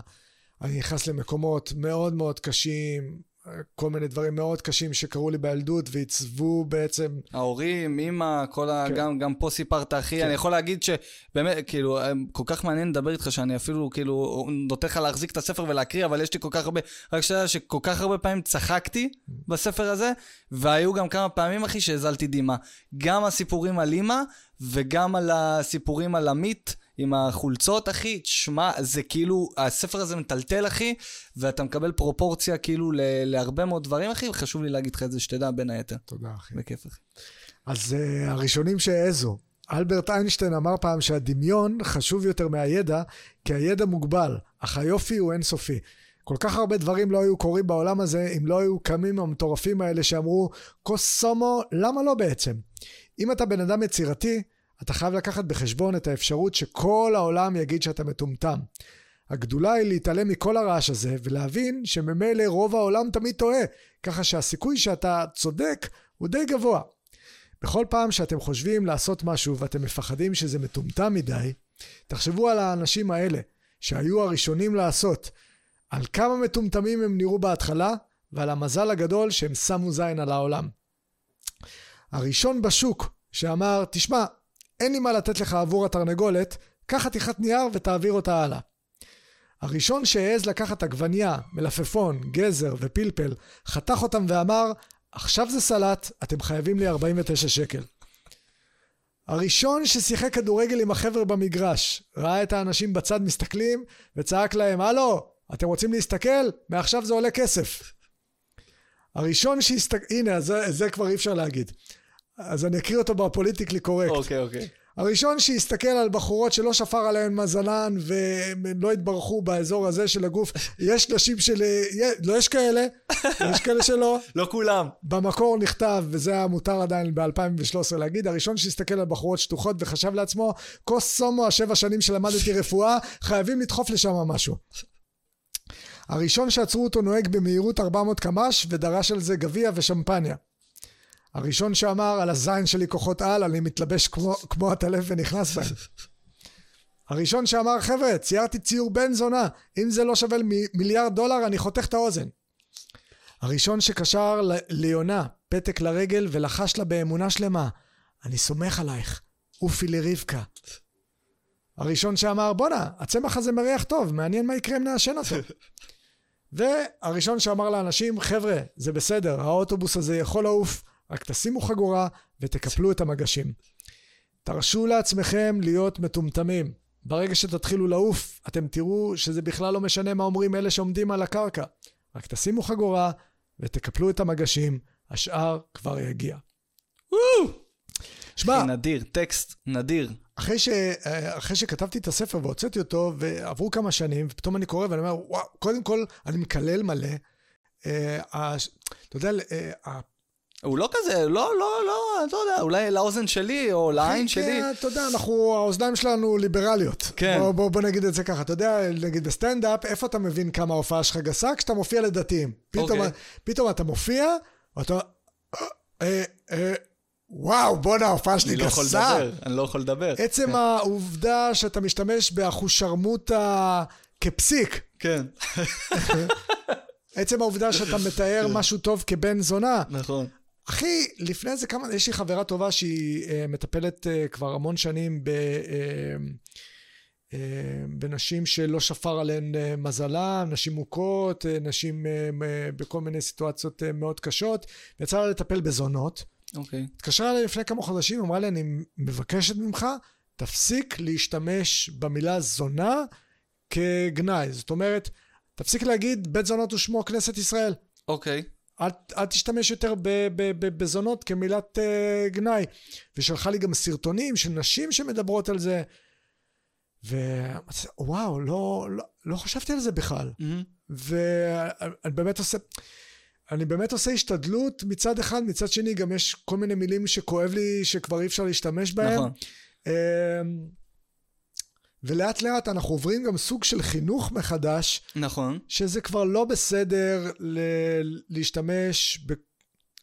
אני נכנס למקומות מאוד מאוד קשים, כל מיני דברים מאוד קשים שקרו לי בילדות ועיצבו בעצם... ההורים, אימא, כל ה... כן. גם, גם פה סיפרת, אחי, כן. אני יכול להגיד שבאמת, כאילו, כל כך מעניין לדבר איתך, שאני אפילו, כאילו, נותן לך להחזיק את הספר ולהקריא, אבל יש לי כל כך הרבה, רק שתדע שכל כך הרבה פעמים צחקתי בספר הזה, והיו גם כמה פעמים, אחי, שהזלתי דמעה. גם הסיפורים על אימא, וגם על הסיפורים על עמית. עם החולצות, אחי, תשמע, זה כאילו, הספר הזה מטלטל, אחי, ואתה מקבל פרופורציה כאילו ל- להרבה מאוד דברים, אחי, וחשוב לי להגיד לך את זה שתדע בין היתר. תודה, אחי. בכיף, אחי. אז uh, הראשונים שהעזו. אלברט איינשטיין אמר פעם שהדמיון חשוב יותר מהידע, כי הידע מוגבל, אך היופי הוא אינסופי. כל כך הרבה דברים לא היו קורים בעולם הזה אם לא היו קמים המטורפים האלה שאמרו, קוסומו, למה לא בעצם? אם אתה בן אדם יצירתי, אתה חייב לקחת בחשבון את האפשרות שכל העולם יגיד שאתה מטומטם. הגדולה היא להתעלם מכל הרעש הזה ולהבין שממילא רוב העולם תמיד טועה, ככה שהסיכוי שאתה צודק הוא די גבוה. בכל פעם שאתם חושבים לעשות משהו ואתם מפחדים שזה מטומטם מדי, תחשבו על האנשים האלה, שהיו הראשונים לעשות, על כמה מטומטמים הם נראו בהתחלה, ועל המזל הגדול שהם שמו זין על העולם. הראשון בשוק שאמר, תשמע, אין לי מה לתת לך עבור התרנגולת, קח חתיכת נייר ותעביר אותה הלאה. הראשון שהעז לקחת עגבנייה, מלפפון, גזר ופלפל, חתך אותם ואמר, עכשיו זה סלט, אתם חייבים לי 49 שקל. הראשון ששיחק כדורגל עם החבר'ה במגרש, ראה את האנשים בצד מסתכלים, וצעק להם, הלו, אתם רוצים להסתכל? מעכשיו זה עולה כסף. הראשון שהסתכל... הנה, זה, זה כבר אי אפשר להגיד. אז אני אקריא אותו בפוליטיקלי קורקט. אוקיי, אוקיי. הראשון שהסתכל על בחורות שלא שפר עליהן מזלן והם לא התברכו באזור הזה של הגוף, יש נשים של... לא יש כאלה, יש כאלה שלא. לא כולם. במקור נכתב, וזה היה מותר עדיין ב-2013 להגיד, הראשון שהסתכל על בחורות שטוחות וחשב לעצמו, כוס סומו השבע שנים שלמדתי רפואה, חייבים לדחוף לשם משהו. הראשון שעצרו אותו נוהג במהירות 400 קמ"ש ודרש על זה גביע ושמפניה. הראשון שאמר על הזין שלי כוחות על, אני מתלבש כמו, כמו הטלף ונכנס בהם. הראשון שאמר, חבר'ה, ציירתי ציור בן זונה, אם זה לא שווה מ- מיליארד דולר, אני חותך את האוזן. הראשון שקשר ל- ליונה פתק לרגל ולחש לה באמונה שלמה, אני סומך עלייך, עופי לרבקה. הראשון שאמר, בואנה, הצמח הזה מריח טוב, מעניין מה יקרה אם נעשן אותו. והראשון שאמר לאנשים, חבר'ה, זה בסדר, האוטובוס הזה יכול לעוף, רק תשימו חגורה ותקפלו את המגשים. תרשו לעצמכם להיות מטומטמים. ברגע שתתחילו לעוף, אתם תראו שזה בכלל לא משנה מה אומרים אלה שעומדים על הקרקע. רק תשימו חגורה ותקפלו את המגשים, השאר כבר יגיע. שמע, נדיר, טקסט נדיר. אחרי, ש, אחרי שכתבתי את הספר והוצאתי אותו, ועברו כמה שנים, ופתאום אני קורא ואני אומר, וואו, קודם כל, אני מקלל מלא. אה, אתה יודע, אה, הוא לא כזה, לא, לא, לא, אתה יודע, אולי לאוזן שלי או לעין שלי. כן, אתה יודע, אנחנו, האוזניים שלנו ליברליות. כן. בוא, בוא, בוא נגיד את זה ככה. אתה יודע, נגיד בסטנדאפ, איפה אתה מבין כמה ההופעה שלך גסה? כשאתה מופיע לדתיים. פתאום, okay. אוקיי. פתאום אתה מופיע, ואתה... אה, אה, אה, וואו, בואנה, ההופעה שלי גסה. אני לא יכול לדבר, אני לא יכול לדבר. עצם כן. העובדה שאתה משתמש באחושרמוטה כפסיק. כן. עצם העובדה שאתה מתאר. משהו טוב כבן זונה. נכון. אחי, לפני זה כמה, יש לי חברה טובה שהיא uh, מטפלת uh, כבר המון שנים ב, uh, uh, בנשים שלא שפר עליהן uh, מזלה, נשים מוכות, uh, נשים uh, uh, בכל מיני סיטואציות uh, מאוד קשות, ויצא לה לטפל בזונות. אוקיי. Okay. התקשרה אליי לפני כמה חודשים, אמרה לי, אני מבקשת ממך, תפסיק להשתמש במילה זונה כגנאי. זאת אומרת, תפסיק להגיד בית זונות ושמו כנסת ישראל. אוקיי. Okay. אל, אל תשתמש יותר בזונות כמילת uh, גנאי. ושלחה לי גם סרטונים של נשים שמדברות על זה. ווואו, לא, לא, לא חשבתי על זה בכלל. Mm-hmm. ואני באמת עושה... אני באמת עושה השתדלות מצד אחד, מצד שני גם יש כל מיני מילים שכואב לי שכבר אי אפשר להשתמש בהם. נכון. אמ, ולאט לאט אנחנו עוברים גם סוג של חינוך מחדש. נכון. שזה כבר לא בסדר ל- להשתמש ב...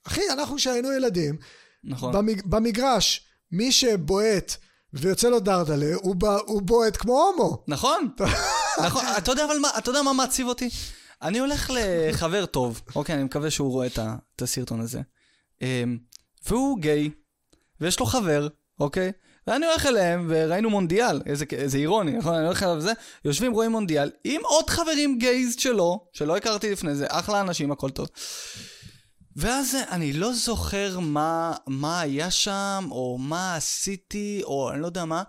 אחי, אנחנו כשהיינו ילדים, נכון. במג... במגרש, מי שבועט ויוצא לו דרדלה, הוא, ב... הוא בועט כמו הומו. נכון. נכון. אתה יודע אבל מה, אתה יודע מה מעציב אותי? אני הולך לחבר טוב, אוקיי, אני מקווה שהוא רואה את, ה... את הסרטון הזה. אמ, והוא גיי, ויש לו חבר, אוקיי? ואני הולך אליהם, וראינו מונדיאל, איזה, איזה אירוני, נכון? אני הולך אליו וזה, יושבים, רואים מונדיאל, עם עוד חברים גייז שלו, שלא הכרתי לפני זה, אחלה אנשים, הכל טוב. ואז אני לא זוכר מה, מה היה שם, או מה עשיתי, או אני לא יודע מה,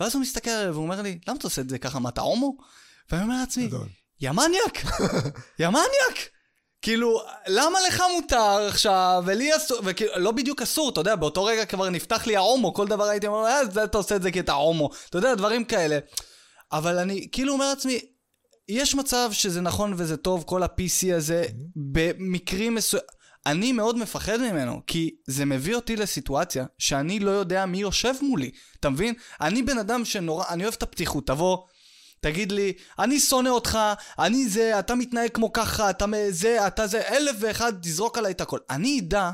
ואז הוא מסתכל עליי ואומר לי, למה אתה עושה את זה ככה, מה, אתה הומו? ואני אומר לעצמי, יא מניאק! יא מניאק! כאילו, למה לך מותר עכשיו, ולי אסור, וכאילו, לא בדיוק אסור, אתה יודע, באותו רגע כבר נפתח לי ההומו, כל דבר הייתי אומר, אה, אתה עושה את זה כי אתה הומו, אתה יודע, דברים כאלה. אבל אני כאילו אומר לעצמי, יש מצב שזה נכון וזה טוב, כל ה-PC הזה, במקרים מסוימים. אני מאוד מפחד ממנו, כי זה מביא אותי לסיטואציה שאני לא יודע מי יושב מולי, אתה מבין? אני בן אדם שנורא, אני אוהב את הפתיחות, תבוא, תגיד לי, אני שונא אותך, אני זה, אתה מתנהג כמו ככה, אתה זה, אתה זה, אלף ואחד, תזרוק עליי את הכל. אני אדע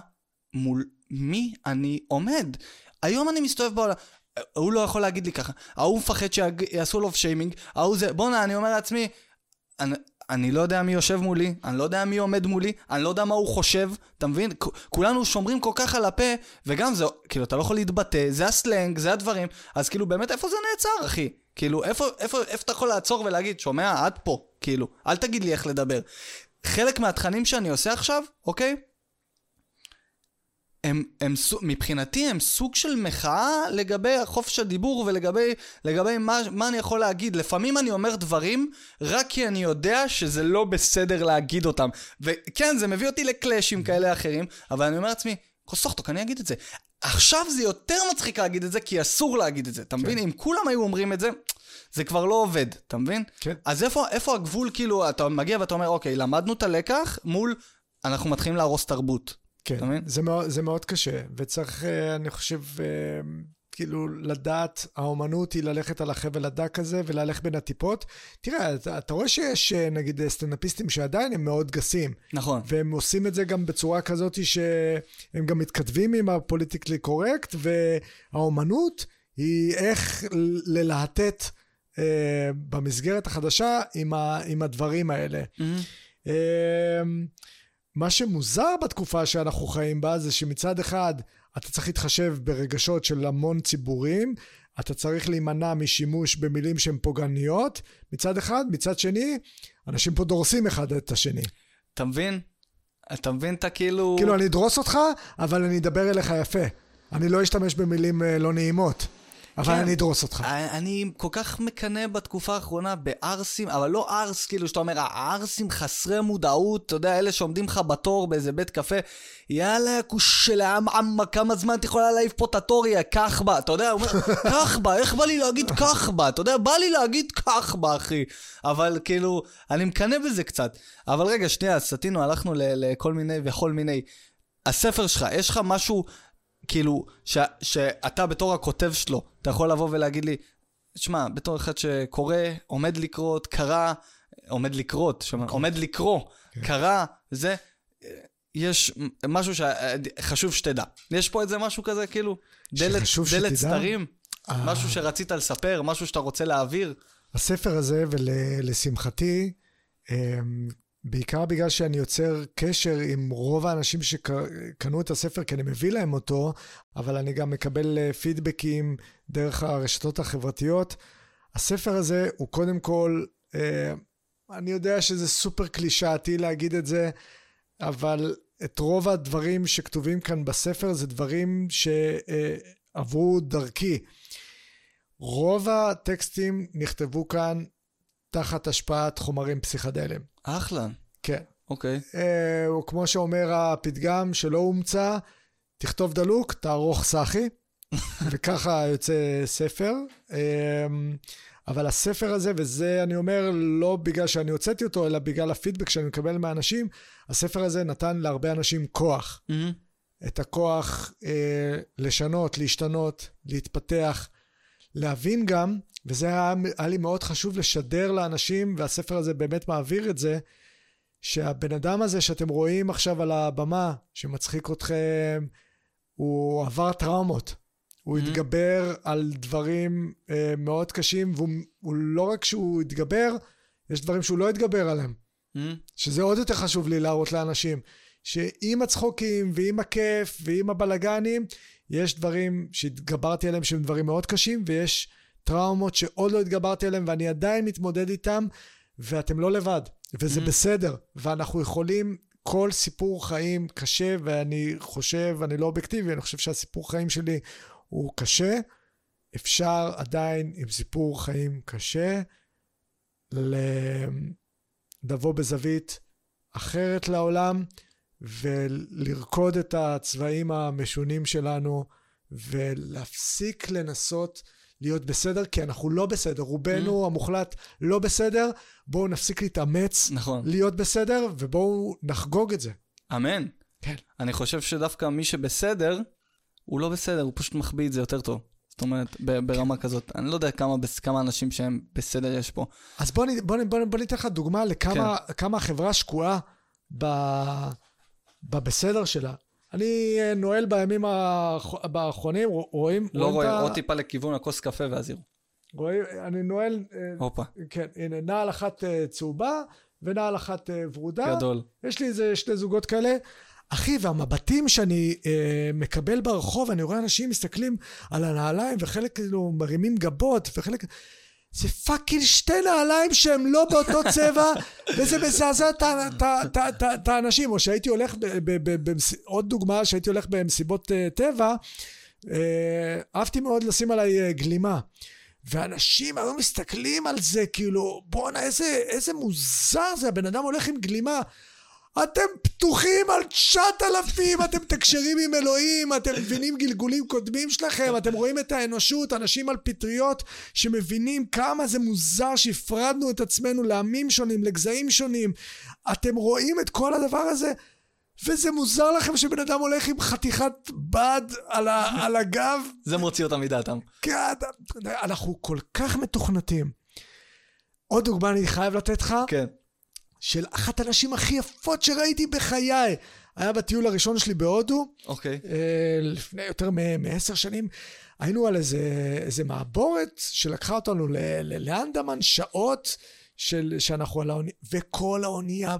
מול מי אני עומד. היום אני מסתובב בעולם, הוא לא יכול להגיד לי ככה, ההוא מפחד שיעשו לו שיימינג, ההוא זה, בואנה, אני אומר לעצמי, אני, אני לא יודע מי יושב מולי, אני לא יודע מי עומד מולי, אני לא יודע מה הוא חושב, אתה מבין? כולנו שומרים כל כך על הפה, וגם זה, כאילו, אתה לא יכול להתבטא, זה הסלנג, זה הדברים, אז כאילו, באמת, איפה זה נעצר, אחי? כאילו, איפה, איפה, איפה אתה יכול לעצור ולהגיד, שומע, עד פה, כאילו, אל תגיד לי איך לדבר. חלק מהתכנים שאני עושה עכשיו, אוקיי? הם, הם, מבחינתי הם סוג של מחאה לגבי חופש הדיבור ולגבי לגבי מה, מה אני יכול להגיד. לפעמים אני אומר דברים רק כי אני יודע שזה לא בסדר להגיד אותם. וכן, זה מביא אותי לקלאשים כאלה אחרים, אבל אני אומר לעצמי, כוסוכטוק, אני אגיד את זה. עכשיו זה יותר מצחיק להגיד את זה, כי אסור להגיד את זה, אתה מבין? כן. אם כולם היו אומרים את זה, זה כבר לא עובד, אתה מבין? כן. אז איפה, איפה הגבול, כאילו, אתה מגיע ואתה אומר, אוקיי, למדנו את הלקח מול, אנחנו מתחילים להרוס תרבות. כן, זה מאוד, זה מאוד קשה, וצריך, אה, אני חושב, אה, כאילו, לדעת, האומנות היא ללכת על החבל הדק הזה ולהלך בין הטיפות. תראה, אתה, אתה רואה שיש, אה, נגיד, סטנדאפיסטים שעדיין הם מאוד גסים. נכון. והם עושים את זה גם בצורה כזאת שהם גם מתכתבים עם הפוליטיקלי קורקט, והאומנות היא איך ללהטט אה, במסגרת החדשה עם, ה, עם הדברים האלה. Mm-hmm. אה, מה שמוזר בתקופה שאנחנו חיים בה זה שמצד אחד אתה צריך להתחשב ברגשות של המון ציבורים, אתה צריך להימנע משימוש במילים שהן פוגעניות מצד אחד, מצד שני, אנשים פה דורסים אחד את השני. אתה מבין? אתה מבין את הכאילו... כאילו, אני אדרוס אותך, אבל אני אדבר אליך יפה. אני לא אשתמש במילים אה, לא נעימות. אבל כן. אני אדרוס אותך. אני כל כך מקנא בתקופה האחרונה בערסים, אבל לא ערס, כאילו שאתה אומר, הערסים חסרי מודעות, אתה יודע, אלה שעומדים לך בתור באיזה בית קפה, יאללה, כושל העם עמה, כמה זמן את יכולה להעיף פה את התור, יא קח בה, אתה יודע, הוא אומר, קח בה, איך בא לי להגיד קח בה, אתה יודע, בא לי להגיד קח בה, אחי. אבל כאילו, אני מקנא בזה קצת. אבל רגע, שנייה, סטינו, הלכנו לכל מיני וכל מיני. הספר שלך, יש לך משהו, כאילו, ש, שאתה בתור הכותב שלו, אתה יכול לבוא ולהגיד לי, שמע, בתור אחד שקורא, עומד לקרות, קרא, עומד לקרות, שומע, עומד לקרוא, כן. קרא, זה, יש משהו שחשוב שתדע. יש פה איזה משהו כזה, כאילו, דלת, דלת? סתרים, אה. משהו שרצית לספר, משהו שאתה רוצה להעביר. הספר הזה, ולשמחתי, אמ, בעיקר בגלל שאני יוצר קשר עם רוב האנשים שקנו את הספר, כי אני מביא להם אותו, אבל אני גם מקבל אה, פידבקים דרך הרשתות החברתיות. הספר הזה הוא קודם כל, אה, אני יודע שזה סופר קלישאתי להגיד את זה, אבל את רוב הדברים שכתובים כאן בספר זה דברים שעברו דרכי. רוב הטקסטים נכתבו כאן תחת השפעת חומרים פסיכדליים. אחלה, כן. אוקיי. אה, או כמו שאומר הפתגם שלא הומצא, תכתוב דלוק, תערוך סאחי, וככה יוצא ספר. אה, אבל הספר הזה, וזה אני אומר לא בגלל שאני הוצאתי אותו, אלא בגלל הפידבק שאני מקבל מהאנשים, הספר הזה נתן להרבה אנשים כוח. מהמם. את הכוח אה, לשנות, להשתנות, להתפתח, להבין גם, וזה היה, היה לי מאוד חשוב לשדר לאנשים, והספר הזה באמת מעביר את זה, שהבן אדם הזה שאתם רואים עכשיו על הבמה, שמצחיק אתכם, הוא עבר טראומות. הוא Mhm. התגבר על דברים אה, מאוד קשים, והוא הוא לא רק שהוא התגבר, יש דברים שהוא לא התגבר עליהם. מהמם. שזה עוד יותר חשוב לי להראות לאנשים, שעם הצחוקים ועם הכיף ועם הבלגנים, יש דברים שהתגברתי עליהם שהם דברים מאוד קשים, ויש טראומות שעוד לא התגברתי עליהם ואני עדיין מתמודד איתם, ואתם לא לבד, וזה Mhm. בסדר, ואנחנו יכולים... כל סיפור חיים קשה, ואני חושב, אני לא אובייקטיבי, אני חושב שהסיפור חיים שלי הוא קשה. אפשר עדיין עם סיפור חיים קשה לבוא בזווית אחרת לעולם ולרקוד את הצבעים המשונים שלנו ולהפסיק לנסות להיות בסדר, כי אנחנו לא בסדר. רובנו המוחלט לא בסדר, בואו נפסיק להתאמץ נכון. להיות בסדר ובואו נחגוג את זה. אמן. כן. אני חושב שדווקא מי שבסדר, הוא לא בסדר, הוא פשוט מחביא את זה יותר טוב. זאת אומרת, ב- ברמה כזאת. אני לא יודע כמה, כמה אנשים שהם בסדר יש פה. אז בוא, בוא, בוא, בוא ניתן לך דוגמה לכמה כן. החברה שקועה ב, בבסדר שלה. אני אה, נועל בימים האח- האחרונים, רוא- רואים? לא רואים ה- עוד טיפה לכיוון הכוס קפה ואז יראו. רואים, אני נועל, אה, הופה, כן, הנה, נעל אחת אה, צהובה ונעל אחת ורודה. גדול. יש לי איזה שני זוגות כאלה. אחי, והמבטים שאני אה, מקבל ברחוב, אני רואה אנשים מסתכלים על הנעליים, וחלק כאילו מרימים גבות, וחלק... זה fucking שתי נעליים שהם לא באותו צבע, וזה מזעזע את האנשים. או שהייתי הולך, עוד דוגמה, שהייתי הולך במסיבות אה, טבע, אה, אהבתי מאוד לשים עליי אה, גלימה. ואנשים היו מסתכלים על זה, כאילו, בואנה, איזה, איזה מוזר זה, הבן אדם הולך עם גלימה. אתם פתוחים על תשעת אלפים, אתם מתקשרים עם אלוהים, אתם מבינים גלגולים קודמים שלכם, אתם רואים את האנושות, אנשים על פטריות שמבינים כמה זה מוזר שהפרדנו את עצמנו לעמים שונים, לגזעים שונים. אתם רואים את כל הדבר הזה, וזה מוזר לכם שבן אדם הולך עם חתיכת בד על, ה, על הגב, זה מוציא אותם מדעתם. כן, אנחנו כל כך מתוכנתים. עוד דוגמה אני חייב לתת לך, כן. של אחת הנשים הכי יפות שראיתי בחיי. היה בטיול הראשון שלי בהודו, אוקיי. אה, לפני יותר מעשר שנים. היינו על איזה, איזה מעבורת שלקחה אותנו לאנדמן, שעות של, שאנחנו על האונייה, וכל האונייה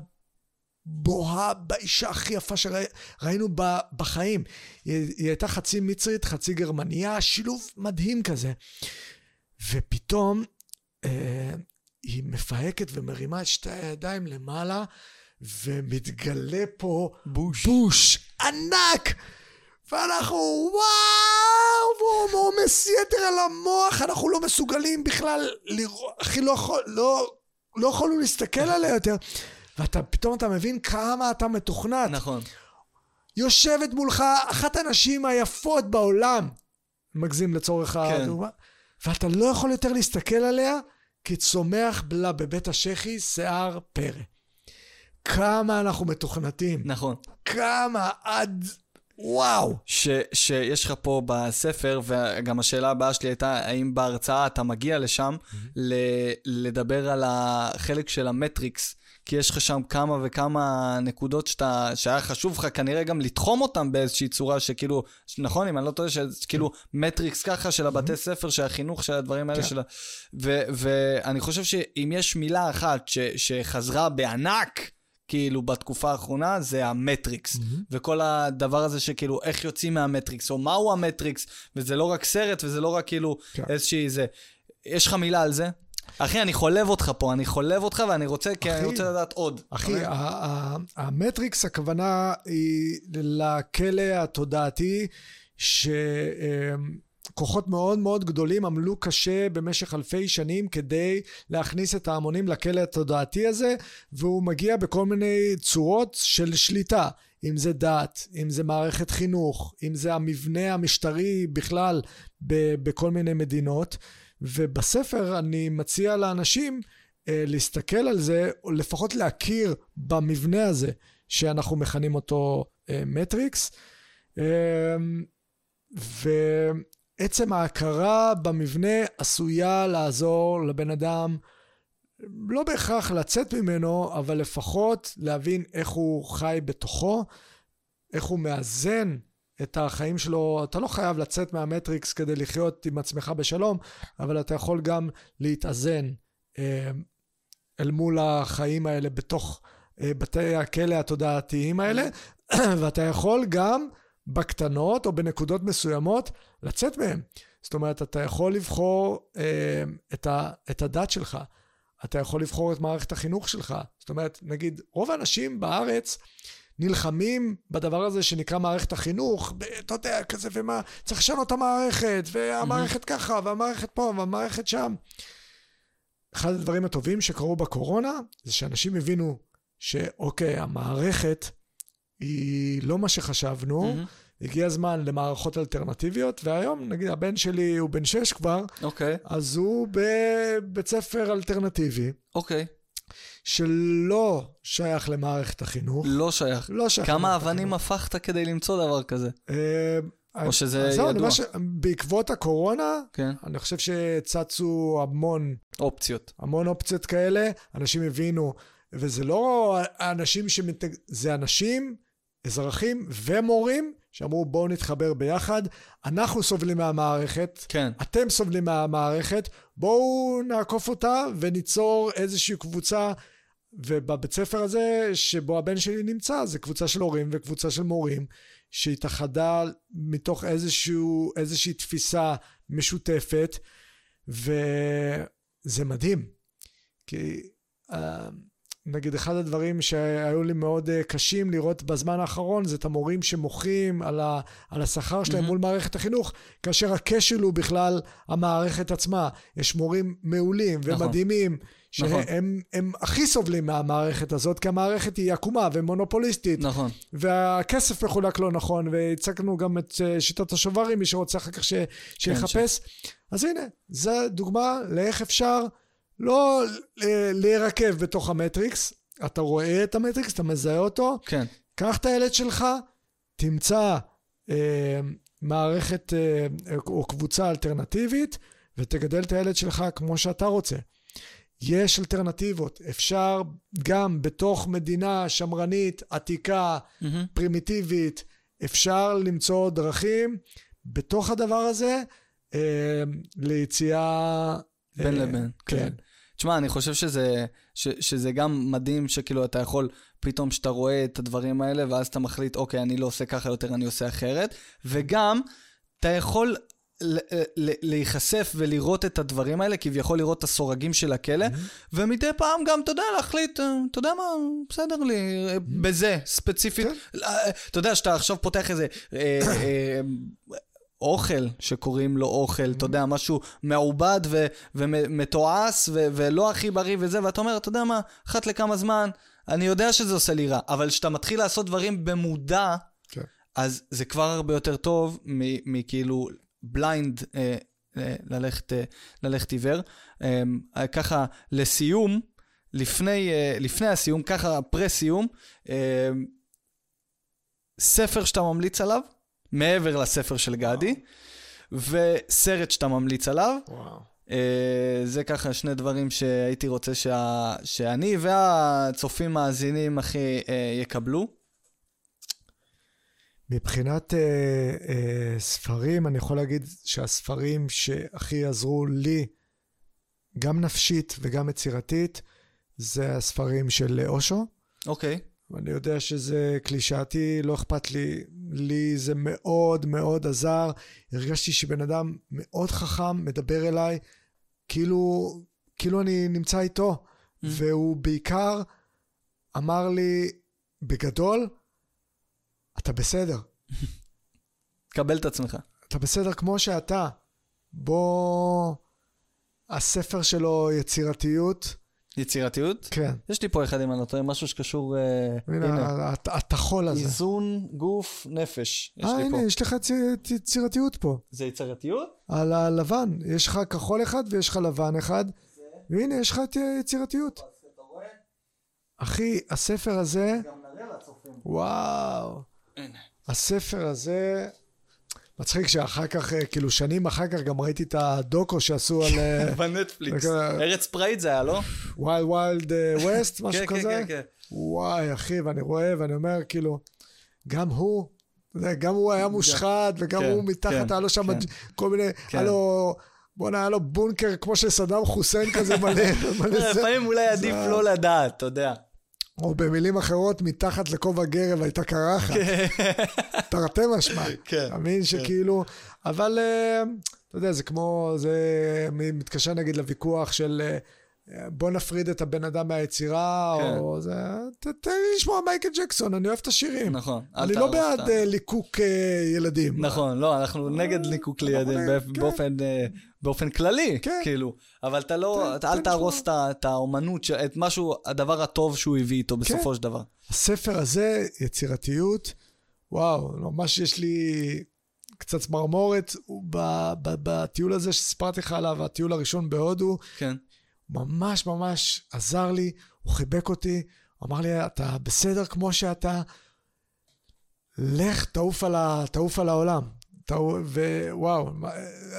בוהה באישה הכי יפה שראינו בחיים. היא, היא הייתה חצי מצרית, חצי גרמניה, שילוב מדהים כזה. ופתאום אה, היא מפהקת ומרימה את שתי הידיים למעלה, ומתגלה פה בוש. בוש ענק! ואנחנו וואו, עומס יתר על המוח, אנחנו לא מסוגלים בכלל לראות, אחי, לא, יכול, לא, לא יכולנו להסתכל עליה יותר. ואתה, פתאום אתה מבין כמה אתה מתוכנת. נכון. יושבת מולך אחת הנשים היפות בעולם, מגזים לצורך כן. הדוגמה, ואתה לא יכול יותר להסתכל עליה, כי צומח לה בבית השחי שיער פרא. כמה אנחנו מתוכנתים. נכון. כמה עד... וואו. ש, שיש לך פה בספר, וגם השאלה הבאה שלי הייתה, האם בהרצאה אתה מגיע לשם ל, לדבר על החלק של המטריקס, כי יש לך שם כמה וכמה נקודות שאתה, שהיה חשוב לך כנראה גם לתחום אותם באיזושהי צורה, שכאילו, נכון, אם אני לא טועה, שכאילו מטריקס ככה של הבתי ספר, של החינוך, של הדברים האלה, כן. של ה... ו, ואני חושב שאם יש מילה אחת ש, שחזרה בענק, כאילו בתקופה האחרונה זה המטריקס. Mm-hmm. וכל הדבר הזה שכאילו איך יוצאים מהמטריקס, או מהו המטריקס, וזה לא רק סרט, וזה לא רק כאילו כן. איזושהי זה. יש לך מילה על זה? אחי, אני חולב אותך פה, אני חולב אותך ואני רוצה, כי אני רוצה לדעת עוד. אחי, המטריקס, הכוונה היא לכלא התודעתי, שכוחות מאוד מאוד גדולים עמלו קשה במשך אלפי שנים כדי להכניס את ההמונים לכלא התודעתי הזה, והוא מגיע בכל מיני צורות של שליטה. אם זה דת, אם זה מערכת חינוך, אם זה המבנה המשטרי בכלל בכל מיני מדינות. ובספר אני מציע לאנשים אה, להסתכל על זה, או לפחות להכיר במבנה הזה, שאנחנו מכנים אותו אה, מטריקס. אה, ועצם ההכרה במבנה עשויה לעזור לבן אדם לא בהכרח לצאת ממנו, אבל לפחות להבין איך הוא חי בתוכו, איך הוא מאזן את החיים שלו. אתה לא חייב לצאת מהמטריקס כדי לחיות עם עצמך בשלום, אבל אתה יכול גם להתאזן אה, אל מול החיים האלה בתוך אה, בתי הכלא התודעתיים האלה, ואתה יכול גם בקטנות או בנקודות מסוימות לצאת מהם. זאת אומרת, אתה יכול לבחור אה, את, הדת שלך, אתה יכול לבחור את מערכת החינוך שלך. זאת אומרת, נגיד, רוב האנשים בארץ נלחמים בדבר הזה שנקרא מערכת החינוך, אתה יודע, כזה ומה, צריך לשנות את המערכת, והמערכת ככה, והמערכת פה, והמערכת שם. אחד הדברים הטובים שקרו בקורונה, זה שאנשים הבינו שאוקיי, המערכת היא לא מה שחשבנו, מהמם. הגיע הזמן למערכות אלטרנטיביות, והיום, נגיד, הבן שלי הוא בן שש כבר, אוקיי, אז הוא בבית ספר אלטרנטיבי, אוקיי. שלא שייך למערכת החינוך. לא שייך. לא שייך כמה אבנים החינוך. הפכת כדי למצוא דבר כזה? אה, או שזה אז זהו, אני ידוע. אומר שבעקבות הקורונה, כן. אני חושב שצצו המון, אופציות. המון אופציות כאלה, אנשים הבינו, וזה לא אנשים שמתנג... זה אנשים, אזרחים ומורים, שאמרו בואו נתחבר ביחד, אנחנו סובלים מהמערכת, כן. אתם סובלים מהמערכת, בואו נעקוף אותה וניצור איזושהי קבוצה, ובבית ספר הזה שבו הבן שלי נמצא, זה קבוצה של הורים וקבוצה של מורים, שהתאחדה מתוך איזשהו, איזושהי תפיסה משותפת, וזה מדהים. כי אה, נגיד אחד הדברים שהיו לי מאוד אה, קשים לראות בזמן האחרון זה את המורים שמוחים על, ה, על השכר שלהם מהמם. מול מערכת החינוך, כאשר הכשל הוא בכלל המערכת עצמה. יש מורים מעולים נכון. ומדהימים, נכון. שהם הם הכי סובלים מהמערכת הזאת, כי המערכת היא עקומה ומונופוליסטית, נכון. והכסף מחולק לא נכון, והצגנו גם את אה, שיטת השוברים, מי שרוצה אחר כך ש, שיחפש. אז הנה, זו דוגמה לאיך אפשר לא אה, להירקב בתוך המטריקס, אתה רואה את המטריקס, אתה מזהה אותו, כן. קח את הילד שלך, תמצא אה, מערכת אה, או קבוצה אלטרנטיבית, ותגדל את הילד שלך כמו שאתה רוצה. יש אלטרנטיבות, אפשר גם בתוך מדינה שמרנית, עתיקה, מהמם. פרימיטיבית, אפשר למצוא דרכים בתוך הדבר הזה אה, ליציאה... בין אה, לבין. כן. כן. תשמע, אני חושב שזה, ש, שזה גם מדהים שכאילו אתה יכול, פתאום שאתה רואה את הדברים האלה, ואז אתה מחליט, אוקיי, אני לא עושה ככה יותר, אני עושה אחרת. וגם, אתה יכול ל- להיחשף ולראות את הדברים האלה, כביכול לראות את הסורגים של הכלא, ומדי פעם גם, אתה יודע, להחליט, אה, אתה יודע מה, בסדר לי, אה, בזה, ספציפית. כן. אה, אתה יודע, שאתה עכשיו פותח איזה... אוכל שקוראים לו אוכל, אתה יודע, משהו מעובד ו- ומתועש ו- ולא הכי בריא וזה, ואתה אומר, אתה יודע מה, אחת לכמה זמן, אני יודע שזה עושה לי רע, אבל כשאתה מתחיל לעשות דברים במודע, כן. אז זה כבר הרבה יותר טוב מכאילו בליינד אה, אה, ללכת, אה, ללכת עיוור. אה, ככה, לסיום, לפני, אה, לפני הסיום, ככה פרה-סיום, אה, ספר שאתה ממליץ עליו, מעבר לספר של גדי, וסרט שאתה ממליץ עליו. וואו. אה, זה ככה שני דברים שהייתי רוצה שה, שאני והצופים מאזינים הכי אה, יקבלו. מבחינת אה, אה, ספרים, אני יכול להגיד שהספרים שהכי עזרו לי, גם נפשית וגם יצירתית, זה הספרים של אושו. אוקיי. אני יודע שזה קלישאתי, לא אכפת לי, לי זה מאוד מאוד עזר. הרגשתי שבן אדם מאוד חכם מדבר אליי, כאילו, כאילו אני נמצא איתו, mm. והוא בעיקר אמר לי, בגדול, אתה בסדר. קבל את עצמך. אתה בסדר כמו שאתה. בוא... הספר שלו יצירתיות. יצירתיות? כן. יש לי פה אחד, אם אני לא טועה, משהו שקשור... אה, הנה. הטחול הזה. איזון גוף נפש. יש אה, לי הנה, פה. יש לך יצ... יצירתיות פה. זה יצירתיות? על הלבן. יש לך כחול אחד ויש לך לבן אחד. זה? והנה, יש לך יצירתיות. אחי, הספר הזה... גם נראה לצופים. וואו. הנה. הספר הזה... מצחיק שאחר כך, אה, כאילו שנים אחר כך גם ראיתי את הדוקו שעשו על בנטפליקס. רגע. ארץ פראית זה היה, לא? Wild Wild West, משהו כן, כזה. כן, כן, וואי, אחי, ואני רואה ואני אומר, כאילו, גם הוא, גם הוא היה מושחת, וגם כן, הוא מתחת, כן, היה לו שם כן. כל מיני, כן. היה לו, בואנה, היה לו בונקר כמו של סדאם חוסיין כזה מלא, מלא זה. לפעמים אולי עדיף לא לדעת, אתה יודע. או במילים אחרות, מתחת לכובע גרב הייתה קרחת, תרתי משמע. כן, אתה מבין שכאילו, אבל אה, אתה יודע, זה כמו, זה מתקשר נגיד לוויכוח של אה, בוא נפריד את הבן אדם מהיצירה, כן. או זה, ת- תן לי לשמוע מייקל ג'קסון, אני אוהב את השירים. נכון. אני לא בעד אה, ליקוק אה, ילדים. נכון, לא, אנחנו נגד ליקוק נגד, כן. באופן, אה, באופן כללי, כן. כאילו. אבל אתה לא, אתה- אל תהרוס. את את האומנות, את משהו, הדבר הטוב שהוא הביא איתו כן. בסופו של דבר. הספר הזה, יצירתיות, וואו, ממש יש לי קצת צמרמורת בטיול הזה שסיפרתי לך עליו, הטיול הראשון בהודו, כן. ממש ממש עזר לי, הוא חיבק אותי, הוא אמר לי, אתה בסדר כמו שאתה, לך, תעוף על, ה, תעוף על העולם. ווואו,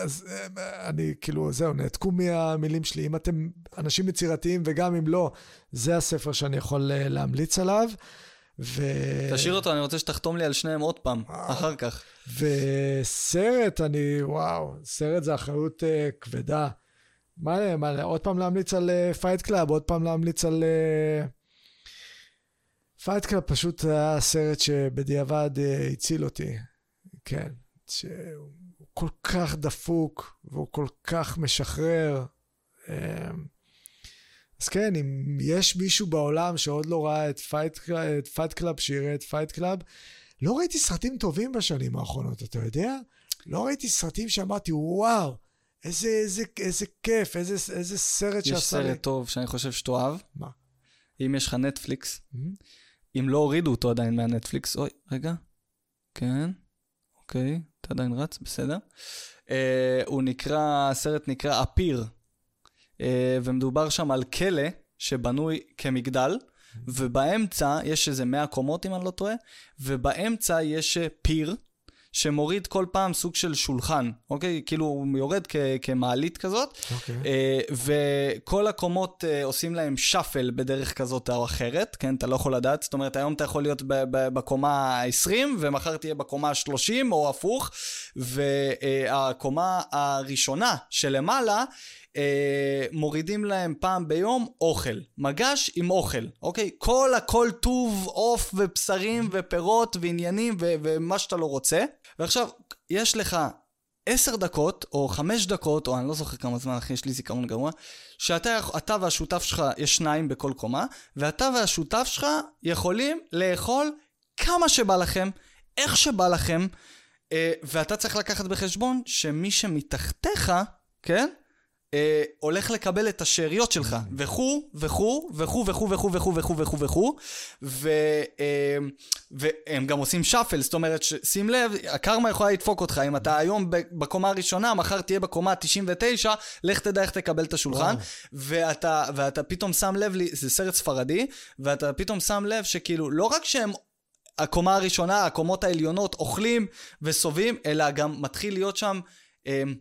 אז אני כאילו, זהו, נעתקו מהמילים שלי. אם אתם אנשים יצירתיים וגם אם לא, זה הספר שאני יכול אה, להמליץ עליו. ו... תשאיר אותו, אני רוצה שתחתום לי על שניהם עוד פעם, אה. אחר כך. וסרט, אני, וואו, סרט זה אחריות uh, כבדה. מה, מה, עוד פעם להמליץ על Fight uh, Club, עוד פעם להמליץ על... Fight Club פשוט היה סרט שבדיעבד uh, הציל אותי. כן, שהוא כל כך דפוק, והוא כל כך משחרר. Um, אז כן, אם יש מישהו בעולם שעוד לא ראה את Fight, את Fight Club, שיראה את Fight Club, לא ראיתי סרטים טובים בשנים האחרונות, אתה יודע? לא ראיתי סרטים שאמרתי, וואו, איזה, איזה, איזה כיף, איזה, איזה סרט יש שעשה לי. סרט טוב שאני חושב שתאהב. מה? אם יש לך נטפליקס, Mhm. אם לא הורידו אותו עדיין מהנטפליקס, אוי, רגע. כן, אוקיי, אתה עדיין רץ, בסדר. אה, הוא נקרא, הסרט נקרא אפיר, אה, ומדובר שם על כלא שבנוי כמגדל, ובאמצע יש איזה 100 קומות אם אני לא טועה, ובאמצע יש אה, פיר. שמוריד כל פעם סוג של שולחן, אוקיי? כאילו הוא יורד כ- כמעלית כזאת, אוקיי. אה, וכל הקומות אה, עושים להם שאפל בדרך כזאת או אחרת, כן? אתה לא יכול לדעת, זאת אומרת, היום אתה יכול להיות ב- ב- בקומה ה-20, ומחר תהיה בקומה ה-30, או הפוך, והקומה הראשונה שלמעלה, אה, מורידים להם פעם ביום אוכל, מגש עם אוכל, אוקיי? כל הכל טוב, עוף ובשרים ופירות ועניינים ו- ומה שאתה לא רוצה. ועכשיו, יש לך עשר דקות, או חמש דקות, או אני לא זוכר כמה זמן, אחי, יש לי זיכרון גרוע, שאתה אתה והשותף שלך, יש שניים בכל קומה, ואתה והשותף שלך יכולים לאכול כמה שבא לכם, איך שבא לכם, אה, ואתה צריך לקחת בחשבון שמי שמתחתיך, כן? אה, הולך לקבל את השאריות שלך, וכו', וכו', וכו', וכו', וכו', וכו', וכו', וכו', וכו', ו- אה, והם גם עושים שאפל, זאת אומרת, ש- שים לב, הקרמה יכולה לדפוק אותך, אם אתה היום בקומה הראשונה, מחר תהיה בקומה ה-99, לך תדע איך תקבל את השולחן. ואתה, ואתה פתאום שם לב, לי- זה סרט ספרדי, ואתה פתאום שם לב שכאילו, לא רק שהם הקומה הראשונה, הקומות העליונות אוכלים וסובבים, אלא גם מתחיל להיות שם אמ,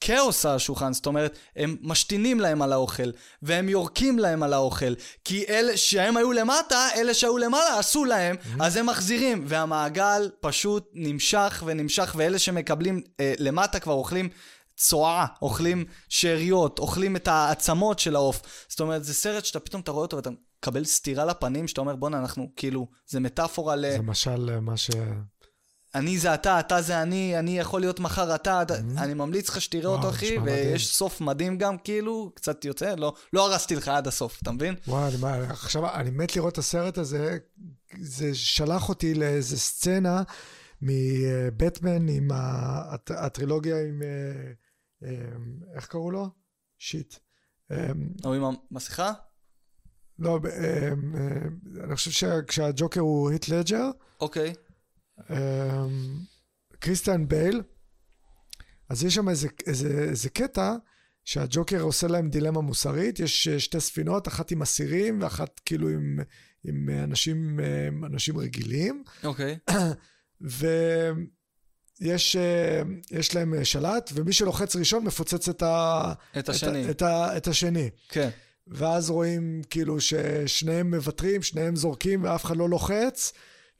כאוס על השולחן, זאת אומרת, הם משתינים להם על האוכל, והם יורקים להם על האוכל, כי אלה שהם היו למטה, אלה שהיו למעלה עשו להם, אז הם מחזירים, והמעגל פשוט נמשך ונמשך, ואלה שמקבלים אה, למטה כבר אוכלים צואה, אוכלים שאריות, אוכלים את העצמות של העוף. זאת אומרת, זה סרט שאתה פתאום אתה רואה אותו ואתה מקבל סטירה לפנים, שאתה אומר, בואנה, אנחנו כאילו, זה מטאפורה ל... זה משל אה, מה ש... אני זה אתה, אתה זה אני, אני יכול להיות מחר אתה, אתה אני ממליץ לך שתראה וואו, אותו, אחי. ויש סוף מדהים גם, כאילו, קצת יוצא, לא, לא הרסתי לך עד הסוף, אתה מבין? וואי, אני, מה, עכשיו, אני מת לראות את הסרט הזה, זה שלח אותי לאיזה סצנה מבטמן עם הט- הטרילוגיה עם... אה, אה, איך קראו לו? שיט. אה, או עם המסכה? לא, אני חושב שכשהג'וקר הוא היט לג'ר, אוקיי. אה, קריסטיאן בייל, אז יש שם איזה, איזה, איזה קטע שהג'וקר עושה להם דילמה מוסרית, יש אה, שתי ספינות, אחת עם אסירים ואחת כאילו עם, עם אנשים, אה, אנשים רגילים, אוקיי. ויש אה, יש להם שלט, ומי שלוחץ ראשון מפוצץ את, ה, את השני. את, את, ה, את השני. כן. ואז רואים כאילו ששניהם מוותרים, שניהם זורקים ואף אחד לא לוחץ,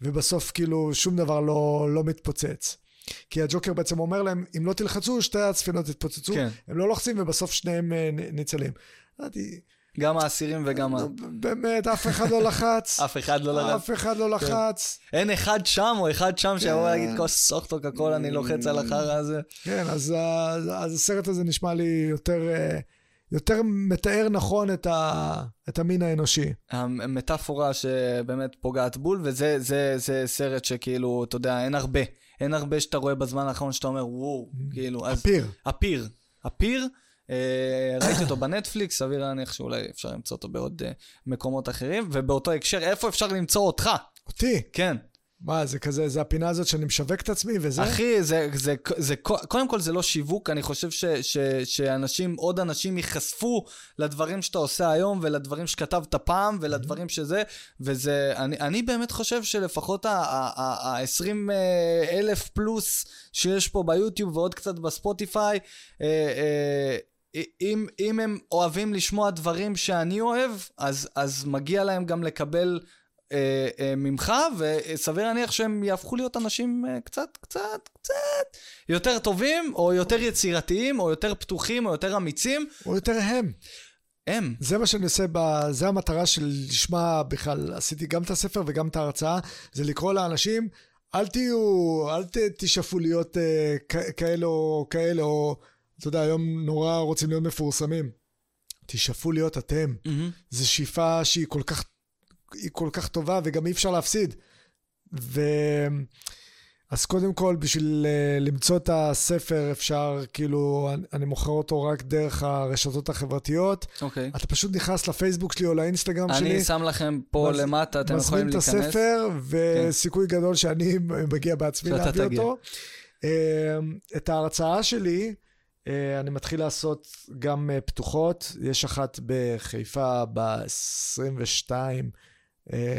ובסוף כאילו שום דבר לא, לא מתפוצץ. כי הג'וקר בעצם אומר להם, אם לא תלחצו, שתי הספינות יתפוצצו. כן. הם לא לוחצים ובסוף שניהם אה, ניצלים. גם האסירים וגם ה... באמת, אף אחד לא לחץ. אף אחד לא לרץ. אף אחד לא לחץ. אין אחד שם או אחד שם שיבוא כן. להגיד כוס סוכטוק הכל, אני לוחץ על החרא הזה. כן, אז הסרט הזה נשמע לי יותר, אה, יותר מתאר נכון את, ה, את המין האנושי. המטאפורה שבאמת פוגעת בול, וזה זה, זה סרט שכאילו, אתה יודע, אין הרבה. אין הרבה שאתה רואה בזמן האחרון שאתה אומר, וואו, כאילו, אז... הפיר. הפיר. הפיר, אה, ראיתי אותו בנטפליקס, סביר להניח שאולי אפשר למצוא אותו בעוד אה, מקומות אחרים, ובאותו הקשר, איפה אפשר למצוא אותך? אותי. כן. מה, זה כזה, זה הפינה הזאת שאני משווק את עצמי וזה? אחי, זה, זה, זה, קודם כל זה לא שיווק, אני חושב ש, ש, שאנשים, עוד אנשים ייחשפו לדברים שאתה עושה היום ולדברים שכתבת פעם ולדברים שזה, וזה, אני, אני באמת חושב שלפחות ה-20 אלף פלוס שיש פה ביוטיוב ועוד קצת בספוטיפיי, אה, אה, אם, אם הם אוהבים לשמוע דברים שאני אוהב, אז, אז מגיע להם גם לקבל אה, אה, ממך, וסביר להניח שהם יהפכו להיות אנשים אה, קצת, קצת, קצת יותר טובים, או יותר יצירתיים, או יותר פתוחים, או יותר אמיצים. או יותר הם. הם. זה מה שאני עושה, ב... זה המטרה של לשמה בכלל, עשיתי גם את הספר וגם את ההרצאה, זה לקרוא לאנשים, אל תהיו, אל ת, תשאפו להיות אה, כ- כאלה או כאלה, או, אתה יודע, היום נורא רוצים להיות מפורסמים. תשאפו להיות אתם. מהמם. זו שאיפה שהיא כל כך, היא כל כך טובה וגם אי אפשר להפסיד. ו... אז קודם כל, בשביל אה, למצוא את הספר, אפשר, כאילו, אני, אני מוכר אותו רק דרך הרשתות החברתיות. אוקיי. אתה פשוט נכנס לפייסבוק שלי או לאינסטגרם שלי. אני שם לכם פה מז- למטה, אתם יכולים מזמין את להיכנס. הספר, וסיכוי גדול שאני מגיע בעצמי להביא תגיע. אותו. אה, את ההרצאה שלי, אה, אני מתחיל לעשות גם פתוחות. יש אחת בחיפה ב-22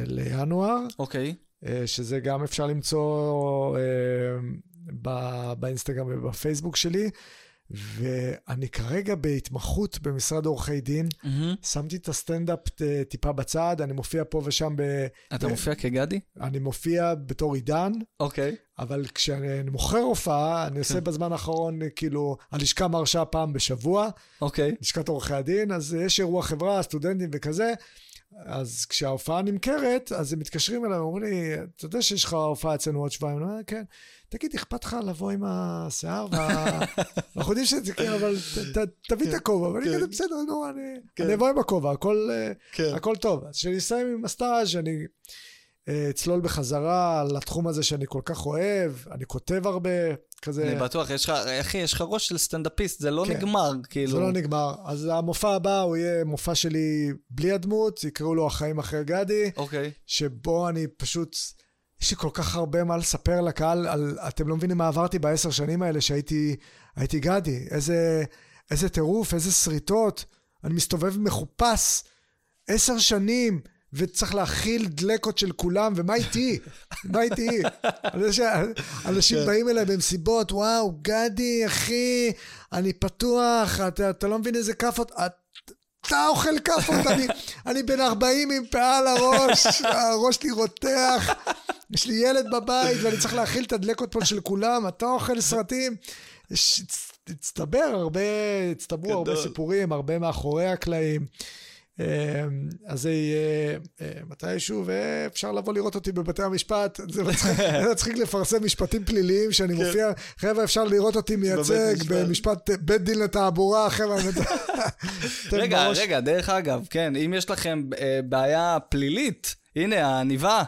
לינואר, אוקיי. אה, שזה גם אפשר למצוא אה, ב- באינסטגרם ובפייסבוק שלי. ואני כרגע בהתמחות במשרד עורכי דין. מהמם. שמתי את הסטנדאפ אה, טיפה בצד, אני מופיע פה ושם, ב... אתה ב- מופיע כגדי? אני מופיע בתור עידן, אוקיי. אבל כשאני מוכר הופעה, אני עושה כן. בזמן האחרון, כאילו, הלשכה מרשה פעם בשבוע, אוקיי. לשכת עורכי הדין, אז יש אירוע חברה, סטודנטים וכזה, אז כשההופעה נמכרת, אז הם מתקשרים אליי, אומרים לי, אתה יודע שיש לך הופעה אצלנו עוד שבועיים? אני אומר, כן. תגיד, אכפת לך לבוא עם השיער? אנחנו יודעים שזה כן, אבל תביא את הכובע. ואני כן. כזה, בסדר, נו, אני- כן. אבוא עם הכובע, הכל... אה, כן. הכל טוב. אז כשאני אסיים עם הסטאז' אני... אה, אצלול בחזרה לתחום הזה שאני כל כך אוהב, אני כותב הרבה, כזה... אני בטוח, יש לך, אחי, יש לך ראש של סטנדאפיסט, זה לא כן. נגמר, כאילו. זה לא נגמר. אז המופע הבא הוא יהיה מופע שלי בלי הדמות, יקראו לו החיים אחרי גדי, אוקיי. שבו אני פשוט... יש לי כל כך הרבה מה לספר לקהל על... אתם לא מבינים מה עברתי בעשר שנים האלה שהייתי הייתי גדי. איזה, איזה טירוף, איזה שריטות. אני מסתובב מחופש עשר שנים, וצריך להכיל דלקות של כולם, ומה איתי? מה איתי? שאנשים כן. באים אליי במסיבות, וואו, גדי, אחי, אני פתוח, אתה, אתה לא מבין איזה כאפות. את- אתה אוכל כאפות, אני, אני בן 40 עם פאה על הראש, הראש שלי רותח, יש לי ילד בבית ואני צריך להכיל את הדלקות פה של כולם, אתה אוכל סרטים. הצטבר הרבה, הצטברו הרבה. סיפורים, הרבה מאחורי הקלעים. אה, אז זה יהיה אה, מתישהו, ואפשר לבוא לראות אותי בבתי המשפט. זה מצחיק, לפרסם משפטים פליליים שאני מופיע. חבר'ה, אפשר לראות אותי מייצג משפט. במשפט בית דין לתעבורה, חבר'ה. רגע. רגע, דרך אגב, כן, אם יש לכם אה, בעיה פלילית, הנה, העניבה,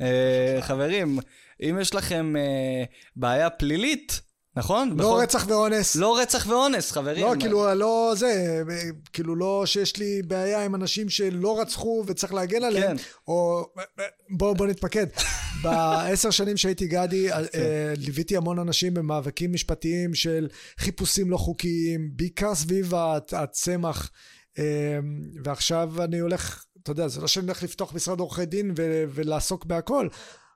אה, חברים, אם יש לכם אה, בעיה פלילית, נכון? לא בכל- רצח ואונס. לא רצח ואונס, חברים. לא, כאילו, לא זה, כאילו לא שיש לי בעיה עם אנשים שלא רצחו וצריך להגן עליהם, כן. או... בוא, בוא נתמקד. בעשר שנים שהייתי גדי. אה, ליוויתי המון אנשים במאבקים משפטיים של חיפושים לא חוקיים, בעיקר סביב הצ- הצמח, אה, ועכשיו אני הולך, אתה יודע, זה לא שאני הולך לפתוח משרד עורכי דין ו- ולעסוק בהכל.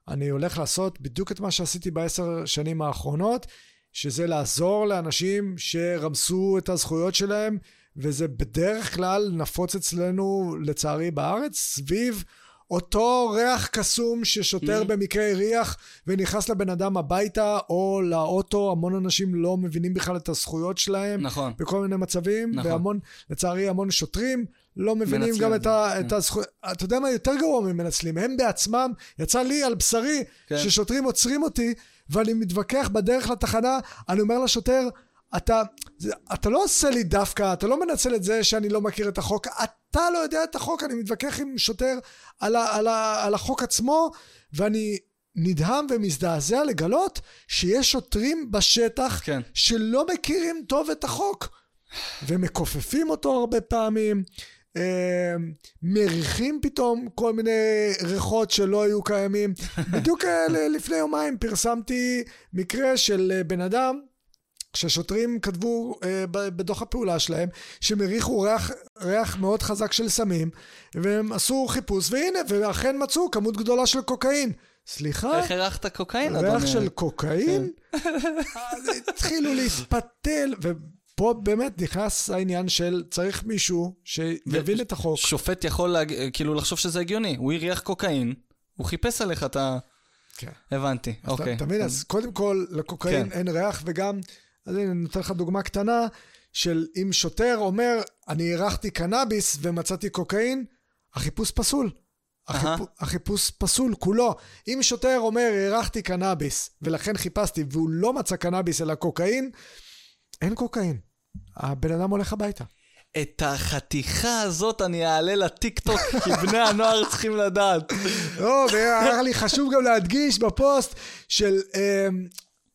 אני הולך לעשות בדיוק את מה שעשיתי בעשר שנים האחרונות, שזה לעזור לאנשים שרמסו את הזכויות שלהם, וזה בדרך כלל נפוץ אצלנו, לצערי, בארץ, סביב אותו ריח קסום ששוטר Mhm. במקרה הריח ונכנס לבן אדם הביתה או לאוטו, המון אנשים לא מבינים בכלל את הזכויות שלהם. נכון. בכל מיני מצבים, נכון. והמון, לצערי, המון שוטרים לא מבינים גם את ה, כן. את הזכויות. אתה יודע מה יותר גרוע ממנצלים? הם בעצמם, יצא לי על בשרי, כן. ששוטרים עוצרים אותי, ואני מתווכח בדרך לתחנה, אני אומר לשוטר, אתה, זה, אתה לא עושה לי דווקא, אתה לא מנצל את זה שאני לא מכיר את החוק, אתה לא יודע את החוק, אני מתווכח עם שוטר על, ה, על, ה, על החוק עצמו, ואני נדהם ומזדעזע לגלות שיש שוטרים בשטח כן. שלא מכירים טוב את החוק ומכופפים אותו הרבה פעמים, אה, מריחים פתאום כל מיני ריחות שלא היו קיימים. בדיוק אה, לפני יומיים פרסמתי מקרה של אה, בן אדם ששוטרים כתבו אה, בדוח הפעולה שלהם שהם הריחו ריח, ריח מאוד חזק של סמים והם עשו חיפוש והנה ואכן מצאו כמות גדולה של קוקאין. סליחה? איך הרחת קוקאין, אדוני? ריח של קוקאין? אז התחילו להתפתל, ופה באמת נכנס העניין של צריך מישהו שיבין את החוק. שופט יכול להג... כאילו לחשוב שזה הגיוני. הוא הריח קוקאין, הוא חיפש עליך את ה... כן. הבנתי, אוקיי. אתה מבין? אז קודם כל, לקוקאין כן. אין ריח, וגם, אז הנה, אני נותן לך דוגמה קטנה, של אם שוטר אומר, אני הרחתי קנאביס ומצאתי קוקאין, החיפוש פסול. החיפ... החיפוש פסול כולו. אם שוטר אומר, הרחתי קנאביס, ולכן חיפשתי, והוא לא מצא קנאביס אלא קוקאין, אין קוקאין. הבן אדם הולך הביתה. את החתיכה הזאת אני אעלה לטיקטוק, כי בני הנוער צריכים לדעת. לא, והיה לי חשוב גם להדגיש בפוסט של אמ,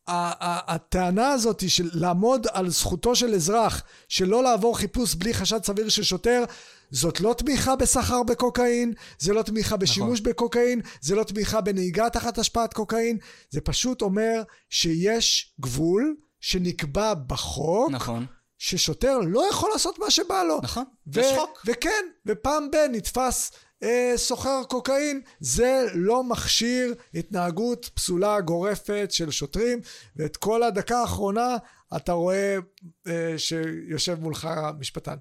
הטענה הזאת של לעמוד על זכותו של אזרח שלא לעבור חיפוש בלי חשד סביר של שוטר זאת לא תמיכה בסחר בקוקאין, זה לא תמיכה בשימוש בקוקאין, זה לא תמיכה בנהיגה תחת השפעת קוקאין, זה פשוט אומר שיש גבול שנקבע בחוק, נכון, ששוטר לא יכול לעשות מה שבא לו. נכון, ו- יש חוק. וכן, ופעם ב- נתפס אה, סוחר קוקאין, זה לא מכשיר התנהגות פסולה גורפת של שוטרים, ואת כל הדקה האחרונה אתה רואה אה, שיושב מולך משפטן.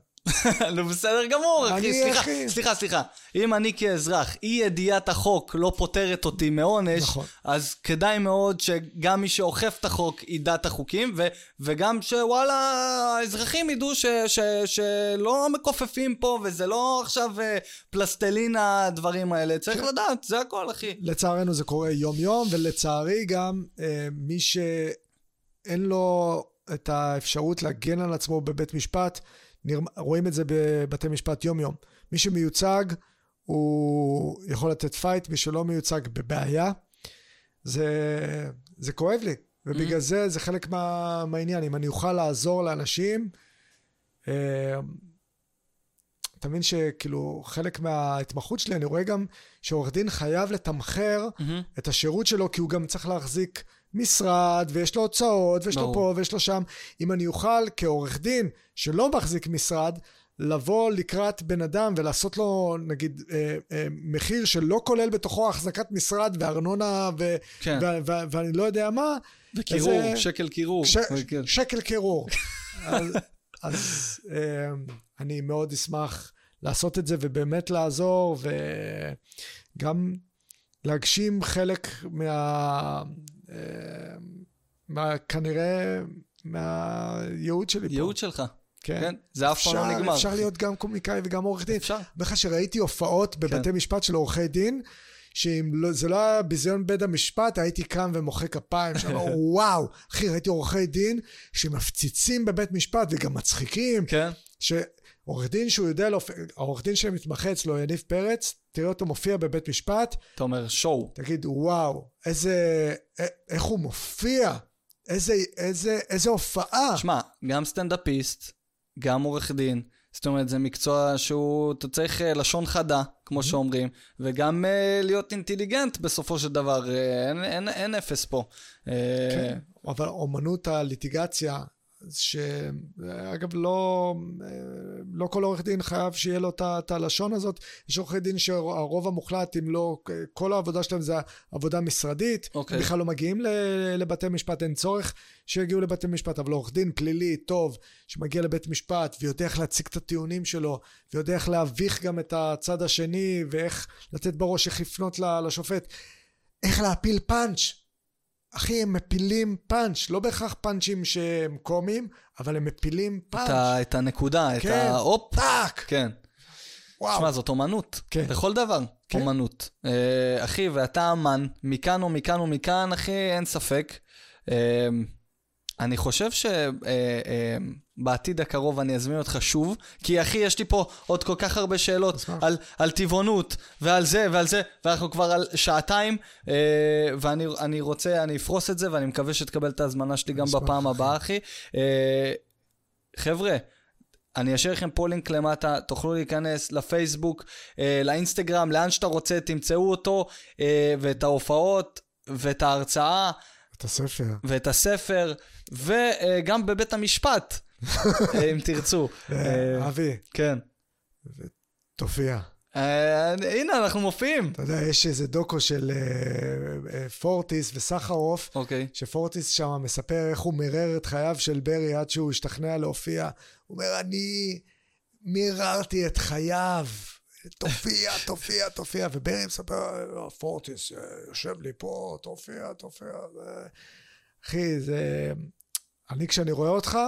נו בסדר גמור, אחי, סליחה, אחי. סליחה, סליחה. אם אני כאזרח, אי ידיעת החוק לא פוטרת אותי מעונש, נכון. אז כדאי מאוד שגם מי שאוכף את החוק ידע את החוקים, ו- וגם שוואלה, האזרחים ידעו ש- ש- שלא מכופפים פה, וזה לא עכשיו אה, פלסטלינה, הדברים האלה. צריך כן. לדעת, זה הכל, אחי. לצערנו זה קורה יום יום, ולצערי גם אה, מי שאין לו את האפשרות להגן על עצמו בבית משפט. רואים את זה בבתי משפט יום יום. מי שמיוצג הוא יכול לתת fight, מי שלא מיוצג בבעיה. זה, זה כואב לי, ובגלל mm-hmm. זה זה חלק מה, מהעניין. אם אני אוכל לעזור לאנשים, אה, אתה מבין שכאילו חלק מההתמחות שלי, אני רואה גם שעורך דין חייב לתמחר mm-hmm. את השירות שלו, כי הוא גם צריך להחזיק משרד, ויש לו הוצאות, ויש לו פה, ויש לו שם. אם אני אוכל כעורך דין שלא מחזיק משרד, לבוא לקראת בן אדם ולעשות לו נגיד אה, אה, מחיר שלא כולל בתוכו החזקת משרד וארנונה ו- כן. ו- ו- ו- ואני לא יודע מה. וקירור, איזה... שקל קירור. ש- כן. שקל קירור. אז, אז אה, אני מאוד אשמח לעשות את זה ובאמת לעזור וגם להגשים חלק מה... מה כנראה מהייעוד שלי פה. ייעוד שלך. כן. כן, זה אף פעם לא נגמר. אפשר להיות גם קומיקאי וגם עורך דין. אפשר. בכלל שראיתי הופעות בבתי כן. משפט של עורכי דין, שאם לא, זה לא היה ביזיון בית המשפט, הייתי קם ומוחא כפיים, שם, וואו, אחי, ראיתי עורכי דין שמפציצים בבית משפט וגם מצחיקים. כן. שעורך דין שהוא יודע, העורך דין שמתמחה אצלו, יניב פרץ, תראה אותו מופיע בבית משפט. אתה אומר שואו. תגיד, וואו, איזה, איך הוא מופיע. איזה, איזה, איזה הופעה. שמע, גם סטנדאפיסט, גם עורך דין. זאת אומרת, זה מקצוע שהוא, אתה צריך אה, לשון חדה, כמו mm-hmm. שאומרים, וגם uh, להיות אינטליגנט בסופו של דבר, uh, אין, אין, אין אפס פה. כן, אבל אומנות הליטיגציה שאגב, לא, לא כל עורך דין חייב שיהיה לו את הלשון הזאת. יש עורכי דין שהרוב המוחלט, אם לא, כל העבודה שלהם זה עבודה משרדית. Okay. אוקיי. בכלל לא מגיעים לבתי משפט, אין צורך שיגיעו לבתי משפט, אבל עורך דין פלילי, טוב, שמגיע לבית משפט ויודע איך להציג את הטיעונים שלו, ויודע איך להביך גם את הצד השני, ואיך לתת בראש, איך לפנות לשופט, איך להפיל פאנץ'. אחי, הם מפילים פאנץ', לא בהכרח פאנצ'ים שהם קומיים, אבל הם מפילים פאנץ'. את, ה, את הנקודה, כן, את ההופ. טאק. כן. וואו. תשמע, זאת אומנות. כן. לכל דבר, כן. אומנות. אה, אחי, ואתה אמן, מכאן או מכאן או מכאן, אחי, אין ספק. אה, אני חושב שבעתיד אה, אה, הקרוב אני אזמין אותך שוב, כי אחי, יש לי פה עוד כל כך הרבה שאלות על, על טבעונות ועל זה ועל זה, ואנחנו כבר על שעתיים, אה, ואני רוצה, אני אפרוס את זה, ואני מקווה שתקבל את ההזמנה שלי גם בפעם הבאה, אחי. חבר'ה, אני אשאיר לכם פה לינק למטה, תוכלו להיכנס לפייסבוק, לאינסטגרם, לאן שאתה רוצה, תמצאו אותו, ואת ההופעות, ואת ההרצאה. את הספר. ואת הספר, וגם בבית המשפט, אם תרצו. אה, אבי. כן. תופיע. אה, הנה, אנחנו מופיעים. אתה יודע, יש איזה דוקו של אה, פורטיס וסחרוף, אוקיי. שפורטיס שם מספר איך הוא מירר את חייו של ברי עד שהוא השתכנע להופיע. הוא אומר, אני מיררתי את חייו. תופיע, תופיע, תופיע, וברי מספר, פורטיס יושב לי פה, תופיע, תופיע. אחי, זה... אני, כשאני רואה אותך,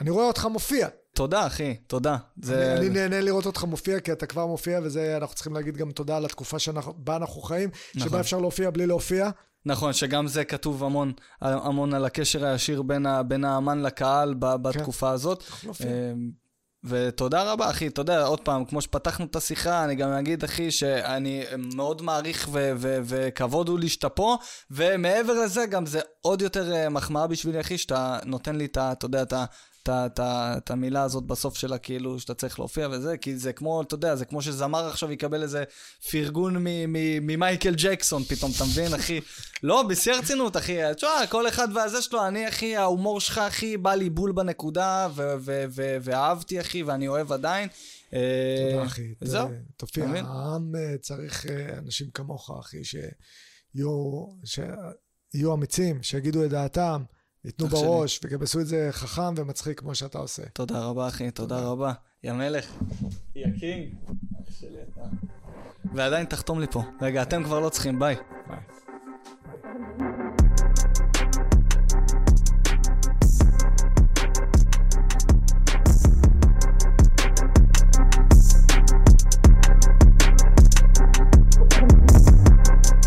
אני רואה אותך מופיע. תודה, אחי, תודה. זה... אני, אני נהנה לראות אותך מופיע, כי אתה כבר מופיע, וזה, אנחנו צריכים להגיד גם תודה על התקופה שבה אנחנו חיים, נכון. שבה אפשר להופיע בלי להופיע. נכון, שגם זה כתוב המון, המון על הקשר הישיר בין, ה, בין האמן לקהל בתקופה כן. הזאת. ותודה רבה, אחי, אתה יודע, עוד פעם, כמו שפתחנו את השיחה, אני גם אגיד, אחי, שאני מאוד מעריך וכבוד הוא לי שאתה פה, ומעבר לזה, גם זה עוד יותר אה, מחמאה בשבילי, אחי, שאתה נותן לי את ה... אתה יודע, את ה... את המילה הזאת בסוף שלה, כאילו, שאתה צריך להופיע וזה, כי זה כמו, אתה יודע, זה כמו שזמר עכשיו יקבל איזה פרגון ממייקל ג'קסון פתאום, אתה מבין, אחי? לא, בשיא הרצינות, אחי. תשמע, כל אחד והזה שלו, אני, אחי, ההומור שלך, אחי, בא לי בול בנקודה, ואהבתי, אחי, ואני אוהב עדיין. תודה, אה, אחי. זהו. תופיע, העם אה, צריך אה, אנשים כמוך, אחי, שיהיו אמיצים, שיגידו את דעתם. ייתנו בראש, וגם יעשו את זה חכם ומצחיק כמו שאתה עושה. תודה רבה, אחי, תודה רבה. יא מלך. יא king. ועדיין תחתום לי פה. רגע, אתם כבר לא צריכים, ביי.